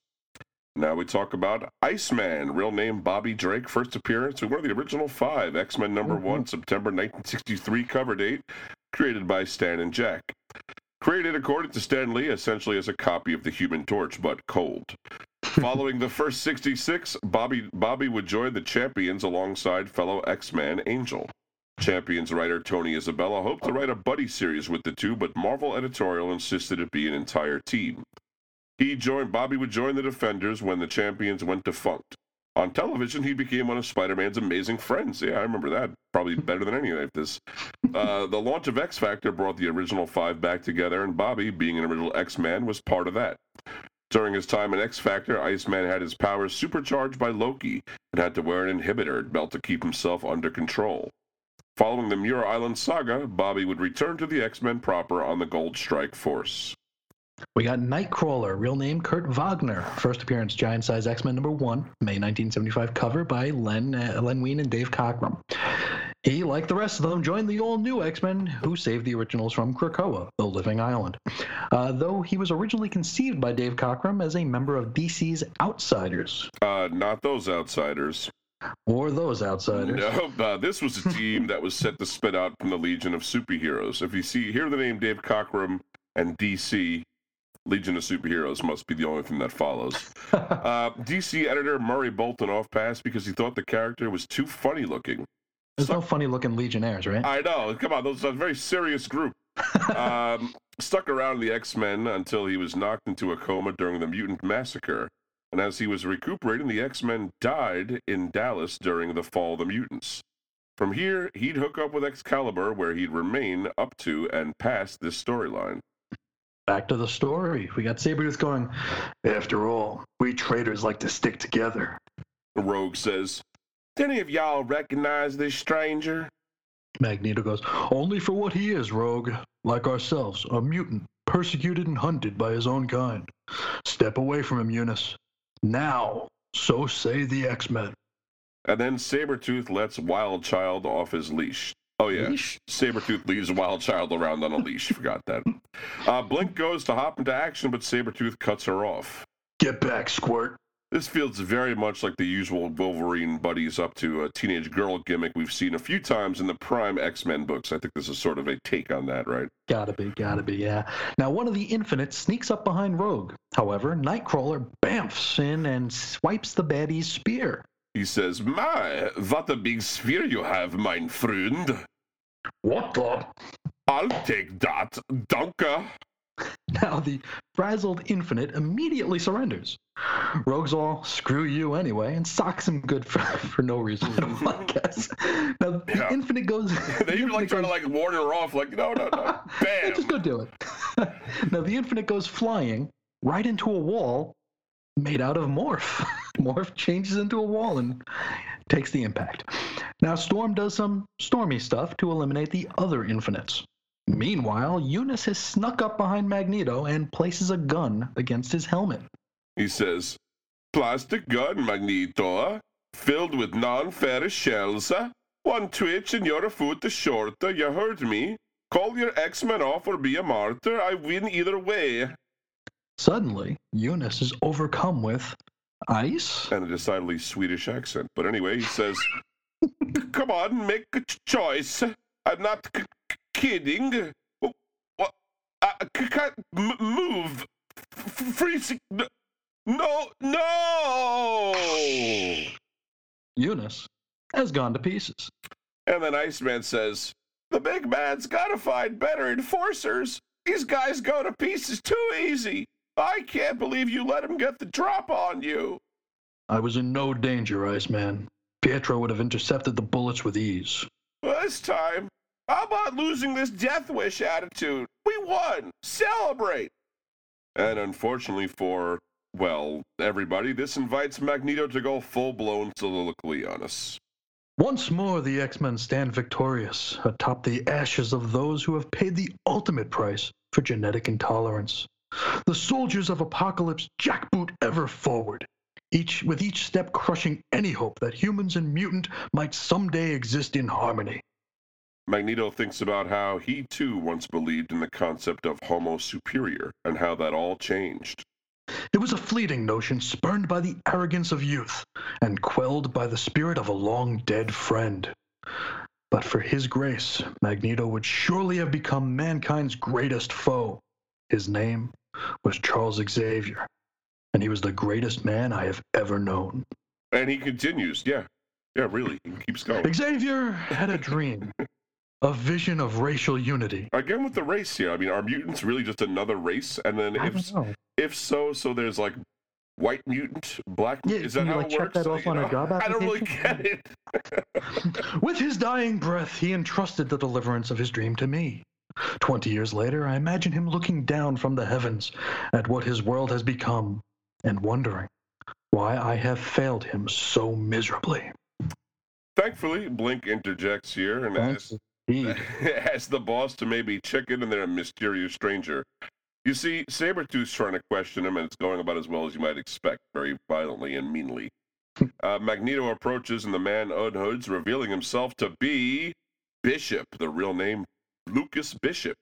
Now we talk about Iceman, real name Bobby Drake, first appearance in one of the original five X Men number mm-hmm. one, September 1963 cover date, created by Stan and Jack. Created, according to Stan Lee, essentially as a copy of the Human Torch, but cold. [LAUGHS] Following the first 66, Bobby, Bobby would join the Champions alongside fellow X Man Angel. Champions writer Tony Isabella hoped to write a buddy series with the two, but Marvel editorial insisted it be an entire team. He joined Bobby would join the Defenders when the Champions went defunct. On television, he became one of Spider-Man's amazing friends. Yeah, I remember that. Probably [LAUGHS] better than any of this. Uh, the launch of X Factor brought the original five back together, and Bobby, being an original X-Man, was part of that. During his time in X Factor, Iceman had his powers supercharged by Loki and had to wear an inhibitor belt to keep himself under control. Following the Muir Island saga, Bobby would return to the X Men proper on the Gold Strike Force. We got Nightcrawler, real name Kurt Wagner. First appearance, Giant Size X Men number one, May 1975, cover by Len, uh, Len Wein and Dave Cockrum. He, like the rest of them, joined the all new X Men who saved the originals from Krakoa, the living island. Uh, though he was originally conceived by Dave Cockrum as a member of DC's Outsiders, Uh, not those outsiders. or those Outsiders. No, uh, this was a team that was set to spin out from the Legion of Superheroes. If you see, hear the name Dave Cockrum and DC, Legion of Superheroes must be the only thing that follows. [LAUGHS] Uh, DC editor Murray Boltinoff passed because he thought the character was too funny looking. There's no funny looking Legionnaires, right? I know. Come on, those are a very serious group. [LAUGHS] um, stuck around the X Men until he was knocked into a coma during the mutant massacre. And as he was recuperating, the X Men died in Dallas during the fall of the mutants. From here, he'd hook up with Excalibur, where he'd remain up to and past this storyline. Back to the story. We got Sabretooth going, After all, we traitors like to stick together. The Rogue says, Did any of y'all recognize this stranger? Magneto goes, Only for what he is, Rogue. Like ourselves, a mutant, persecuted and hunted by his own kind. Step away from him, Eunice. Now, so say the X Men. And then Sabretooth lets Wild Child off his leash. Oh, yeah. Leash? Sabretooth leaves a Wild Child around on a leash. Forgot that. Uh, Blink goes to hop into action, but Sabretooth cuts her off. Get back, Squirt. This feels very much like the usual Wolverine buddies up to a teenage girl gimmick we've seen a few times in the Prime X Men books. I think this is sort of a take on that, right? Gotta be, gotta be, yeah. Now, one of the Infinites sneaks up behind Rogue. However, Nightcrawler bamfs in and swipes the baddie's spear. He says, My, what a big spear you have, mein Freund. What the? I'll take that, danke. Now, the frazzled Infinite immediately surrenders. Rogue's all, screw you anyway, and socks him good for, [LAUGHS] for no reason, I guess. Now, the Yeah. Infinite goes. [LAUGHS] They even like trying to like warn her off, like, no, no, no. [LAUGHS] Bam. Just go do it. now, the Infinite goes flying right into a wall made out of Morph. Morph changes into a wall and takes the impact. Now, Storm does some stormy stuff to eliminate the other Infinites. Meanwhile, Eunice has snuck up behind Magneto and places a gun against his helmet. He says, Plastic gun, Magneto, filled with non-ferrous shells. One twitch and you're a foot the short. You heard me. Call your X-Men off or be a martyr. I win either way. Suddenly, Eunice is overcome with ice. And a decidedly Swedish accent. But anyway, he says, [LAUGHS] Come on, make a ch- choice. I'm not c- kidding. What? I uh, c- can't m- move. F- freezing. No, no, no! Eunice has gone to pieces. And then Iceman says, The big man's gotta find better enforcers. These guys go to pieces too easy. I can't believe you let him get the drop on you. I was in no danger, Iceman. Pietro would have intercepted the bullets with ease. This time, how about losing this death wish attitude? We won! Celebrate! And unfortunately for, well, everybody, this invites Magneto to go full blown soliloquy on us. Once more, the X Men stand victorious atop the ashes of those who have paid the ultimate price for genetic intolerance. The soldiers of Apocalypse jackboot ever forward, each with each step crushing any hope that humans and mutant might someday exist in harmony. Magneto thinks about how he too once believed in the concept of Homo superior and how that all changed. It was a fleeting notion spurned by the arrogance of youth and quelled by the spirit of a long dead friend. But for his grace, Magneto would surely have become mankind's greatest foe. His name was Charles Xavier, and he was the greatest man I have ever known. And he continues, yeah, yeah, really, he keeps going. Xavier had a dream, [LAUGHS] a vision of racial unity. Again with the race here, I mean, are mutants really just another race? And then I if don't know. if so, so there's like white mutant, black. Yeah, is that can you, how like, it check works? that off You on a know, job [LAUGHS] I don't really get it. [LAUGHS] With his dying breath, he entrusted the deliverance of his dream to me. Twenty years later, I imagine him looking down from the heavens at what his world has become and wondering why I have failed him so miserably. Thankfully, Blink interjects here and asks, [LAUGHS] asks the boss to maybe check in on their mysterious stranger. You see, Sabretooth's trying to question him, and it's going about as well as you might expect, very violently and meanly. [LAUGHS] Uh, Magneto approaches, and the man unhoods, revealing himself to be Bishop, the real name Lucas Bishop.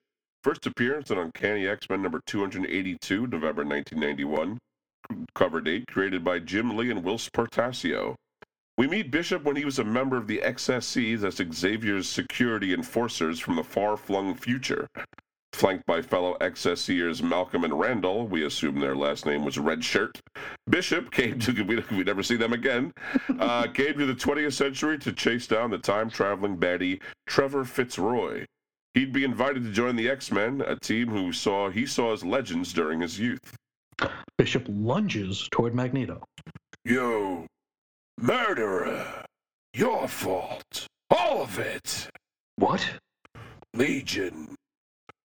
First appearance in Uncanny X Men number 282, November 1991. Cover date created by Jim Lee and Whilce Portacio. We meet Bishop when he was a member of the XSE, that's Xavier's security enforcers from the far flung future. Flanked by fellow XSEers Malcolm and Randall, we assume their last name was Redshirt. Bishop came to, we, we never see them again, uh, [LAUGHS] came to the 20th century to chase down the time traveling baddie Trevor Fitzroy. He'd be invited to join the X Men, a team who saw he saw as legends during his youth. Bishop lunges toward Magneto. You murderer! Your fault! All of it! What? Legion.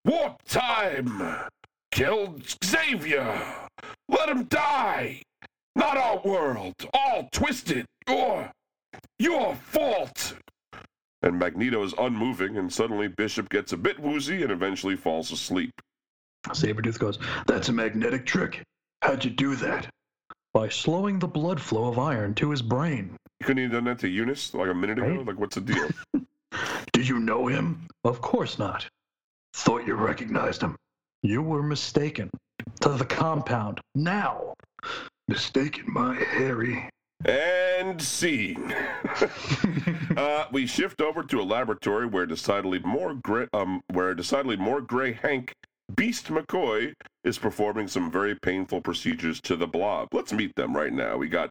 Warp time! Killed Xavier! Let him die! Not our world! All twisted! Your. Your fault! And Magneto is unmoving, and suddenly Bishop gets a bit woozy and eventually falls asleep. Sabretooth goes, That's a magnetic trick. How'd you do that? By slowing the blood flow of iron to his brain. You Couldn't have done that to Eunice like a minute ago? Right. Like, what's the deal? [LAUGHS] Did you know him? Of course not. Thought you recognized him. You were mistaken. To the compound. Now. Mistaken, my Harry. And scene. [LAUGHS] uh, we shift over to a laboratory where decidedly more gray, um, where decidedly more gray Hank Beast McCoy is performing some very painful procedures to the Blob. Let's meet them right now. We got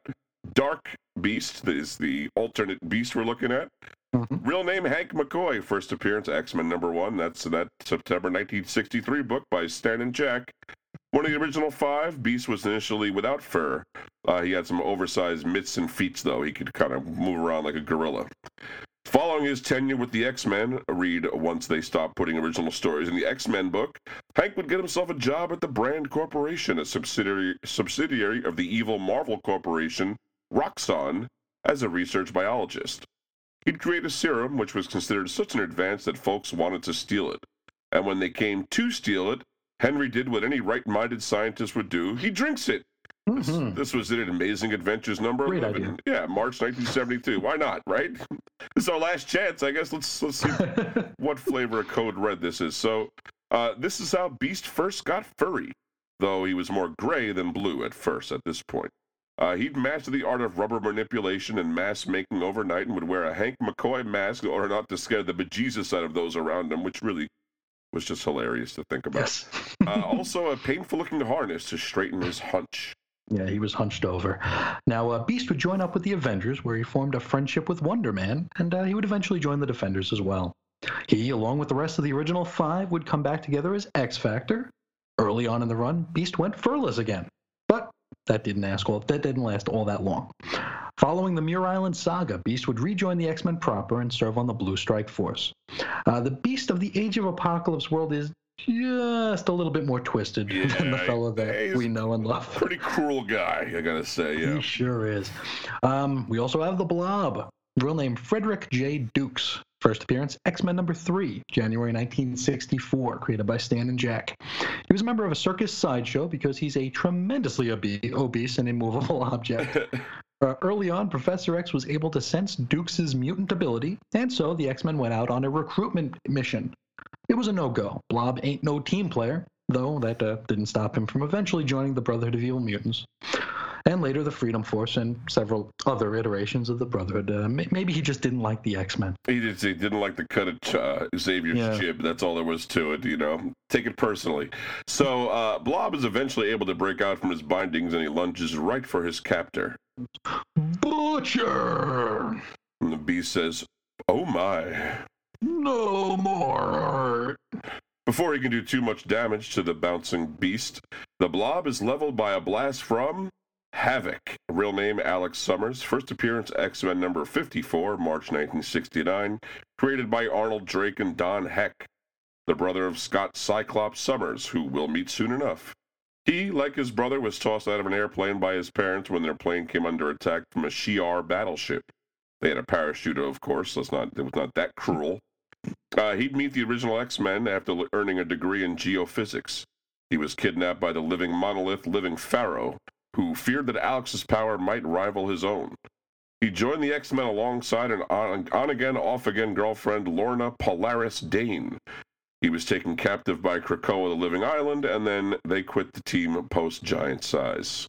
Dark Beast, that is the alternate Beast we're looking at. Mhm. Real name Hank McCoy, first appearance X Men number one. That's that September 1963 book by Stan and Jack. One of the original five, Beast was initially without fur. Uh, he had some oversized mitts and feet, though. He could kind of move around like a gorilla. Following his tenure with the X Men, read once they stopped putting original stories in the X Men book, Hank would get himself a job at the Brand Corporation, a subsidiary, subsidiary of the evil Marvel Corporation, Roxxon, as a research biologist. He'd create a serum which was considered such an advance that folks wanted to steal it. And when they came to steal it, Henry did what any right minded scientist would do he drinks it. This, Mhm. this was it Amazing Adventures number Great 11. idea. Yeah, March 1972. Why not, right? [LAUGHS] It's our last chance. I guess let's let's see [LAUGHS] what flavor of code red this is. So, uh, this is how Beast first got furry, though he was more gray than blue at first at this point. Uh, he'd mastered the art of rubber manipulation and mask making overnight and would wear a Hank McCoy mask in order not to scare the bejesus out of those around him, which really was just hilarious to think about. Yes. uh, also, a painful looking harness to straighten his hunch. Yeah, he was hunched over. Now, uh, Beast would join up with the Avengers, where he formed a friendship with Wonder Man, and uh, he would eventually join the Defenders as well. He, along with the rest of the original five, would come back together as X Factor. Early on in the run, Beast went furless again, that didn't ask all, that didn't last all that long. Following the Muir Island saga, Beast would rejoin the X Men proper and serve on the Blue Strike Force. Uh, the Beast of the Age of Apocalypse world is just a little bit more twisted [LAUGHS] than the fellow that we know and love. Pretty cruel guy, I gotta say. Yeah. He sure is. Um, we also have the Blob, real name Frederick J. Dukes. First appearance, X Men number three, January 1964, created by Stan and Jack. He was a member of a circus sideshow because he's a tremendously obese and immovable [LAUGHS] object. [LAUGHS] Uh, early on, Professor X was able to sense Dukes' mutant ability, and so the X Men went out on a recruitment mission. It was a no go. Blob ain't no team player, though that uh, didn't stop him from eventually joining the Brotherhood of Evil Mutants. And later, the Freedom Force and several other iterations of the Brotherhood. Uh, may- maybe he just didn't like the X Men. He, just, he didn't like the cut of uh, Xavier's Yeah. jib. That's all there was to it, you know. Take it personally. So uh, Blob is eventually able to break out from his bindings and he lunges right for his captor. Butcher! And the beast says, Oh my. No more! Before he can do too much damage to the bouncing beast, the blob is leveled by a blast from Havoc. Real name Alex Summers. First appearance X Men number 54, March 1969. Created by Arnold Drake and Don Heck, the brother of Scott Cyclops Summers, who we'll meet soon enough. He, like his brother, was tossed out of an airplane by his parents when their plane came under attack from a Shi'ar battleship. They had a parachute, of course. That's not. It was not that cruel. Uh, he'd meet the original X Men after earning a degree in geophysics. He was kidnapped by the living monolith, Living Pharaoh, who feared that Alex's power might rival his own. He joined the X Men alongside an on, again, off again girlfriend, Lorna Polaris Dane. He was taken captive by Krakoa, the Living Island, and then they quit the team post giant size.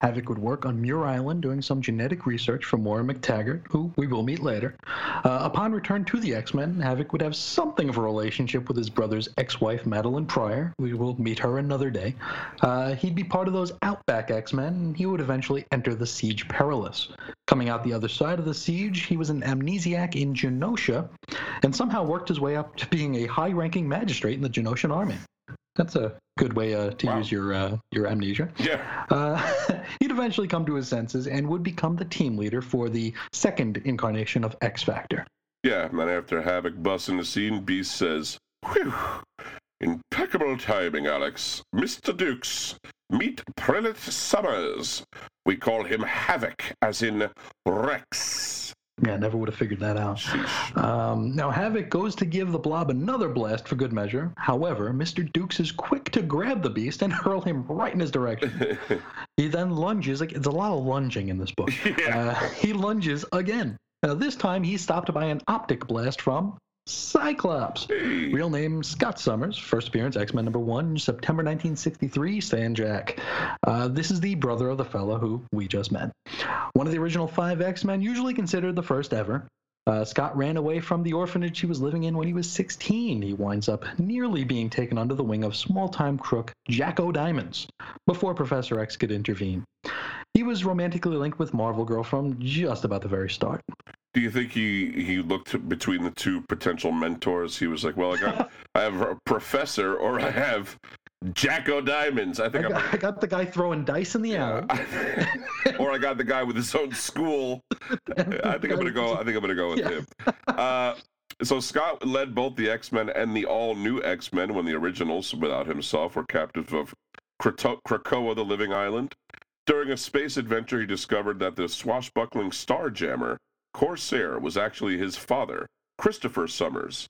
Havoc would work on Muir Island doing some genetic research for Moira McTaggart, who we will meet later. Uh, upon return to the X Men, Havoc would have something of a relationship with his brother's ex wife, Madelyne Pryor. We will meet her another day. Uh, he'd be part of those Outback X Men, and he would eventually enter the Siege Perilous. Coming out the other side of the siege, he was an amnesiac in Genosha and somehow worked his way up to being a high ranking magistrate in the Genoshan army. That's a good way uh, to Wow. use your uh, your amnesia. Yeah. Uh, [LAUGHS] he'd eventually come to his senses and would become the team leader for the second incarnation of X Factor. Yeah, and then after Havoc busts in the scene, Beast says, Whew, impeccable timing, Alex. Mr. Dukes, meet Prelate Summers. We call him Havoc, as in Rex. Yeah, I never would have figured that out. Um, now, Havoc goes to give the blob another blast for good measure. However, Mr. Dukes is quick to grab the beast and [LAUGHS] hurl him right in his direction. [LAUGHS] he then lunges. Like, it's a lot of lunging in this book. [LAUGHS] yeah. Uh, he lunges again. Now, this time he's stopped by an optic blast from Cyclops. Real name Scott Summers. First appearance X Men number one, September 1963. Stan Jack. Uh, this is the brother of the fellow who we just met. One of the original five X Men, usually considered the first ever. Uh, Scott ran away from the orphanage he was living in when he was 16. He winds up nearly being taken under the wing of small time crook Jack O'Diamonds before Professor X could intervene. He was romantically linked with Marvel Girl from just about the very start. Do you think he, he looked between the two potential mentors? He was like, well, I got I have a professor or I have Jack O'Diamonds. I I think I'm got, I got the guy throwing dice in the alley. [LAUGHS] or I got the guy with his own school. I think I'm gonna go. I think I'm gonna go with Yeah. him. Uh, so Scott led both the X Men and the all new X Men when the originals, without himself, were captives of Krato- Krakoa, the Living Island. During a space adventure, he discovered that the swashbuckling Starjammer Corsair was actually his father, Christopher Summers.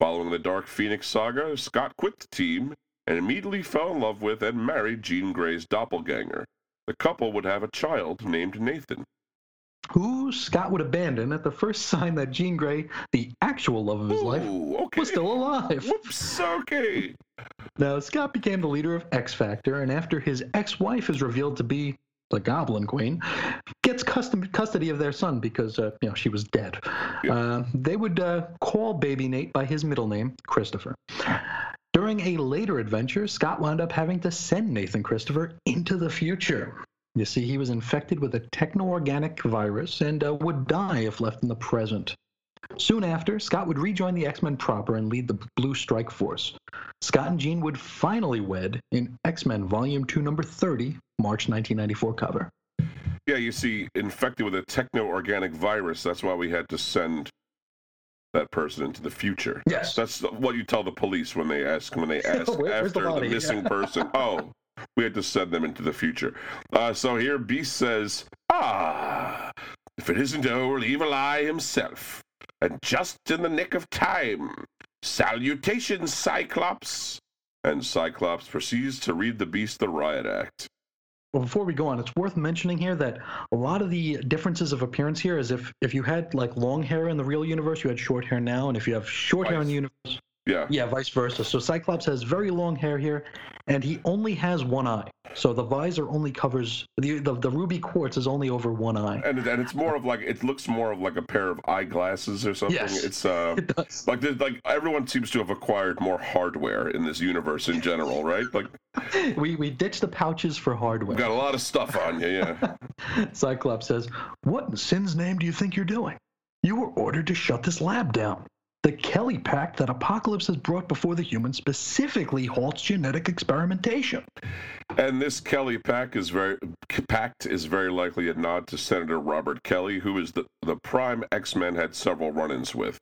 Following the Dark Phoenix saga, Scott quit the team and immediately fell in love with and married Jean Grey's doppelganger. The couple would have a child named Nathan. Who Scott would abandon at the first sign that Jean Grey, the actual love of his life, okay. was still alive. Whoops, okay. Now, Scott became the leader of X Factor, and after his ex wife is revealed to be the Goblin Queen, gets custom, custody of their son because uh, you know she was dead. Yeah. Uh, they would uh, call baby Nate by his middle name, Christopher. During a later adventure, Scott wound up having to send Nathan Christopher into the future. You see, he was infected with a techno-organic virus and uh, would die if left in the present. Soon after, Scott would rejoin the X Men proper and lead the Blue Strike Force. Scott and Jean would finally wed in X Men Volume 2, Number 30, March 1994 cover. Yeah, you see, infected with a techno organic virus. That's why we had to send that person into the future. Yes. That's what you tell the police when they ask when they [LAUGHS] ask Where- the after the, body? missing [LAUGHS] person. Oh, we had to send them into the future. Uh, so here Beast says, "Ah, if it isn't old Evil Eye himself, and just in the nick of time. Salutations, Cyclops." And Cyclops proceeds to read the Beast the Riot Act. Well, before we go on, it's worth mentioning here that a lot of the differences of appearance here is if if you had like long hair in the real universe, you had short hair now, and if you have short hair in the universe, Yeah. yeah, vice versa. So Cyclops has very long hair here, and he only has one eye. So the visor only covers the the, the ruby quartz is only over one eye. And, and it's more of like it looks more of like a pair of eyeglasses or something. Yes. It's uh It does. like like everyone seems to have acquired more hardware in this universe in general, right? Like [LAUGHS] We we ditched the pouches for hardware. got a lot of stuff on you, yeah. [LAUGHS] Cyclops says, What in sin's name do you think you're doing? You were ordered to shut this lab down. The Kelly Pact that Apocalypse has brought before the humans specifically halts genetic experimentation. And this Kelly pack is very pact is very likely a nod to Senator Robert Kelly, who is the the prime X Men had several run-ins with.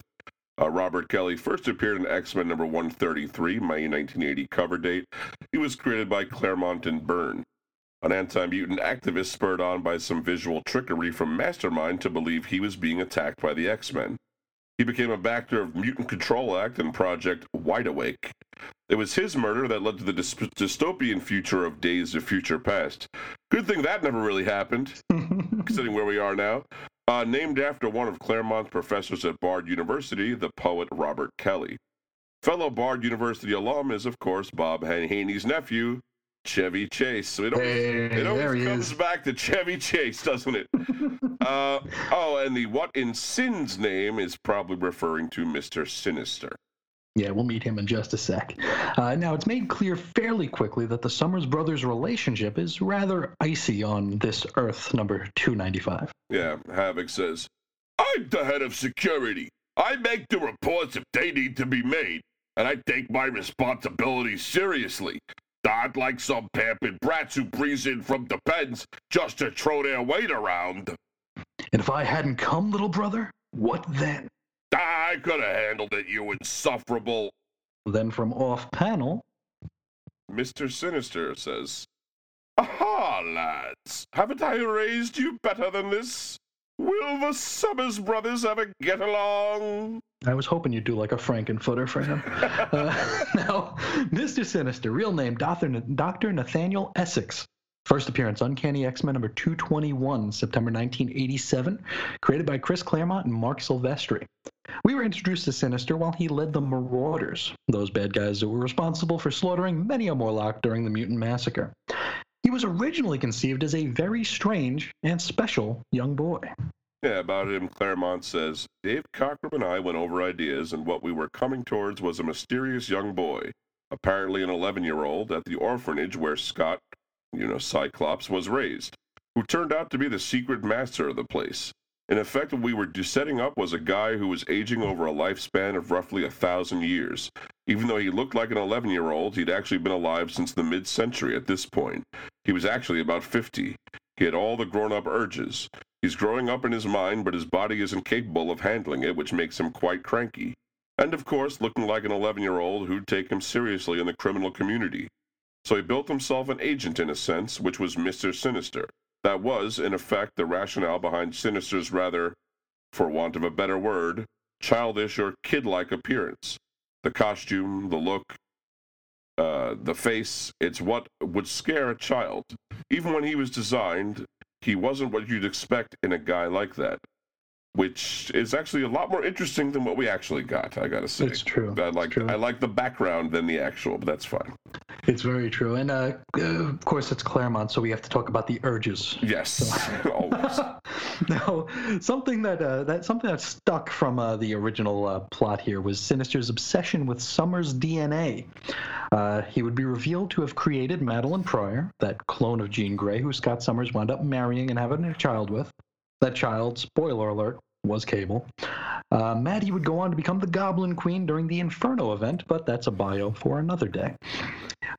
Uh, Robert Kelly first appeared in X Men number 133, May 1980 cover date. He was created by Claremont and Byrne. An anti mutant activist spurred on by some visual trickery from Mastermind to believe he was being attacked by the X Men. He became a backer of Mutant Control Act and Project Wide Awake. It was his murder that led to the dys- dystopian future of Days of Future Past. Good thing that never really happened, [LAUGHS] considering where we are now. Uh, named after one of Claremont's professors at Bard University, the poet Robert Kelly. Fellow Bard University alum is, of course, Bob Han- Haney's nephew, Chevy Chase. So it always, Hey, it always comes is. back to Chevy Chase, doesn't it? [LAUGHS] uh, oh, and the what in Sin's name is probably referring to Mr. Sinister. Yeah, we'll meet him in just a sec. Uh, now, it's made clear fairly quickly that the Summers brothers' relationship is rather icy on this Earth number 295. Yeah, Havoc says, I'm the head of security. I make the reports if they need to be made, and I take my responsibilities seriously. Not like some pampered brats who breeze in from the pens just to throw their weight around. And if I hadn't come, little brother, what then? I could have handled it, you insufferable. Then from off panel, Mr. Sinister says, Aha, lads, haven't I raised you better than this? Will the Summers brothers ever get along? I was hoping you'd do like a Frankenfooter for him. [LAUGHS] uh, [LAUGHS] now, Mr. Sinister, real name Dr. Dr. Nathaniel Essex. First appearance, Uncanny X Men number 221, September 1987, created by Chris Claremont and Marc Silvestri. We were introduced to Sinister while he led the Marauders, those bad guys that were responsible for slaughtering many a Morlock during the Mutant Massacre. He was originally conceived as a very strange and special young boy. Yeah, about him, Claremont says Dave Cockrum and I went over ideas, and what we were coming towards was a mysterious young boy, apparently an 11 year old, at the orphanage where Scott, you know, Cyclops, was raised, who turned out to be the secret master of the place. In effect, what we were setting up was a guy who was aging over a lifespan of roughly a thousand years. Even though he looked like an 11 year old, he'd actually been alive since the mid century at this point. He was actually about 50. He had all the grown up urges. He's growing up in his mind, but his body isn't capable of handling it, which makes him quite cranky. And of course, looking like an 11 year old who'd take him seriously in the criminal community. So he built himself an agent in a sense, which was Mr. Sinister. That was, in effect, the rationale behind Sinister's rather, for want of a better word, childish or kid like appearance. The costume, the look, uh, the face, it's what would scare a child. Even when he was designed, he wasn't what you'd expect in a guy like that. Which is actually a lot more interesting than what we actually got. I gotta say, It's true. I like true. I like the background than the actual, but that's fine. It's very true. And uh, uh, of course, it's Claremont, so we have to talk about the urges. Yes, [LAUGHS] always. [LAUGHS] now, something that uh, that something that stuck from uh, the original uh, plot here was Sinister's obsession with Summers' DNA. Uh, he would be revealed to have created Madelyne Pryor, that clone of Jean Grey, who Scott Summers wound up marrying and having a child with. That child, spoiler alert, was Cable. Uh, Maddie would go on to become the Goblin Queen during the Inferno event, but that's a bio for another day.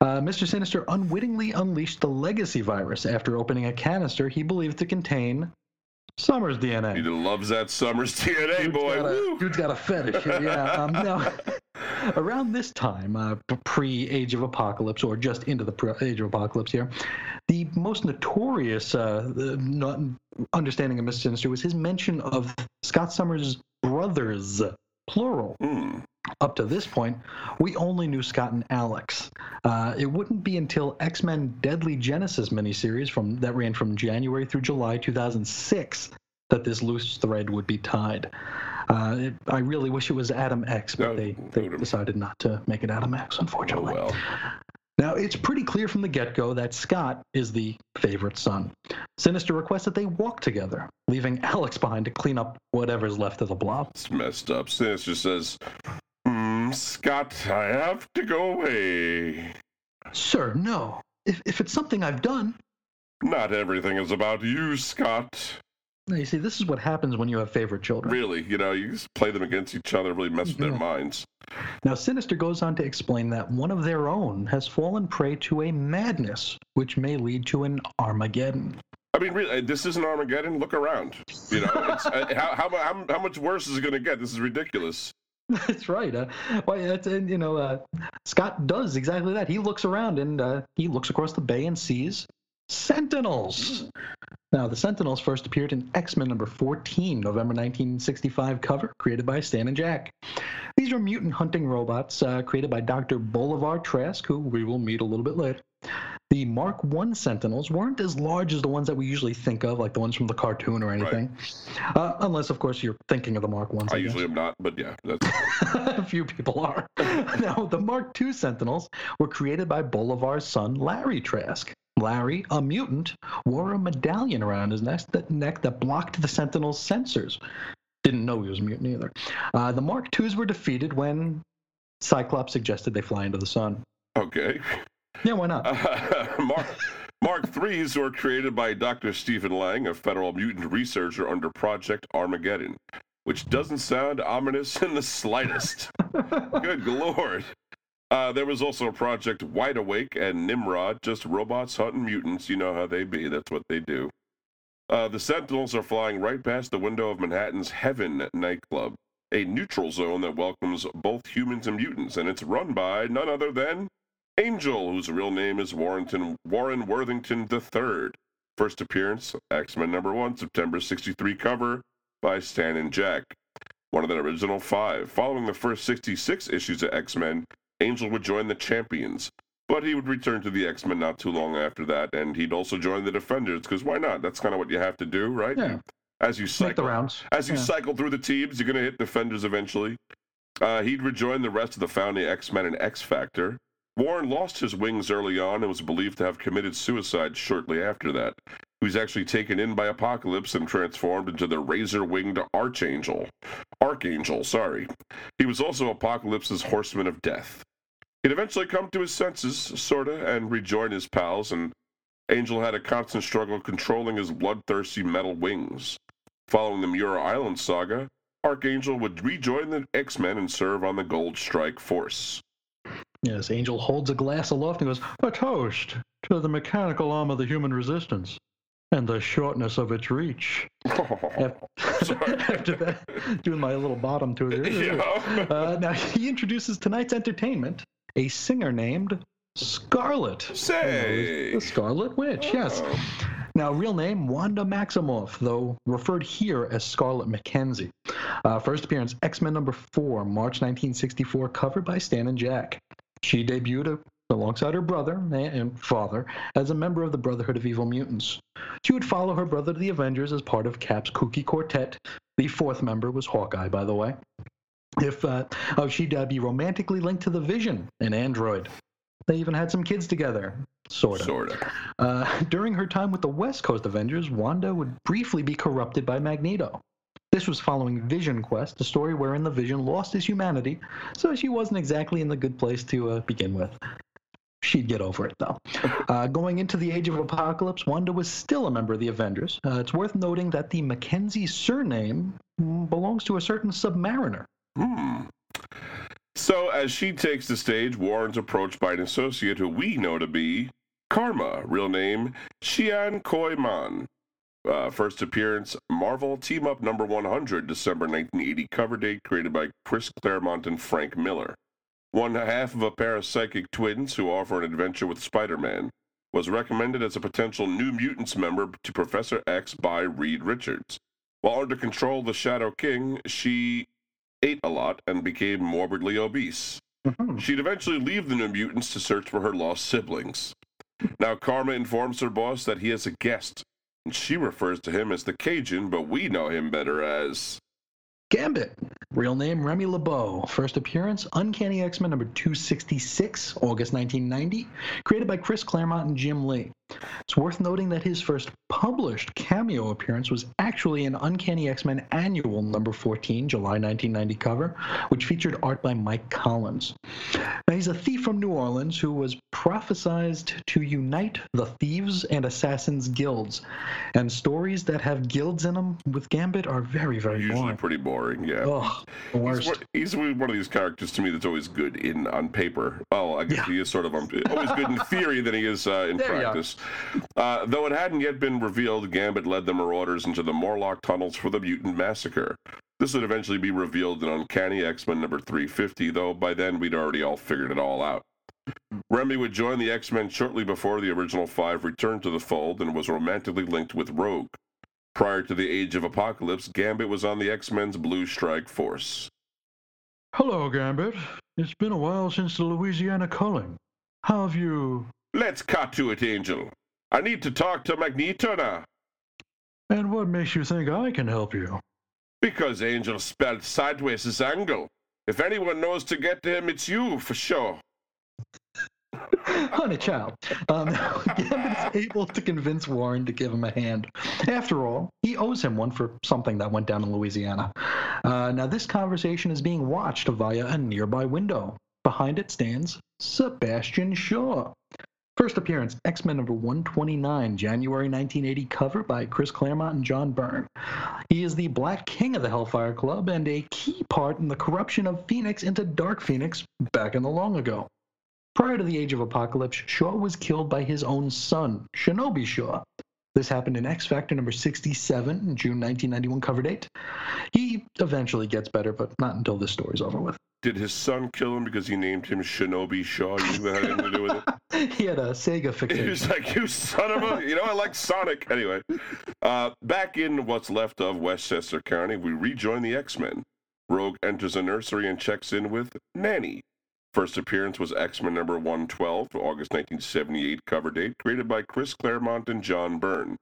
Uh, Mr. Sinister unwittingly unleashed the legacy virus after opening a canister he believed to contain Summers' DNA. He loves that Summers DNA Dude's boy. got a- dude's got a fetish. Yeah. Um, [LAUGHS] now, around this time, uh, pre Age of Apocalypse, or just into the pre- Age of Apocalypse here, the most notorious uh, not understanding of Mr. Sinister was his mention of Scott Summers' brothers, plural. Hmm. Up to this point, we only knew Scott and Alex. Uh, it wouldn't be until X Men Deadly Genesis miniseries from that ran from January through July 2006 that this loose thread would be tied. Uh, it, I really wish it was Adam X, but No, they, they decided not to make it Adam X, Oh unfortunately. well. Now, it's pretty clear from the get go that Scott is the favorite son. Sinister requests that they walk together, leaving Alex behind to clean up whatever's left of the blob. It's messed up. Sinister says, mm, Scott, I have to go away. Sir, no. If, if it's something I've done, Not everything is about you, Scott. Now, you see, this is what happens when you have favorite children. Really, you know, you just play them against each other, really mess with their minds. Now, Sinister goes on to explain that one of their own has fallen prey to a madness, which may lead to an Armageddon. I mean, really, this isn't Armageddon. Look around. You know, it's, uh, [LAUGHS] how, how, how, how much worse is it going to get? This is ridiculous. [LAUGHS] That's right. Uh, why, that's, uh, you know, uh, Scott does exactly that. He looks around and uh, he looks across the bay and sees Sentinels. Now, the Sentinels first appeared in X Men number 14, November 1965 cover, created by Stan and Jack. These are mutant hunting robots uh, created by Dr. Bolivar Trask, who we will meet a little bit later. The Mark I Sentinels weren't as large as the ones that we usually think of, like the ones from the cartoon or anything. Uh, unless, of course, you're thinking of the Mark Ones. I I guess. usually am not, but yeah, that's [LAUGHS] a few people are. [LAUGHS] now, the Mark II Sentinels were created by Bolivar's son, Larry Trask. Larry, a mutant, wore a medallion around his neck that, neck that blocked the Sentinel's sensors. Didn't know he was a mutant either. Uh, the Mark IIs were defeated when Cyclops suggested they fly into the sun. okay. Yeah, why not? [LAUGHS] Mark, Mark threes were created by Dr. Stephen Lang, a federal mutant researcher under Project Armageddon, which doesn't sound ominous in the slightest. [LAUGHS] Good lord. Uh, there was also a Project Wide Awake and Nimrod, just robots hunting mutants. You know how they be. That's what they do. Uh, the Sentinels are flying right past the window of Manhattan's Heaven nightclub, a neutral zone that welcomes both humans and mutants, and it's run by none other than Angel, whose real name is Warrington, Warren Worthington III. First appearance, X Men number one, September 63 cover by Stan and Jack. One of the original five. Following the first 66 issues of X Men, Angel would join the Champions. But he would return to the X Men not too long after that, and he'd also join the Defenders, because why not? That's kind of what you have to do, right? Yeah. As you Make the cycle, rounds. as you Yeah. cycle through the teams, you're going to hit defenders eventually. Uh, he'd rejoin the rest of the founding X Men and X Factor. Warren lost his wings early on and was believed to have committed suicide shortly after that. He was actually taken in by Apocalypse and transformed into the razor winged Archangel. Archangel, sorry. He was also Apocalypse's Horseman of Death. He'd eventually come to his senses, sorta, and rejoin his pals, and Angel had a constant struggle controlling his bloodthirsty metal wings. Following the Muir Island saga, Archangel would rejoin the X Men and serve on the Gold Strike Force. Yes, Angel holds a glass aloft and goes, A toast to the mechanical arm of the human resistance and the shortness of its reach. [LAUGHS] Af- [LAUGHS] After that, doing my little bottom to it. Yeah. Uh, now, he introduces tonight's entertainment a singer named Scarlet. Say. The Scarlet Witch, yes. Oh. Now, real name Wanda Maximoff, though referred here as Scarlet McKenzie. Uh, first appearance X Men number four, March 1964, covered by Stan and Jack. She debuted alongside her brother and father as a member of the Brotherhood of Evil Mutants. She would follow her brother to the Avengers as part of Cap's kooky quartet, The fourth member was Hawkeye, by the way. If uh, oh, she'd uh, be romantically linked to the Vision, an android. They even had some kids together, sort of. Sort of. Uh, [LAUGHS] during her time with the West Coast Avengers, Wanda would briefly be corrupted by Magneto. This was following Vision Quest, a story wherein the Vision lost his humanity, so she wasn't exactly in the good place to uh, begin with. She'd get over it, though. [LAUGHS] Uh, going into the Age of Apocalypse, Wanda was still a member of the Avengers. Uh, it's worth noting that the Mackenzie surname mm, belongs to a certain Submariner. Hmm. So, as she takes the stage, Warren's approached by an associate who we know to be Karma, real name Xi'an Coy Manh. Uh, first appearance Marvel Team Up number 100, December 1980, cover date created by Chris Claremont and Frank Miller. One half of a pair of psychic twins who offer an adventure with Spider Man. Was recommended as a potential New Mutants member to Professor X by Reed Richards. While under control of the Shadow King, she ate a lot and became morbidly obese. Mhm. She'd eventually leave the New Mutants to search for her lost siblings. Now, Karma informs her boss that he has a guest, she refers to him as the Cajun, but we know him better as. Gambit, real name Remy LeBeau. First appearance Uncanny X Men number 266, August 1990, created by Chris Claremont and Jim Lee. It's worth noting that his first published cameo appearance was actually in Uncanny X Men Annual number 14, July 1990 cover, which featured art by Mike Collins. Now, he's a thief from New Orleans who was prophesized to unite the Thieves and Assassins guilds. And stories that have guilds in them with Gambit are very, very boring. Usually boring. pretty boring, yeah. Oh, the He's worst. one, he's one of these characters to me that's always good in on paper. Oh, I guess Yeah. he is sort of um, always good in theory than he is uh, in [LAUGHS] There you Uh, though it hadn't yet been revealed, Gambit led the Marauders into the Morlock tunnels for the Mutant Massacre. This would eventually be revealed in Uncanny X-Men number 350, though by then we'd already all figured it all out. Remy would join the X-Men shortly before the original five returned to the fold and was romantically linked with Rogue. Prior to the Age of Apocalypse, Gambit was on the X-Men's Blue Strike Force. Hello, Gambit. It's been a while since the Louisiana culling. How have you. Let's cut to it, Angel. I need to talk to Magneto now. And what makes you think I can help you? Because Angel spelled sideways as angle. If anyone knows to get to him, it's you, for sure. Honey child. Um, [LAUGHS] Gambit is able to convince Warren to give him a hand. After all, he owes him one for something that went down in Louisiana. Uh, now, this conversation is being watched via a nearby window. Behind it stands Sebastian Shaw. First appearance, X Men number 129, January 1980, cover by Chris Claremont and John Byrne. He is the Black King of the Hellfire Club and a key part in the corruption of Phoenix into Dark Phoenix back in the long ago. Prior to the Age of Apocalypse, Shaw was killed by his own son, Shinobi Shaw. This happened in X Factor number 67, June 1991 cover date. He eventually gets better, but not until this story's over with. Did his son kill him because he named him Shinobi Shaw? You had anything to do with it? [LAUGHS] He had a Sega fixation. [LAUGHS] He was like, you son of a... You know, I like Sonic. Anyway, uh, back in what's left of Westchester County, we rejoin the X-Men. Rogue enters a nursery and checks in with Nanny. First appearance was X-Men number 112, August 1978 cover date, created by Chris Claremont and John Byrne.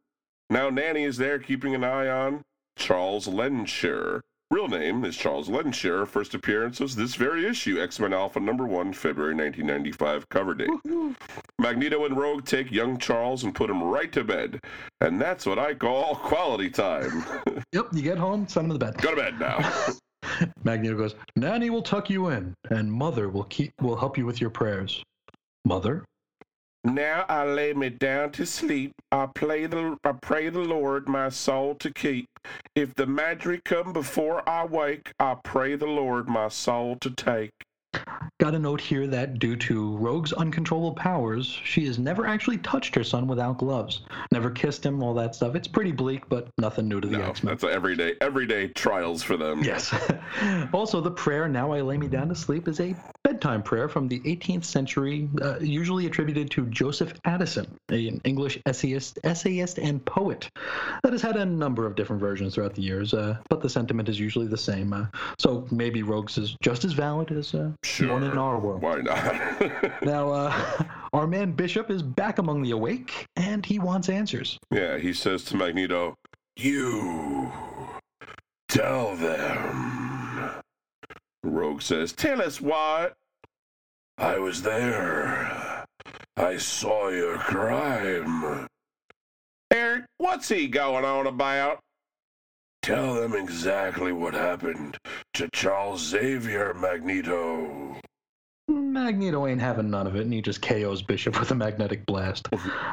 Now Nanny is there keeping an eye on Charles Lehnsherr. Real name is Charles Lehnsherr. First appearance was this very issue, X-Men Alpha number 1, February 1995 cover date. Magneto and Rogue take young Charles and put him right to bed. And that's what I call quality time. Yep, you get home, send him to bed. Go to bed now. [LAUGHS] [LAUGHS] Magneto goes, Nanny will tuck you in, and Mother will keep will help you with your prayers. Mother? Now I lay me down to sleep. I play the I pray the Lord my soul to keep. If the magic come before I wake, I pray the Lord my soul to take. Got a note here that due to Rogue's uncontrollable powers, she has never actually touched her son without gloves. Never kissed him, all that stuff. It's pretty bleak, but nothing new to the No, X Men. that's everyday everyday trials for them. Yes. [LAUGHS] also, the prayer, Now I Lay Me Down to Sleep, is a bedtime prayer from the 18th century, uh, usually attributed to Joseph Addison, an English essayist, essayist and poet that has had a number of different versions throughout the years, uh, but the sentiment is usually the same. Uh, so maybe Rogue's is just as valid as uh, Sure. one in our world. Why not? [LAUGHS] Now, uh, [LAUGHS] our man Bishop is back among the awake, and he wants answers. yeah, he says to Magneto, "You Tell them. Rogue says, Tell us what? I was there. I saw your crime. Erik, what's he going on about? Tell them exactly what happened to Charles Xavier Magneto. Magneto ain't having none of it, and he just KOs Bishop with a magnetic blast.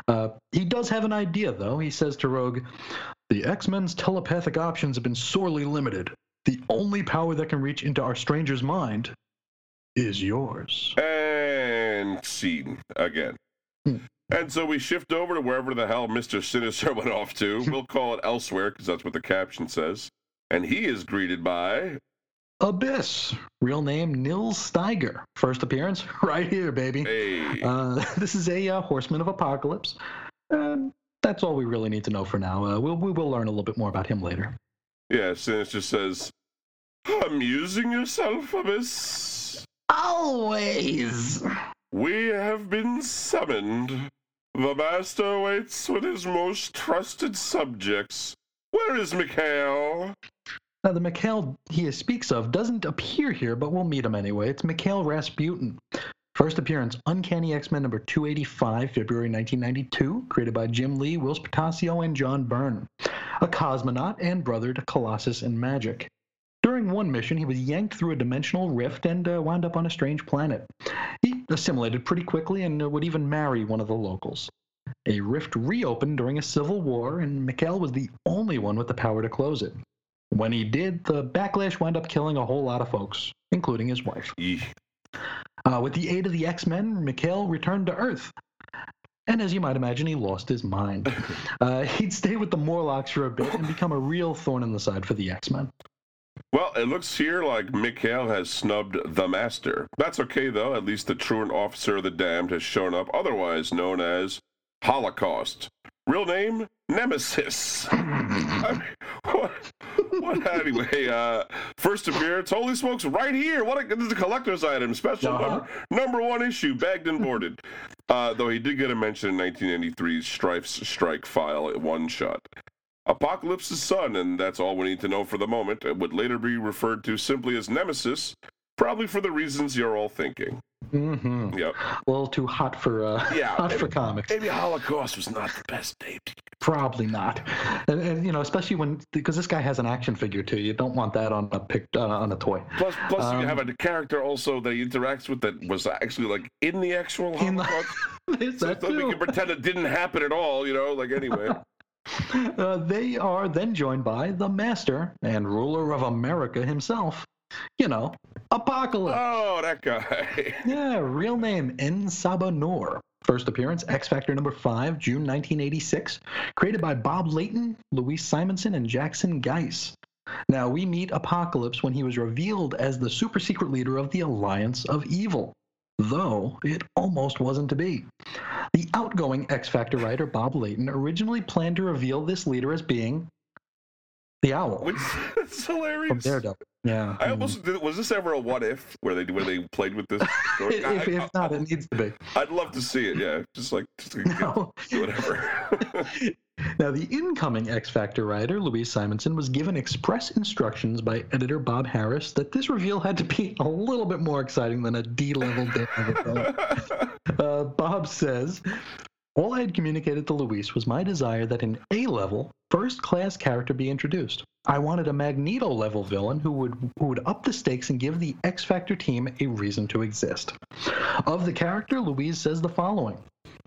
Uh, he does have an idea, though. He says to Rogue, The X Men's telepathic options have been sorely limited. The only power that can reach into our stranger's mind is yours. And scene again. Hmm. And so we shift over to wherever the hell Mr. Sinister [LAUGHS] went off to. We'll call it elsewhere because that's what the caption says. And he is greeted by Abyss, real name Nils Styger. First appearance [LAUGHS] right here, baby. Hey. Uh, [LAUGHS] this is a uh, Horseman of Apocalypse. Uh, that's all we really need to know for now. Uh, we'll, we will learn a little bit more about him later. yeah, Sinister says, Amusing yourself, Abyss? Always. We have been summoned. The Master waits with his most trusted subjects. Where is Mikhail? Now, the Mikhail he speaks of doesn't appear here, but we'll meet him anyway. It's Mikhail Rasputin. First appearance, Uncanny X-Men number 285, February 1992, created by Jim Lee, Whilce Portacio, and John Byrne. A cosmonaut and brother to Colossus and Magik. During one mission, he was yanked through a dimensional rift and uh, wound up on a strange planet. He assimilated pretty quickly and uh, would even marry one of the locals. A rift reopened during a civil war, and Mikhail was the only one with the power to close it. When he did, the backlash wound up killing a whole lot of folks, including his wife. Uh, with the aid of the X Men, Mikhail returned to Earth. And as you might imagine, he lost his mind. [LAUGHS] Uh, he'd stay with the Morlocks for a bit and become a real thorn in the side for the X Men. Well, it looks here like Mikhail has snubbed the Master. That's okay, though. At least the truant officer of the damned has shown up, otherwise known as Holocaust. Real name? Nemesis. [LAUGHS] I mean, what, what, anyway, uh, first appearance, holy smokes, right here. What a, this is a collector's item, special Uh-huh. number, number one issue, bagged and boarded. Uh, though he did get a mention in 1983's Stryfe's Strike file at one shot. Apocalypse's son, and that's all we need to know for the moment, It would later be referred to simply as Nemesis, probably for the reasons you're all thinking. Mm-hmm. Yep. A little too hot for uh, [LAUGHS] Yeah, hot for comics. Maybe Holocaust was not the best name. Probably not. And, and you know, especially when because this guy has an action figure too. You don't want that on a pic uh, on a toy. Plus, plus Um, you have a character also that he interacts with that was actually like in the actual In the- Holocaust. [LAUGHS] So that we can pretend it didn't happen at all, you know, like anyway. [LAUGHS] [LAUGHS] Uh, they are then joined by the master and ruler of America himself. You know, Apocalypse. oh, that guy. [LAUGHS] Yeah, real name En Sabah Nur. First appearance, X Factor number 5, June 1986. Created by Bob Layton, Louise Simonson, and Jackson Guice. Now, we meet Apocalypse when he was revealed as the super secret leader of the Alliance of Evil, though it almost wasn't to be. The outgoing X Factor writer Bob Layton originally planned to reveal this leader as being the Owl Which is [LAUGHS] hilarious. from Daredevil. Yeah. I almost did, was this ever a what if where they where they played with this [LAUGHS] story? if, I, if not, it needs to be. I'd love to see it. Yeah, just like just [LAUGHS] No. whatever. Now, the incoming X Factor writer, Louise Simonson, was given express instructions by editor Bob Harras that this reveal had to be a little bit more exciting than a D level Daredevil. [LAUGHS] uh, Bob says, All I had communicated to Louise was my desire that an A level, first class character be introduced. I wanted a Magneto level villain who would, who would up the stakes and give the X Factor team a reason to exist. Of the character, Louise says the following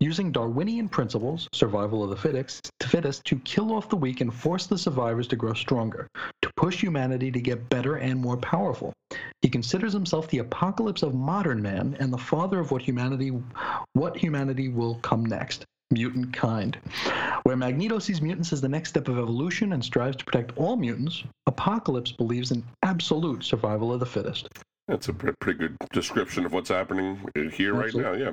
using Darwinian principles, survival of the fittest, to kill off the weak and force the survivors to grow stronger, to push humanity to get better and more powerful. He considers himself the apocalypse of modern man and the father of what humanity what humanity will come next. Mutant kind. Where Magneto sees mutants as the next step of evolution and strives to protect all mutants, Apocalypse believes in absolute survival of the fittest. That's a pretty good description of what's happening here right now. Yeah,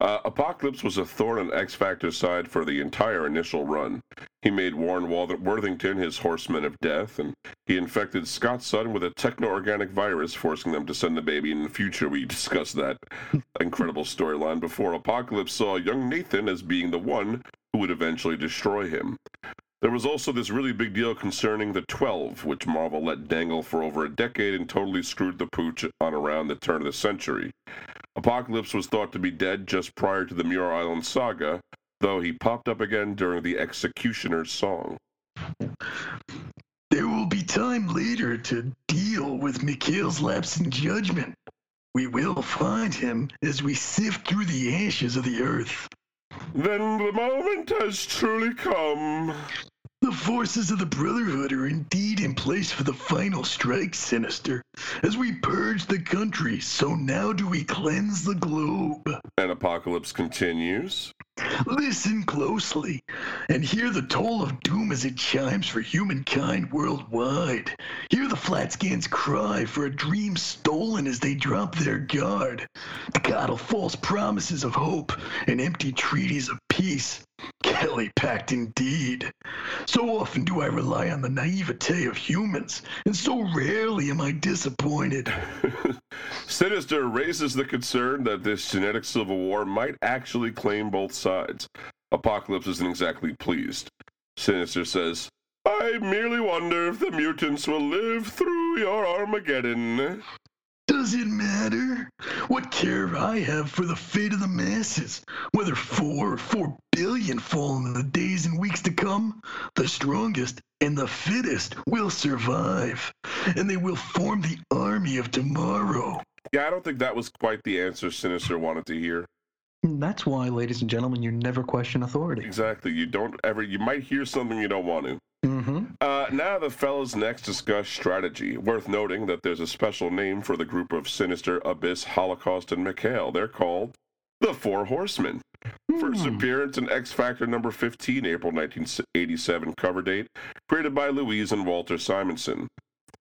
uh, Apocalypse was a thorn on X Factor's side for the entire initial run. He made Warren Worthington his Horseman of Death, and he infected Scott's son with a techno-organic virus, forcing them to send the baby. In the future, we [LAUGHS] discussed that incredible storyline before Apocalypse saw young Nathan as being the one who would eventually destroy him. There was also this really big deal concerning the 12, which Marvel let dangle for over a decade and totally screwed the pooch on around the turn of the century. Apocalypse was thought to be dead just prior to the Muir Island saga, though he popped up again during the Executioner's song. There will be time later to deal with Mikhail's lapse in judgment. We will find him as we sift through the ashes of the earth. Then the moment has truly come. The forces of the Brotherhood are indeed in place for the final strike, Sinister. As we purge the country, so now do we cleanse the globe. And Apocalypse continues. Listen closely and hear the toll of doom as it chimes for humankind worldwide. Hear the Flatscans cry for a dream stolen as they drop their guard. The coddle false promises of hope and empty treaties of peace. Kelly packed indeed. So often do I rely on the naivete of humans, and so rarely am I disappointed. [LAUGHS] Sinister raises the concern that this genetic civil war might actually claim both sides. Apocalypse isn't exactly pleased. Sinister says, I merely wonder if the mutants will live through your Armageddon. Does it matter? What care I have for the fate of the masses? Whether four or four billion fall in the days and weeks to come, the strongest and the fittest will survive, and they will form the army of tomorrow. Yeah, I don't think that was quite the answer Sinister wanted to hear. That's why, ladies and gentlemen, you never question authority. Exactly. You don't ever, you might hear something you don't want to. Mm-hmm. Uh, now the fellas next discuss strategy. Worth noting that there's a special name for the group of Sinister, Abyss, Holocaust, and Mikhail. They're called the Four Horsemen. First Hmm. appearance in X Factor number 15, April 1987 cover date, created by Louise and Walter Simonson.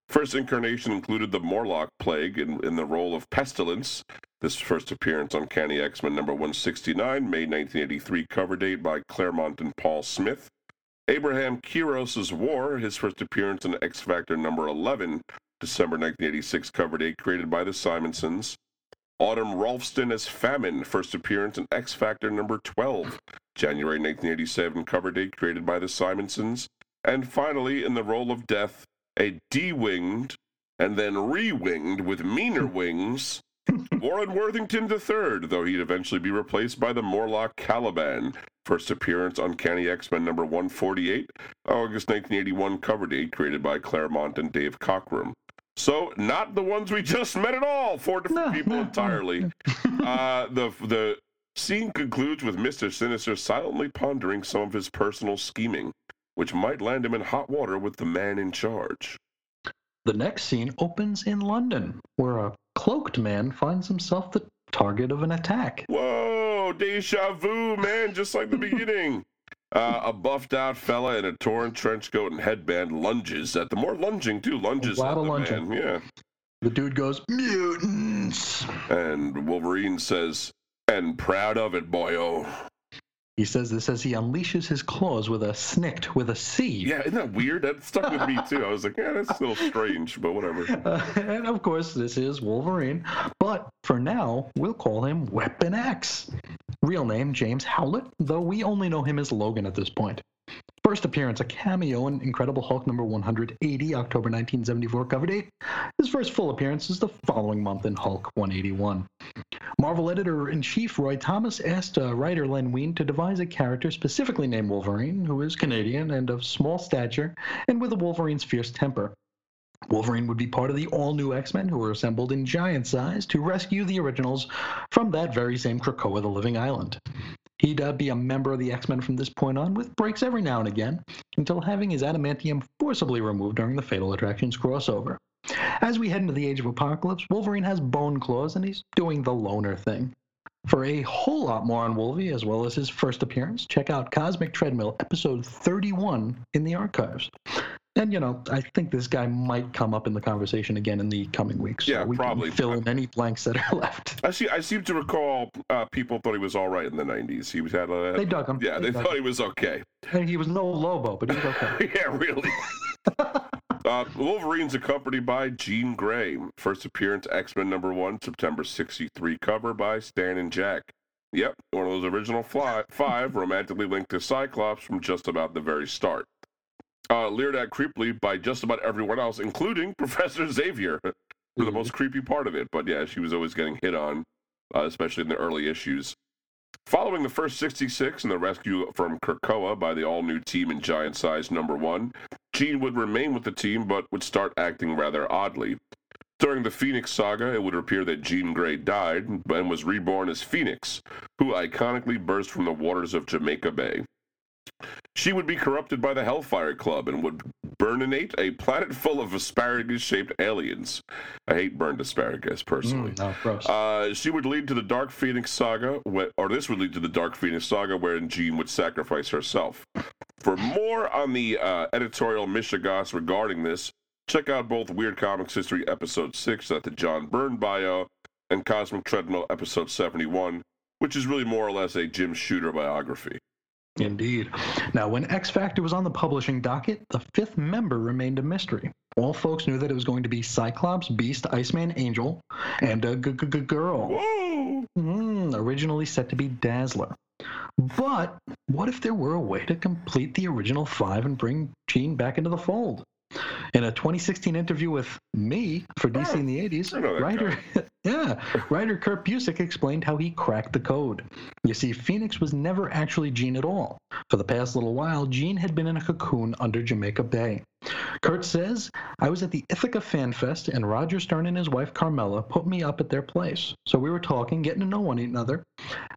First incarnation included the Morlock Plague in, in the role of Pestilence. This first appearance Uncanny X-Men number 169, May 1983 cover date by Claremont and Paul Smith. Abraham Kieros' War, his first appearance in X Factor number 11, December 1986 cover date, created by the Simonsons. Autumn Rolfson as Famine, first appearance in X Factor number 12, January 1987 cover date, created by the Simonsons. And finally, in the role of Death, a D-winged and then re-winged with meaner wings, [LAUGHS] Warren Worthington III, though he'd eventually be replaced by the Morlock Caliban. First appearance Uncanny X-Men number 148, August 1981 cover date, created by Claremont and Dave Cockrum. So, not the ones we [LAUGHS] just met at all. Four different No, people no, no. entirely. [LAUGHS] uh, the the scene concludes with Mister Sinister silently pondering some of his personal scheming, which might land him in hot water with the man in charge. The next scene opens in London, where a cloaked man finds himself the target of an attack. Whoa, deja vu, man, just like the [LAUGHS] beginning. Uh, a buffed out fella in a torn trench coat and headband lunges at the more lunging too, lunges A lot at of the lunging. man. Yeah. The dude goes, Mutants! And Wolverine says, and proud of it, boyo. He says this as he unleashes his claws with a snicked with a C. Yeah, isn't that weird? That stuck with me too. I was like, yeah, that's a little strange, but whatever. Uh, [LAUGHS] and of course, this is Wolverine, but for now, we'll call him Weapon X. Real name James Howlett, though we only know him as Logan at this point. First appearance, a cameo in Incredible Hulk number 180, October 1974 cover date. His first full appearance is the following month in Hulk 181. Marvel editor in chief Roy Thomas asked uh, writer Len Wein to devise a character specifically named Wolverine, who is Canadian and of small stature and with a Wolverine's fierce temper. Wolverine would be part of the all new X Men who were assembled in giant size to rescue the originals from that very same Krakoa the Living Island. He'd uh, be a member of the X Men from this point on, with breaks every now and again, until having his adamantium forcibly removed during the Fatal Attractions crossover. As we head into the Age of Apocalypse, Wolverine has bone claws and he's doing the loner thing. For a whole lot more on Wolvie, as well as his first appearance, check out Cosmic Treadmill, episode 31 in the archives. And, you know, I think this guy might come up in the conversation again in the coming weeks. Yeah, we probably. Fill in any blanks that are [LAUGHS] left. I see. I seem to recall uh, people thought he was all right in the '90s. He was had a They dug him. yeah. They dug thought him. he was okay. Hey, He was no Lobo, but he was okay. [LAUGHS] yeah, really. [LAUGHS] uh, Wolverine's accompanied by Jean Grey. First appearance X Men number one, September '63 cover by Stan and Jack. Yep, one of those original fly, five romantically linked to Cyclops from just about the very start. uh, leered at creepily by just about everyone else, including [LAUGHS] Professor Xavier, for the Mhm. most creepy part of it. But yeah, she was always getting hit on, uh, especially in the early issues. Following the first 66 and the rescue from Krakoa by the all new team in giant size number one, Jean would remain with the team but would start acting rather oddly. During the Phoenix saga, it would appear that Jean Grey died and was reborn as Phoenix, who iconically burst from the waters of Jamaica Bay. She would be corrupted by the Hellfire Club and would burninate a planet full of asparagus shaped aliens. I hate burned asparagus, personally. Mm, no. Uh, she would lead to the Dark Phoenix saga, or this would lead to the Dark Phoenix saga, wherein Jean would sacrifice herself. For more on the uh, editorial mishigas regarding this, check out both Weird Comics History Episode 6 at the John Byrne bio and Cosmic Treadmill Episode 71, which is really more or less a Jim Shooter biography. Indeed. Now, when X Factor was on the publishing docket, the fifth member remained a mystery. All folks knew that it was going to be Cyclops, Beast, Iceman, Angel, and a g- g- g- girl. Mm, originally set to be Dazzler. But what if there were a way to complete the original five and bring Jean back into the fold? In a 2016 interview with me for DC in the 80s, I know that writer, yeah, writer Kurt Busiek explained how he cracked the code. You see, Phoenix was never actually Jean at all. For the past little while, Jean had been in a cocoon under Jamaica Bay. Kurt says, I was at the Ithaca Fan Fest, and Roger Stern and his wife Carmela put me up at their place. So we were talking, getting to know one another.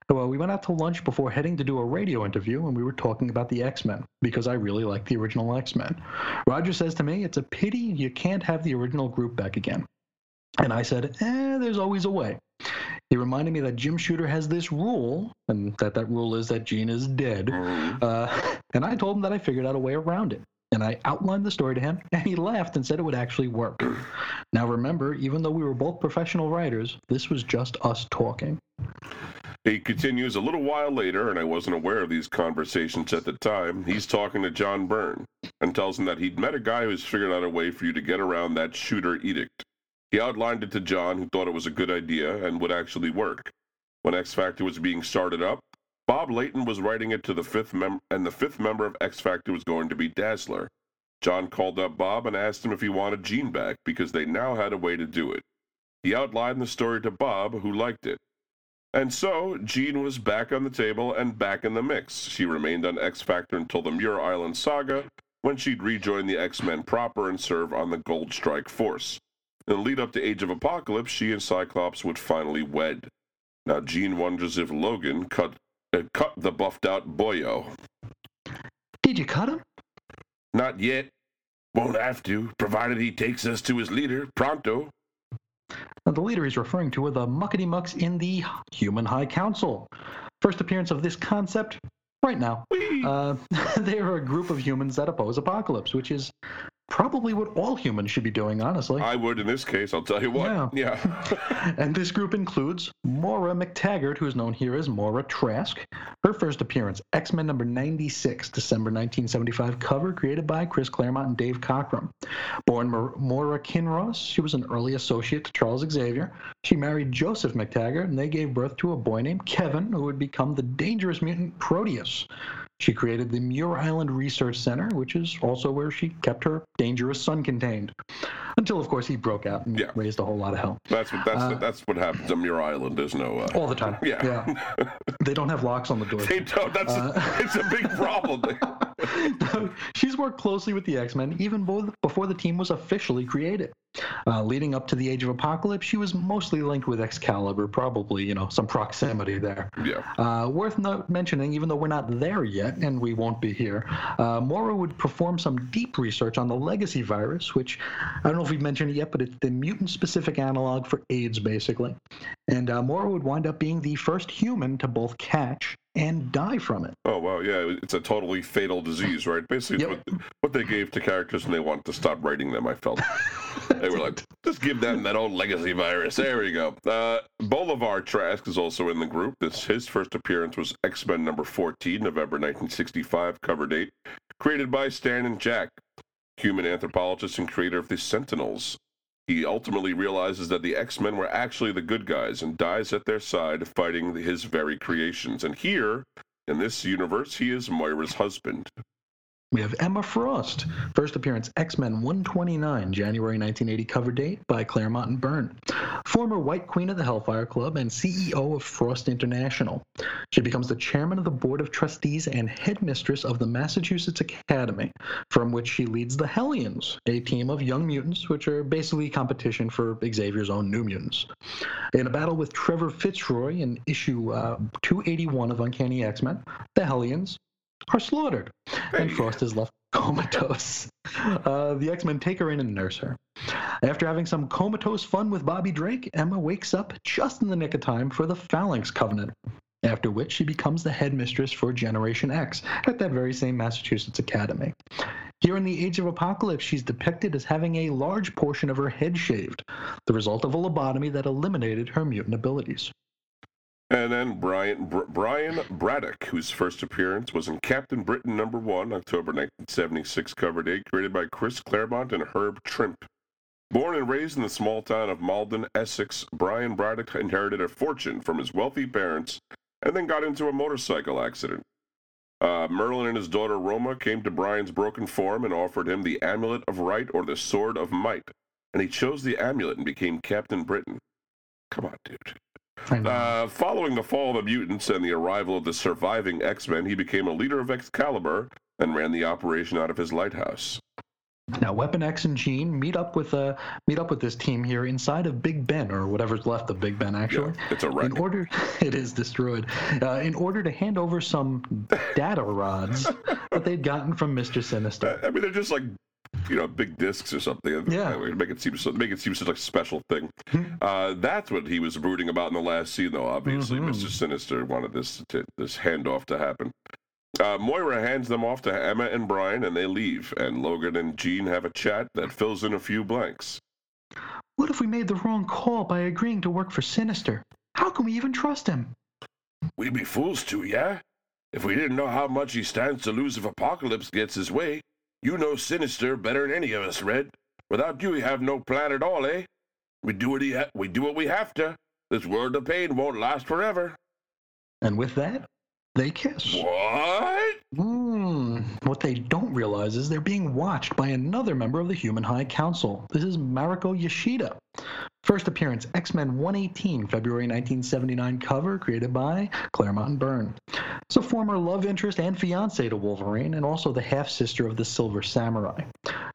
Well, we went out to lunch before heading to do a radio interview, and we were talking about the X Men because I really like the original X Men. Roger says to me, It's a pity you can't have the original group back again. And I said, Eh, there's always a way. He reminded me that Jim Shooter has this rule, and that that rule is that Jean is dead. Mhm. Uh, [LAUGHS] and I told him that I figured out a way around it. And I outlined the story to him, and he laughed and said it would actually work. Now, remember, even though we were both professional writers, this was just us talking. He continues a little while later, and I wasn't aware of these conversations at the time. He's talking to John Byrne and tells him that he'd met a guy who's figured out a way for you to get around that shooter edict. He outlined it to John, who thought it was a good idea and would actually work. When X Factor was being started up, Bob Layton was writing it to the fifth mem- and the fifth member of X Factor was going to be Dazzler. John called up Bob and asked him if he wanted Jean back because they now had a way to do it. He outlined the story to Bob, who liked it. And so, Jean was back on the table and back in the mix. She remained on X Factor until the Muir Island saga, when she'd rejoin the X Men proper and serve on the Gold Strike Force. In the lead up to Age of Apocalypse, she and Cyclops would finally wed. Now, Jean wonders if Logan cut, uh, cut the buffed out boyo. Did you cut him? Not yet. Won't have to, provided he takes us to his leader, pronto. Now, the leader he's referring to are the Muckety Mucks in the Human High Council. First appearance of this concept right now. Uh, [LAUGHS] they are a group of humans that oppose apocalypse, which is probably what all humans should be doing, honestly. I would in this case, I'll tell you what. Yeah. yeah. [LAUGHS] and this group includes Maura McTaggart, who's known here as Maura Trask. Her first appearance, X Men number 96, December 1975, cover created by Chris Claremont and Dave Cockrum. Born Mar- Maura Kinross, she was an early associate to Charles Xavier. She married Joseph McTaggart, and they gave birth to a boy named Kevin, who would become the dangerous mutant Proteus. She created the Muir Island Research Center, which is also where she kept her dangerous son contained. Until, of course, he broke out and Yeah. raised a whole lot of hell. That's what that's Uh, that's what happens on Muir Island. There's no uh, All the time. Yeah. [LAUGHS] they don't have locks on the doors. They don't. That's Uh, a, it's a big problem. [LAUGHS] She's worked closely with the X Men even before the team was officially created. Uh, leading up to the Age of Apocalypse, she was mostly linked with Excalibur, probably, you know, some proximity there. yeah. Uh, worth not mentioning, even though we're not there yet, and we won't be here, uh, Mora would perform some deep research on the legacy virus, which I don't know if we've mentioned it yet, but it's the mutant specific analog for AIDS, basically. And uh, Mora would wind up being the first human to both catch and die from it. Oh wow, yeah. It's a totally fatal disease, right? Basically, Yep. what, what they gave to characters when they wanted to stop writing them. I felt they were like, just give them that old legacy virus. There we go. Uh, Bolivar Trask is also in the group. This his first appearance was X Men number fourteen, November 1965, cover date, created by Stan and Jack, human anthropologist and creator of the Sentinels. He ultimately realizes that the X Men were actually the good guys and dies at their side fighting his very creations. And here, in this universe, he is Moira's husband. We have Emma Frost, first appearance X Men 129, January 1980 cover date by Claremont and Byrne. Former White Queen of the Hellfire Club and CEO of Frost International. She becomes the chairman of the Board of Trustees and headmistress of the Massachusetts Academy, from which she leads the Hellions, a team of young mutants which are basically competition for Xavier's own New Mutants. In a battle with Trevor Fitzroy in issue uh, 281 of Uncanny X Men, the Hellions are slaughtered, and Frost is left [LAUGHS] comatose. Uh, the X Men take her in and nurse her. After having some comatose fun with Bobby Drake, Emma wakes up just in the nick of time for the Phalanx Covenant. After which she becomes the headmistress for Generation X at that very same Massachusetts Academy. Here in the Age of Apocalypse, she's depicted as having a large portion of her head shaved, the result of a lobotomy that eliminated her mutant abilities. And then Brian Br- Brian Braddock, whose first appearance was in Captain Britain number one, October 1976 cover date, created by Chris Claremont and Herb Trimpe. Born and raised in the small town of Maldon, Essex, Brian Braddock inherited a fortune from his wealthy parents and then got into a motorcycle accident. Uh, Merlin and his daughter Roma came to Brian's broken form and offered him the Amulet of Right or the Sword of Might, and he chose the amulet and became Captain Britain. Come on, dude. Uh, following the fall of the mutants and the arrival of the surviving X Men, he became a leader of Excalibur and ran the operation out of his lighthouse. Now, Weapon X and Jean meet up with uh, meet up with this team here inside of Big Ben, or whatever's left of Big Ben. Actually, yeah, it's a wreck. In order, [LAUGHS] it is destroyed. Uh, in order to hand over some [LAUGHS] data rods that they'd gotten from Mister Sinister. I mean, they're just like you know, big discs or something. Yeah. Make it seem so, make it seem such like a special thing. Hmm. uh, that's what he was brooding about in the last scene, though. Obviously, Mhm. Mr. Sinister wanted this to, this handoff to happen. Uh, Moira hands them off to Emma and Brian, and they leave. And Logan and Jean have a chat that fills in a few blanks. What if we made the wrong call by agreeing to work for Sinister? How can we even trust him? We'd be fools to, yeah? If we didn't know how much he stands to lose if Apocalypse gets his way. You know Sinister better than any of us, Red. Without you, we have no plan at all, eh? We do what he ha- we do what we have to. This world of pain won't last forever. And with that, they kiss. What? Hmm. What they don't realize is they're being watched by another member of the Human High Council. This is Mariko Yashida. First appearance X Men 118, February 1979 cover, created by Claremont Byrne. It's a former love interest and fiance to Wolverine, and also the half sister of the Silver Samurai.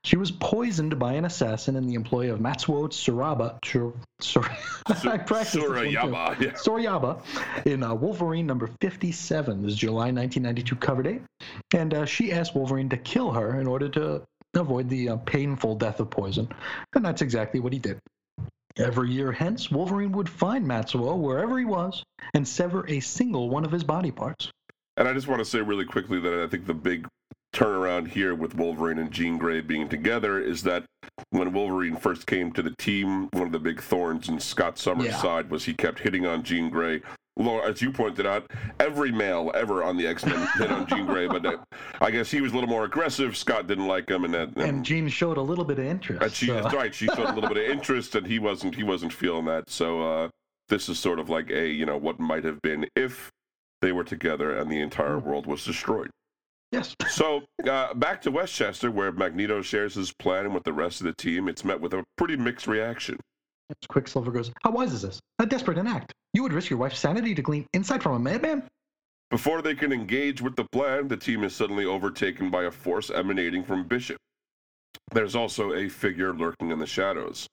She was poisoned by an assassin in the employ of Matsuo Tsuraba. Tsur, sorry, [LAUGHS] I practiced this one too. Surayama, yeah. Sorayaba in uh, Wolverine number 57. This is July 1992 cover date. And uh, she asked Wolverine to kill her in order to avoid the uh, painful death of poison. And that's exactly what he did. Every year hence, Wolverine would find Matsuo wherever he was and sever a single one of his body parts. And I just want to say really quickly that I think the big turnaround here with Wolverine and Jean Grey being together is that when Wolverine first came to the team, one of the big thorns in Scott Summers' Yeah. side was he kept hitting on Jean Grey. Laura, as you pointed out, every male ever on the X Men [LAUGHS] hit on Jean Grey, but uh, I guess he was a little more aggressive. Scott didn't like him, and that. And Jean showed a little bit of interest. And she so- that's right. She showed a little bit of [LAUGHS] interest, and he wasn't. He wasn't feeling that. So uh, this is sort of like a you know what might have been if they were together and the entire world was destroyed. Yes. [LAUGHS] So uh, back to Westchester, where Magneto shares his plan with the rest of the team. It's met with a pretty mixed reaction. Quicksilver goes, How wise is this? How desperate an act. You would risk your wife's sanity to glean insight from a madman? Before they can engage with the plan, the team is suddenly overtaken by a force emanating from Bishop. There's also a figure lurking in the shadows.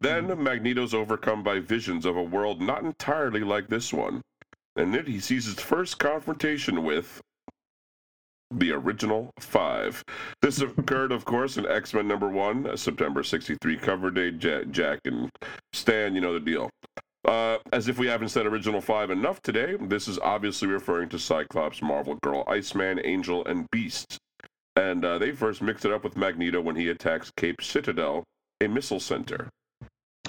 Then Magneto's overcome by visions of a world not entirely like this one. And then he sees his first confrontation with the original five. This occurred, of course, in X Men number one, uh, September 63 cover date. Ja- Jack and Stan, you know the deal. Uh, as if we haven't said original five enough today, this is obviously referring to Cyclops, Marvel Girl, Iceman, Angel, and Beast. And uh, they first mixed it up with Magneto when he attacks Cape Citadel, a missile center.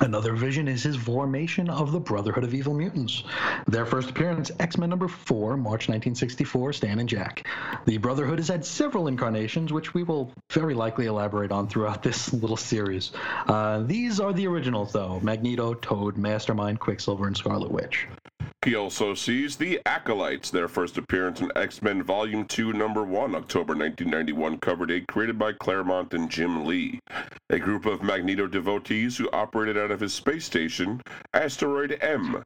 Another vision is his formation of the Brotherhood of Evil Mutants. Their first appearance, X Men number 4, March 1964, Stan and Jack. The Brotherhood has had several incarnations, which we will very likely elaborate on throughout this little series. Uh, these are the originals, though Magneto, Toad, Mastermind, Quicksilver, and Scarlet Witch. He also sees the Acolytes, their first appearance in X Men Volume 2, Number 1, October 1991, cover date created by Claremont and Jim Lee. A group of Magneto devotees who operated out of his space station, Asteroid M.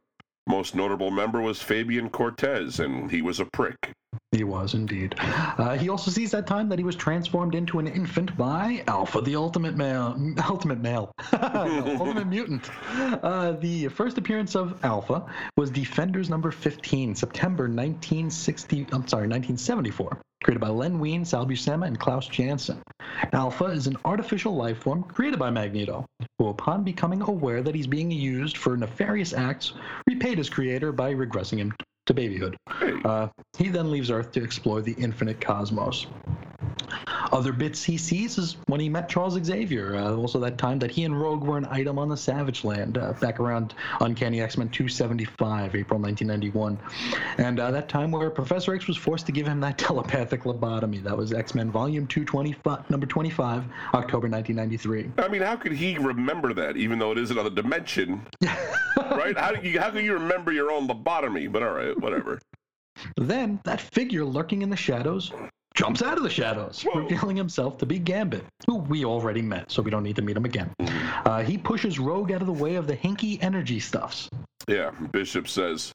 Most notable member was Fabian Cortez, and he was a prick. He was indeed. Uh, he also sees that time that he was transformed into an infant by Alpha, the ultimate male, [LAUGHS] ultimate male, [LAUGHS] ultimate [LAUGHS] mutant. Uh, the first appearance of Alpha was Defenders number 15, September 1960. I'm sorry, 1974. Created by Len Wein, Sal Buscema, and Klaus Janson. Alpha is an artificial life form created by Magneto, who, upon becoming aware that he's being used for nefarious acts, repaid his creator by regressing him to babyhood. Uh, he then leaves Earth to explore the infinite cosmos. Other bits he sees is when he met Charles Xavier. Uh, also, that time that he and Rogue were an item on the Savage Land, uh, back around Uncanny X Men 275, April 1991. And uh, that time where Professor X was forced to give him that [LAUGHS] telepathic lobotomy. That was X Men Volume 225, number 25, October 1993. I mean, how could he remember that, even though it is another dimension? [LAUGHS] right? How, do you, how can you remember your own lobotomy? But all right, whatever. Then that figure lurking in the shadows jumps out of the shadows, Whoa. revealing himself to be Gambit, who we already met, so we don't need to meet him again. Uh, he pushes Rogue out of the way of the hinky energy stuffs. Yeah, Bishop says,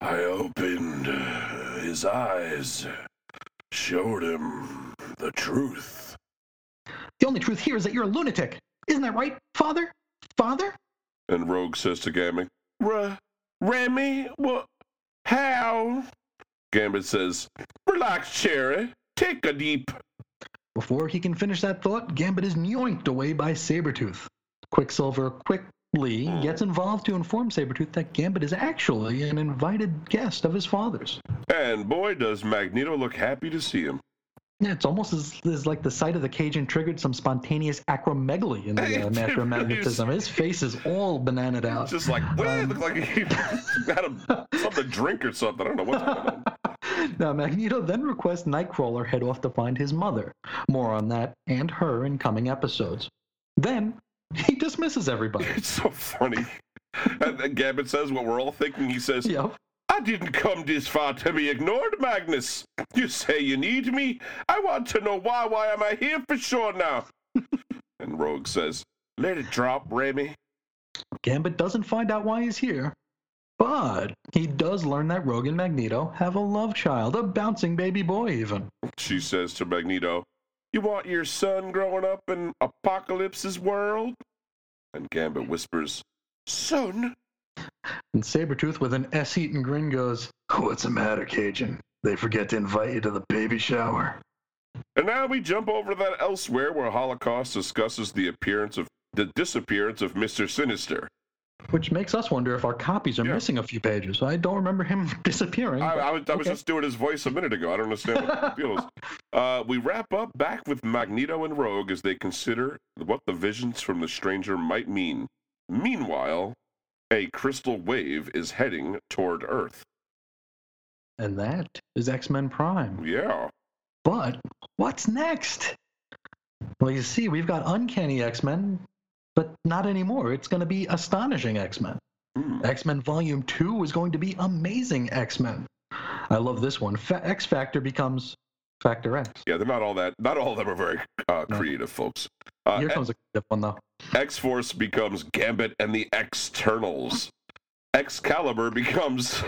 I opened uh, his eyes, showed him the truth. The only truth here is that you're a lunatic. Isn't that right, Father? Father? And Rogue says to Gambit, Remy, what? How? Gambit says, Relax, Cherry. Take a deep. Before he can finish that thought, Gambit is yoinked away by Sabretooth. Quicksilver quickly gets involved to inform Sabretooth that Gambit is actually an invited guest of his father's. And boy, does Magneto look happy to see him. Yeah, it's almost as, as like the sight of the Cajun triggered some spontaneous acromegaly in the [LAUGHS] uh, Master of Magnetism. His face is all bananaed out. Just like, what? it Look like he [LAUGHS] had a, something drink or something. I don't know what's going on. [LAUGHS] Now, Magneto then requests Nightcrawler head off to find his mother. More on that and her in coming episodes. Then he dismisses everybody. It's so funny. And Gambit says what we're all thinking. He says, Yep. I didn't come this far to be ignored, Magnus. You say you need me. I want to know why. Why am I here for sure now? [LAUGHS] and Rogue says, Let it drop, Remy. Gambit doesn't find out why he's here, but he does learn that Rogue and Magneto have a love child, a bouncing baby boy, even. She says to Magneto, You want your son growing up in Apocalypse's world? And Gambit whispers, Son? And Sabretooth, with an S eaten grin, goes, What's the matter, Cajun? They forget to invite you to the baby shower. And now we jump over to that elsewhere where Holocaust discusses the appearance of the disappearance of Mr. Sinister. Which makes us wonder if our copies are Yeah. missing a few pages. I don't remember him [LAUGHS] disappearing. I, I, was, I was just doing his voice a minute ago. I don't understand what the deal is. [LAUGHS] Uh, we wrap up back with Magneto and Rogue as they consider what the visions from the stranger might mean. Meanwhile, a crystal wave is heading toward Earth. And that is X Men Prime. Yeah. But what's next? Well, you see, we've got Uncanny X Men, but not anymore. It's going to be Astonishing X Men. Hmm. X Men Volume 2 is going to be Amazing X Men. I love this one. Fa- X Factor becomes Factor X. Yeah, they're not all that. Not all of them are very uh, creative, folks. Uh, Here comes a good one, though. X Force becomes Gambit and the Externals. Excalibur becomes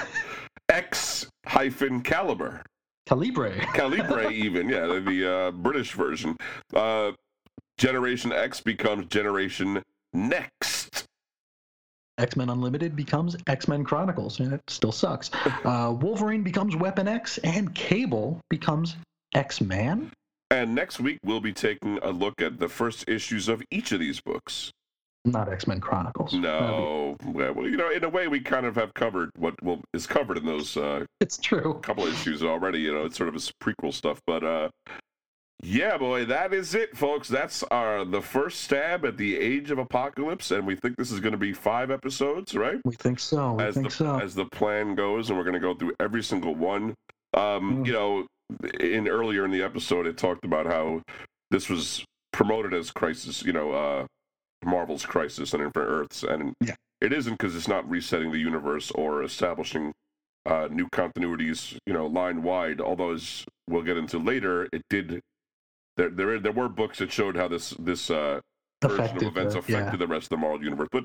[LAUGHS] X hyphen Caliber. Calibre. Calibre, [LAUGHS] even, yeah, the, the uh, British version. Uh, Generation X becomes Generation Next. X Men Unlimited becomes X Men Chronicles, and it still sucks. [LAUGHS] Uh, Wolverine becomes Weapon X, and Cable becomes X Man. And next week, we'll be taking a look at the first issues of each of these books. Not X Men Chronicles. No, well, you know, in a way, we kind of have covered what will, is covered in those uh, It's true. couple issues already. You know, it's sort of a prequel stuff, but uh, yeah, boy, that is it, folks. That's our the first stab at the Age of Apocalypse, and we think this is going to be five episodes, right? We think so. We as think the so. as the plan goes, and we're going to go through every single one. Um, Mm. You know, in earlier in the episode, it talked about how this was promoted as Crisis. You know, uh, Marvel's Crisis on Infinite Earths, and Yeah. it isn't because it's not resetting the universe or establishing uh, new continuities, you know, line wide. Although, as we'll get into later, it did. There, there, there were books that showed how this this uh, version of events the- affected yeah. the rest of the Marvel universe. But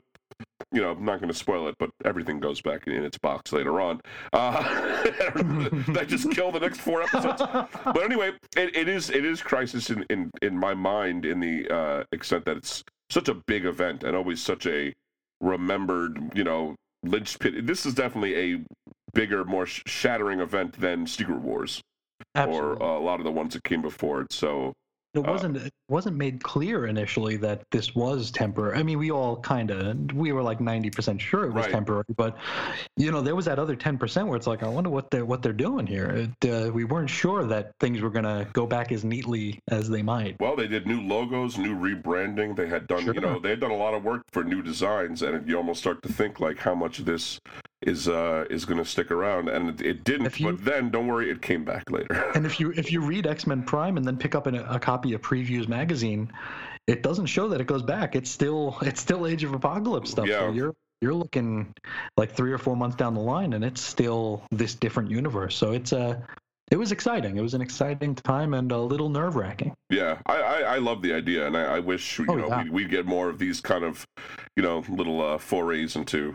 you know, I'm not going to spoil it. But everything goes back in, in its box later on. Uh, [LAUGHS] did just kill the next four episodes? but anyway, it, it is it is crisis in, in in my mind in the uh, extent that it's such a big event and always such a remembered, you know, linchpin. This is definitely a bigger, more sh- shattering event than Secret Wars Absolutely. or uh, a lot of the ones that came before it. So It Uh, wasn't it wasn't made clear initially that this was temporary. I mean, we all kind of we were like ninety percent sure it was Right. temporary, but you know, there was that other ten percent where it's like, I wonder what they're what they're doing here. It, uh, we weren't sure that things were gonna go back as neatly as they might. Well, they did new logos, new rebranding. They had done, you know, they had done a lot of work for new designs, and you almost start to think like how much of this is uh is going to stick around, and it, it didn't. You- But then, don't worry, it came back later. And if you if you [LAUGHS] read X Men Prime and then pick up an, a copy of Previews magazine, it doesn't show that it goes back. It's still it's still Age of Apocalypse stuff. Yeah. So you're you're looking like three or four months down the line, and it's still this different universe. So it's uh it was exciting. It was an exciting time and a little nerve wracking. yeah, I, I I love the idea, and I, I wish you Oh, know yeah. we we get more of these kind of you know little uh, forays into.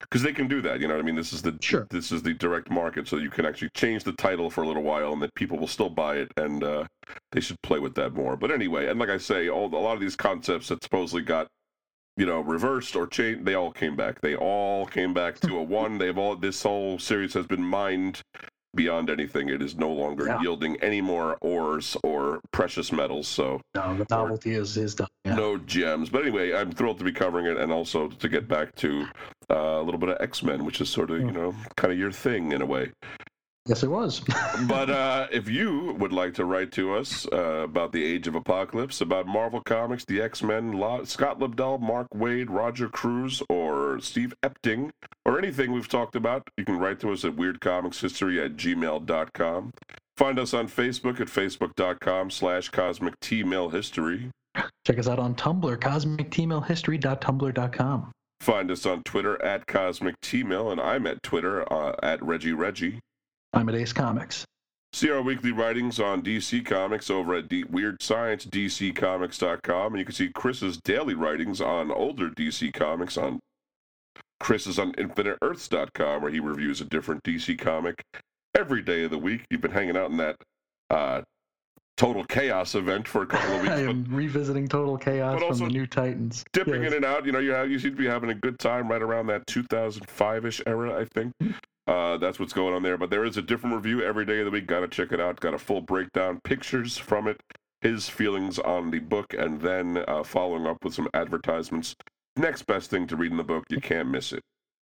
Because they can do that, you know what I mean. This is the Sure. this is the direct market, so you can actually change the title for a little while, and that people will still buy it, and uh, they should play with that more. But anyway, and like I say, all a lot of these concepts that supposedly got you know reversed or changed, they all came back. They all came back to a one. They've all this whole series has been mined beyond anything. It is no longer Yeah. yielding any more ores or precious metals. So No, the novelty is is done. Yeah. no gems. But anyway, I'm thrilled to be covering it, and also to get back to uh, a little bit of X Men, which is sort of you know kind of your thing in a way. Yes, it was. [LAUGHS] But uh, if you would like to write to us uh, about the Age of Apocalypse, about Marvel Comics, the X Men, La- Scott Lobdell, Mark Waid, Roger Cruz, or Steve Epting, or anything we've talked about, you can write to us at weirdcomicshistory at gmail.com. Find us on Facebook at facebook.com slash cosmic history. Check us out on Tumblr, cosmictmailhistory.tumblr.com. Find us on Twitter at Cosmic and I'm at Twitter uh, at Reggie Reggie. I'm at Ace Comics. See our weekly writings on DC Comics over at D- Weird Science, DCComics.com, and you can see Chris's daily writings on older DC Comics on Chris is on InfiniteEarths.com, where he reviews a different DC comic every day of the week. You've been hanging out in that uh, Total Chaos event for a couple of [LAUGHS] weeks, I but am revisiting Total Chaos but from the New Titans. dipping Yes. in and out. You know, you, have, you seem to be having a good time right around that 2005 ish era, I think. [LAUGHS] Uh, that's what's going on there. But there is a different review every day of the week. Got to check it out. Got a full breakdown, pictures from it, his feelings on the book, and then uh, following up with some advertisements. Next best thing to read in the book. You can't miss it.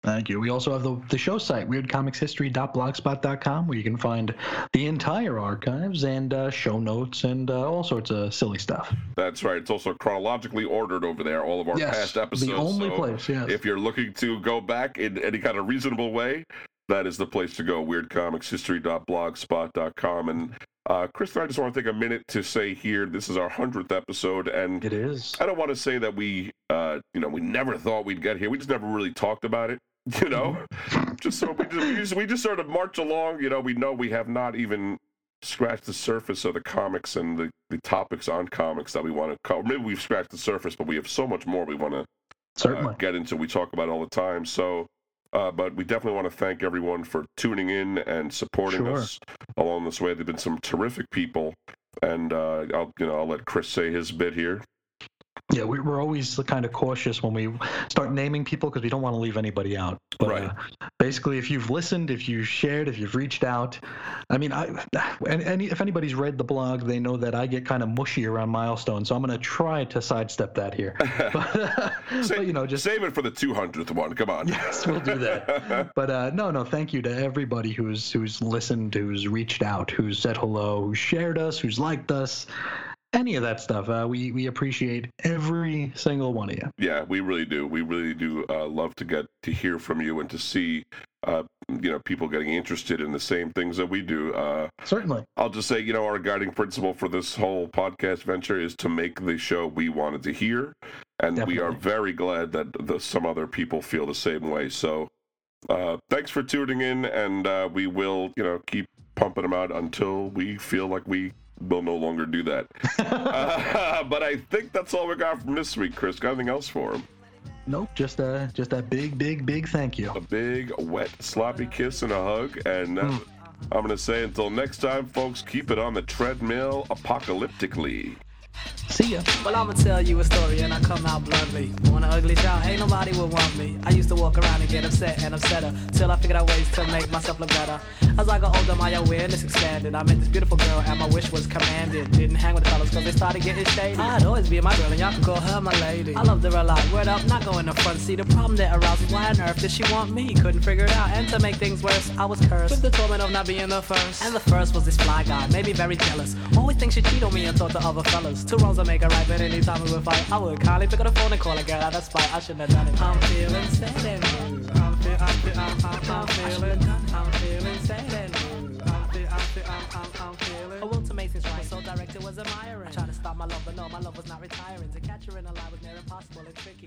Thank you. We also have the, the show site, weirdcomicshistory.blogspot.com, where you can find the entire archives and uh, show notes and uh, all sorts of silly stuff. That's right. It's also chronologically ordered over there, all of our past episodes. the only so place, yes. If you're looking to go back in any kind of reasonable way, that is the place to go. WeirdComicsHistory.blogspot.com. And uh, Chris and I just want to take a minute to say here, this is our hundredth episode, and it is. I don't want to say that we, uh, you know, we never thought we'd get here. We just never really talked about it. [LAUGHS] You know, just so we just, we just we just sort of march along. You know, we know we have not even scratched the surface of the comics and the, the topics on comics that we want to cover. Maybe we've scratched the surface, but we have so much more we want to Certainly. uh, get into. We talk about all the time. So, uh, but we definitely want to thank everyone for tuning in and supporting Sure. us along this way. There've been some terrific people, and uh, I'll you know I'll let Chris say his bit here. Yeah, we, we're always kind of cautious when we start naming people because we don't want to leave anybody out. But Right. uh, basically, if you've listened, if you've shared, if you've reached out, I mean, I, and, and if anybody's read the blog, they know that I get kind of mushy around milestones. So I'm going to try to sidestep that here. [LAUGHS] [LAUGHS] But, Sa- but you know, just save it for the 200th one. Come on. yes, we'll do that. [LAUGHS] But uh, no, no, thank you to everybody who's who's listened, who's reached out, who's said hello, who's shared us, who's liked us. Any of that stuff. Uh, we we appreciate every single one of you. Yeah, we really do. We really do uh, love to get to hear from you and to see, uh, you know, people getting interested in the same things that we do. Uh, Certainly. I'll just say, you know, our guiding principle for this whole podcast venture is to make the show we wanted to hear, and we are very glad that the, some other people feel the same way. So, uh, thanks for tuning in, and uh, we will, you know, keep pumping them out until we feel like we will no longer do that. [LAUGHS] uh, [LAUGHS] but I think that's all we got from this week, Chris. Got anything else for him? Nope. Just uh, just a big, big, big thank you. A big, wet, sloppy kiss and a hug, and uh, I'm gonna say until next time, folks. Keep it on the treadmill, apocalyptically. See ya. Well, I'ma tell you a story and I come out bluntly. Want an ugly child? Ain't nobody would want me. I used to walk around and get upset and upsetter till I figured out ways to make myself look better. As I got older, my awareness expanded. I met this beautiful girl and my wish was commanded. Didn't hang with the fellas cause they started getting shady. I'd always be my girl and y'all can call her my lady. I loved her a lot. Word up, not going to front seat. The problem that arose was why on earth did she want me? Couldn't figure it out. And to make things worse, I was cursed with the torment of not being the first. And the first was this fly guy, made me very jealous. Always think she cheat on me and thought the other fellas. Two wrongs don't make a right, but anytime we would fight, I would kindly pick up the phone and call a girl out of spite. I shouldn't have done it. I'm feeling sad and. I'm, feel, I'm, feel, I'm, I'm, I'm feeling, I'm feeling sad and. I'm, feel, I'm, feel, I'm, feeling. Right, so direct it was admiring. I tried to stop my love, but no, my love was not retiring. To catch her in a lie was near impossible tricky.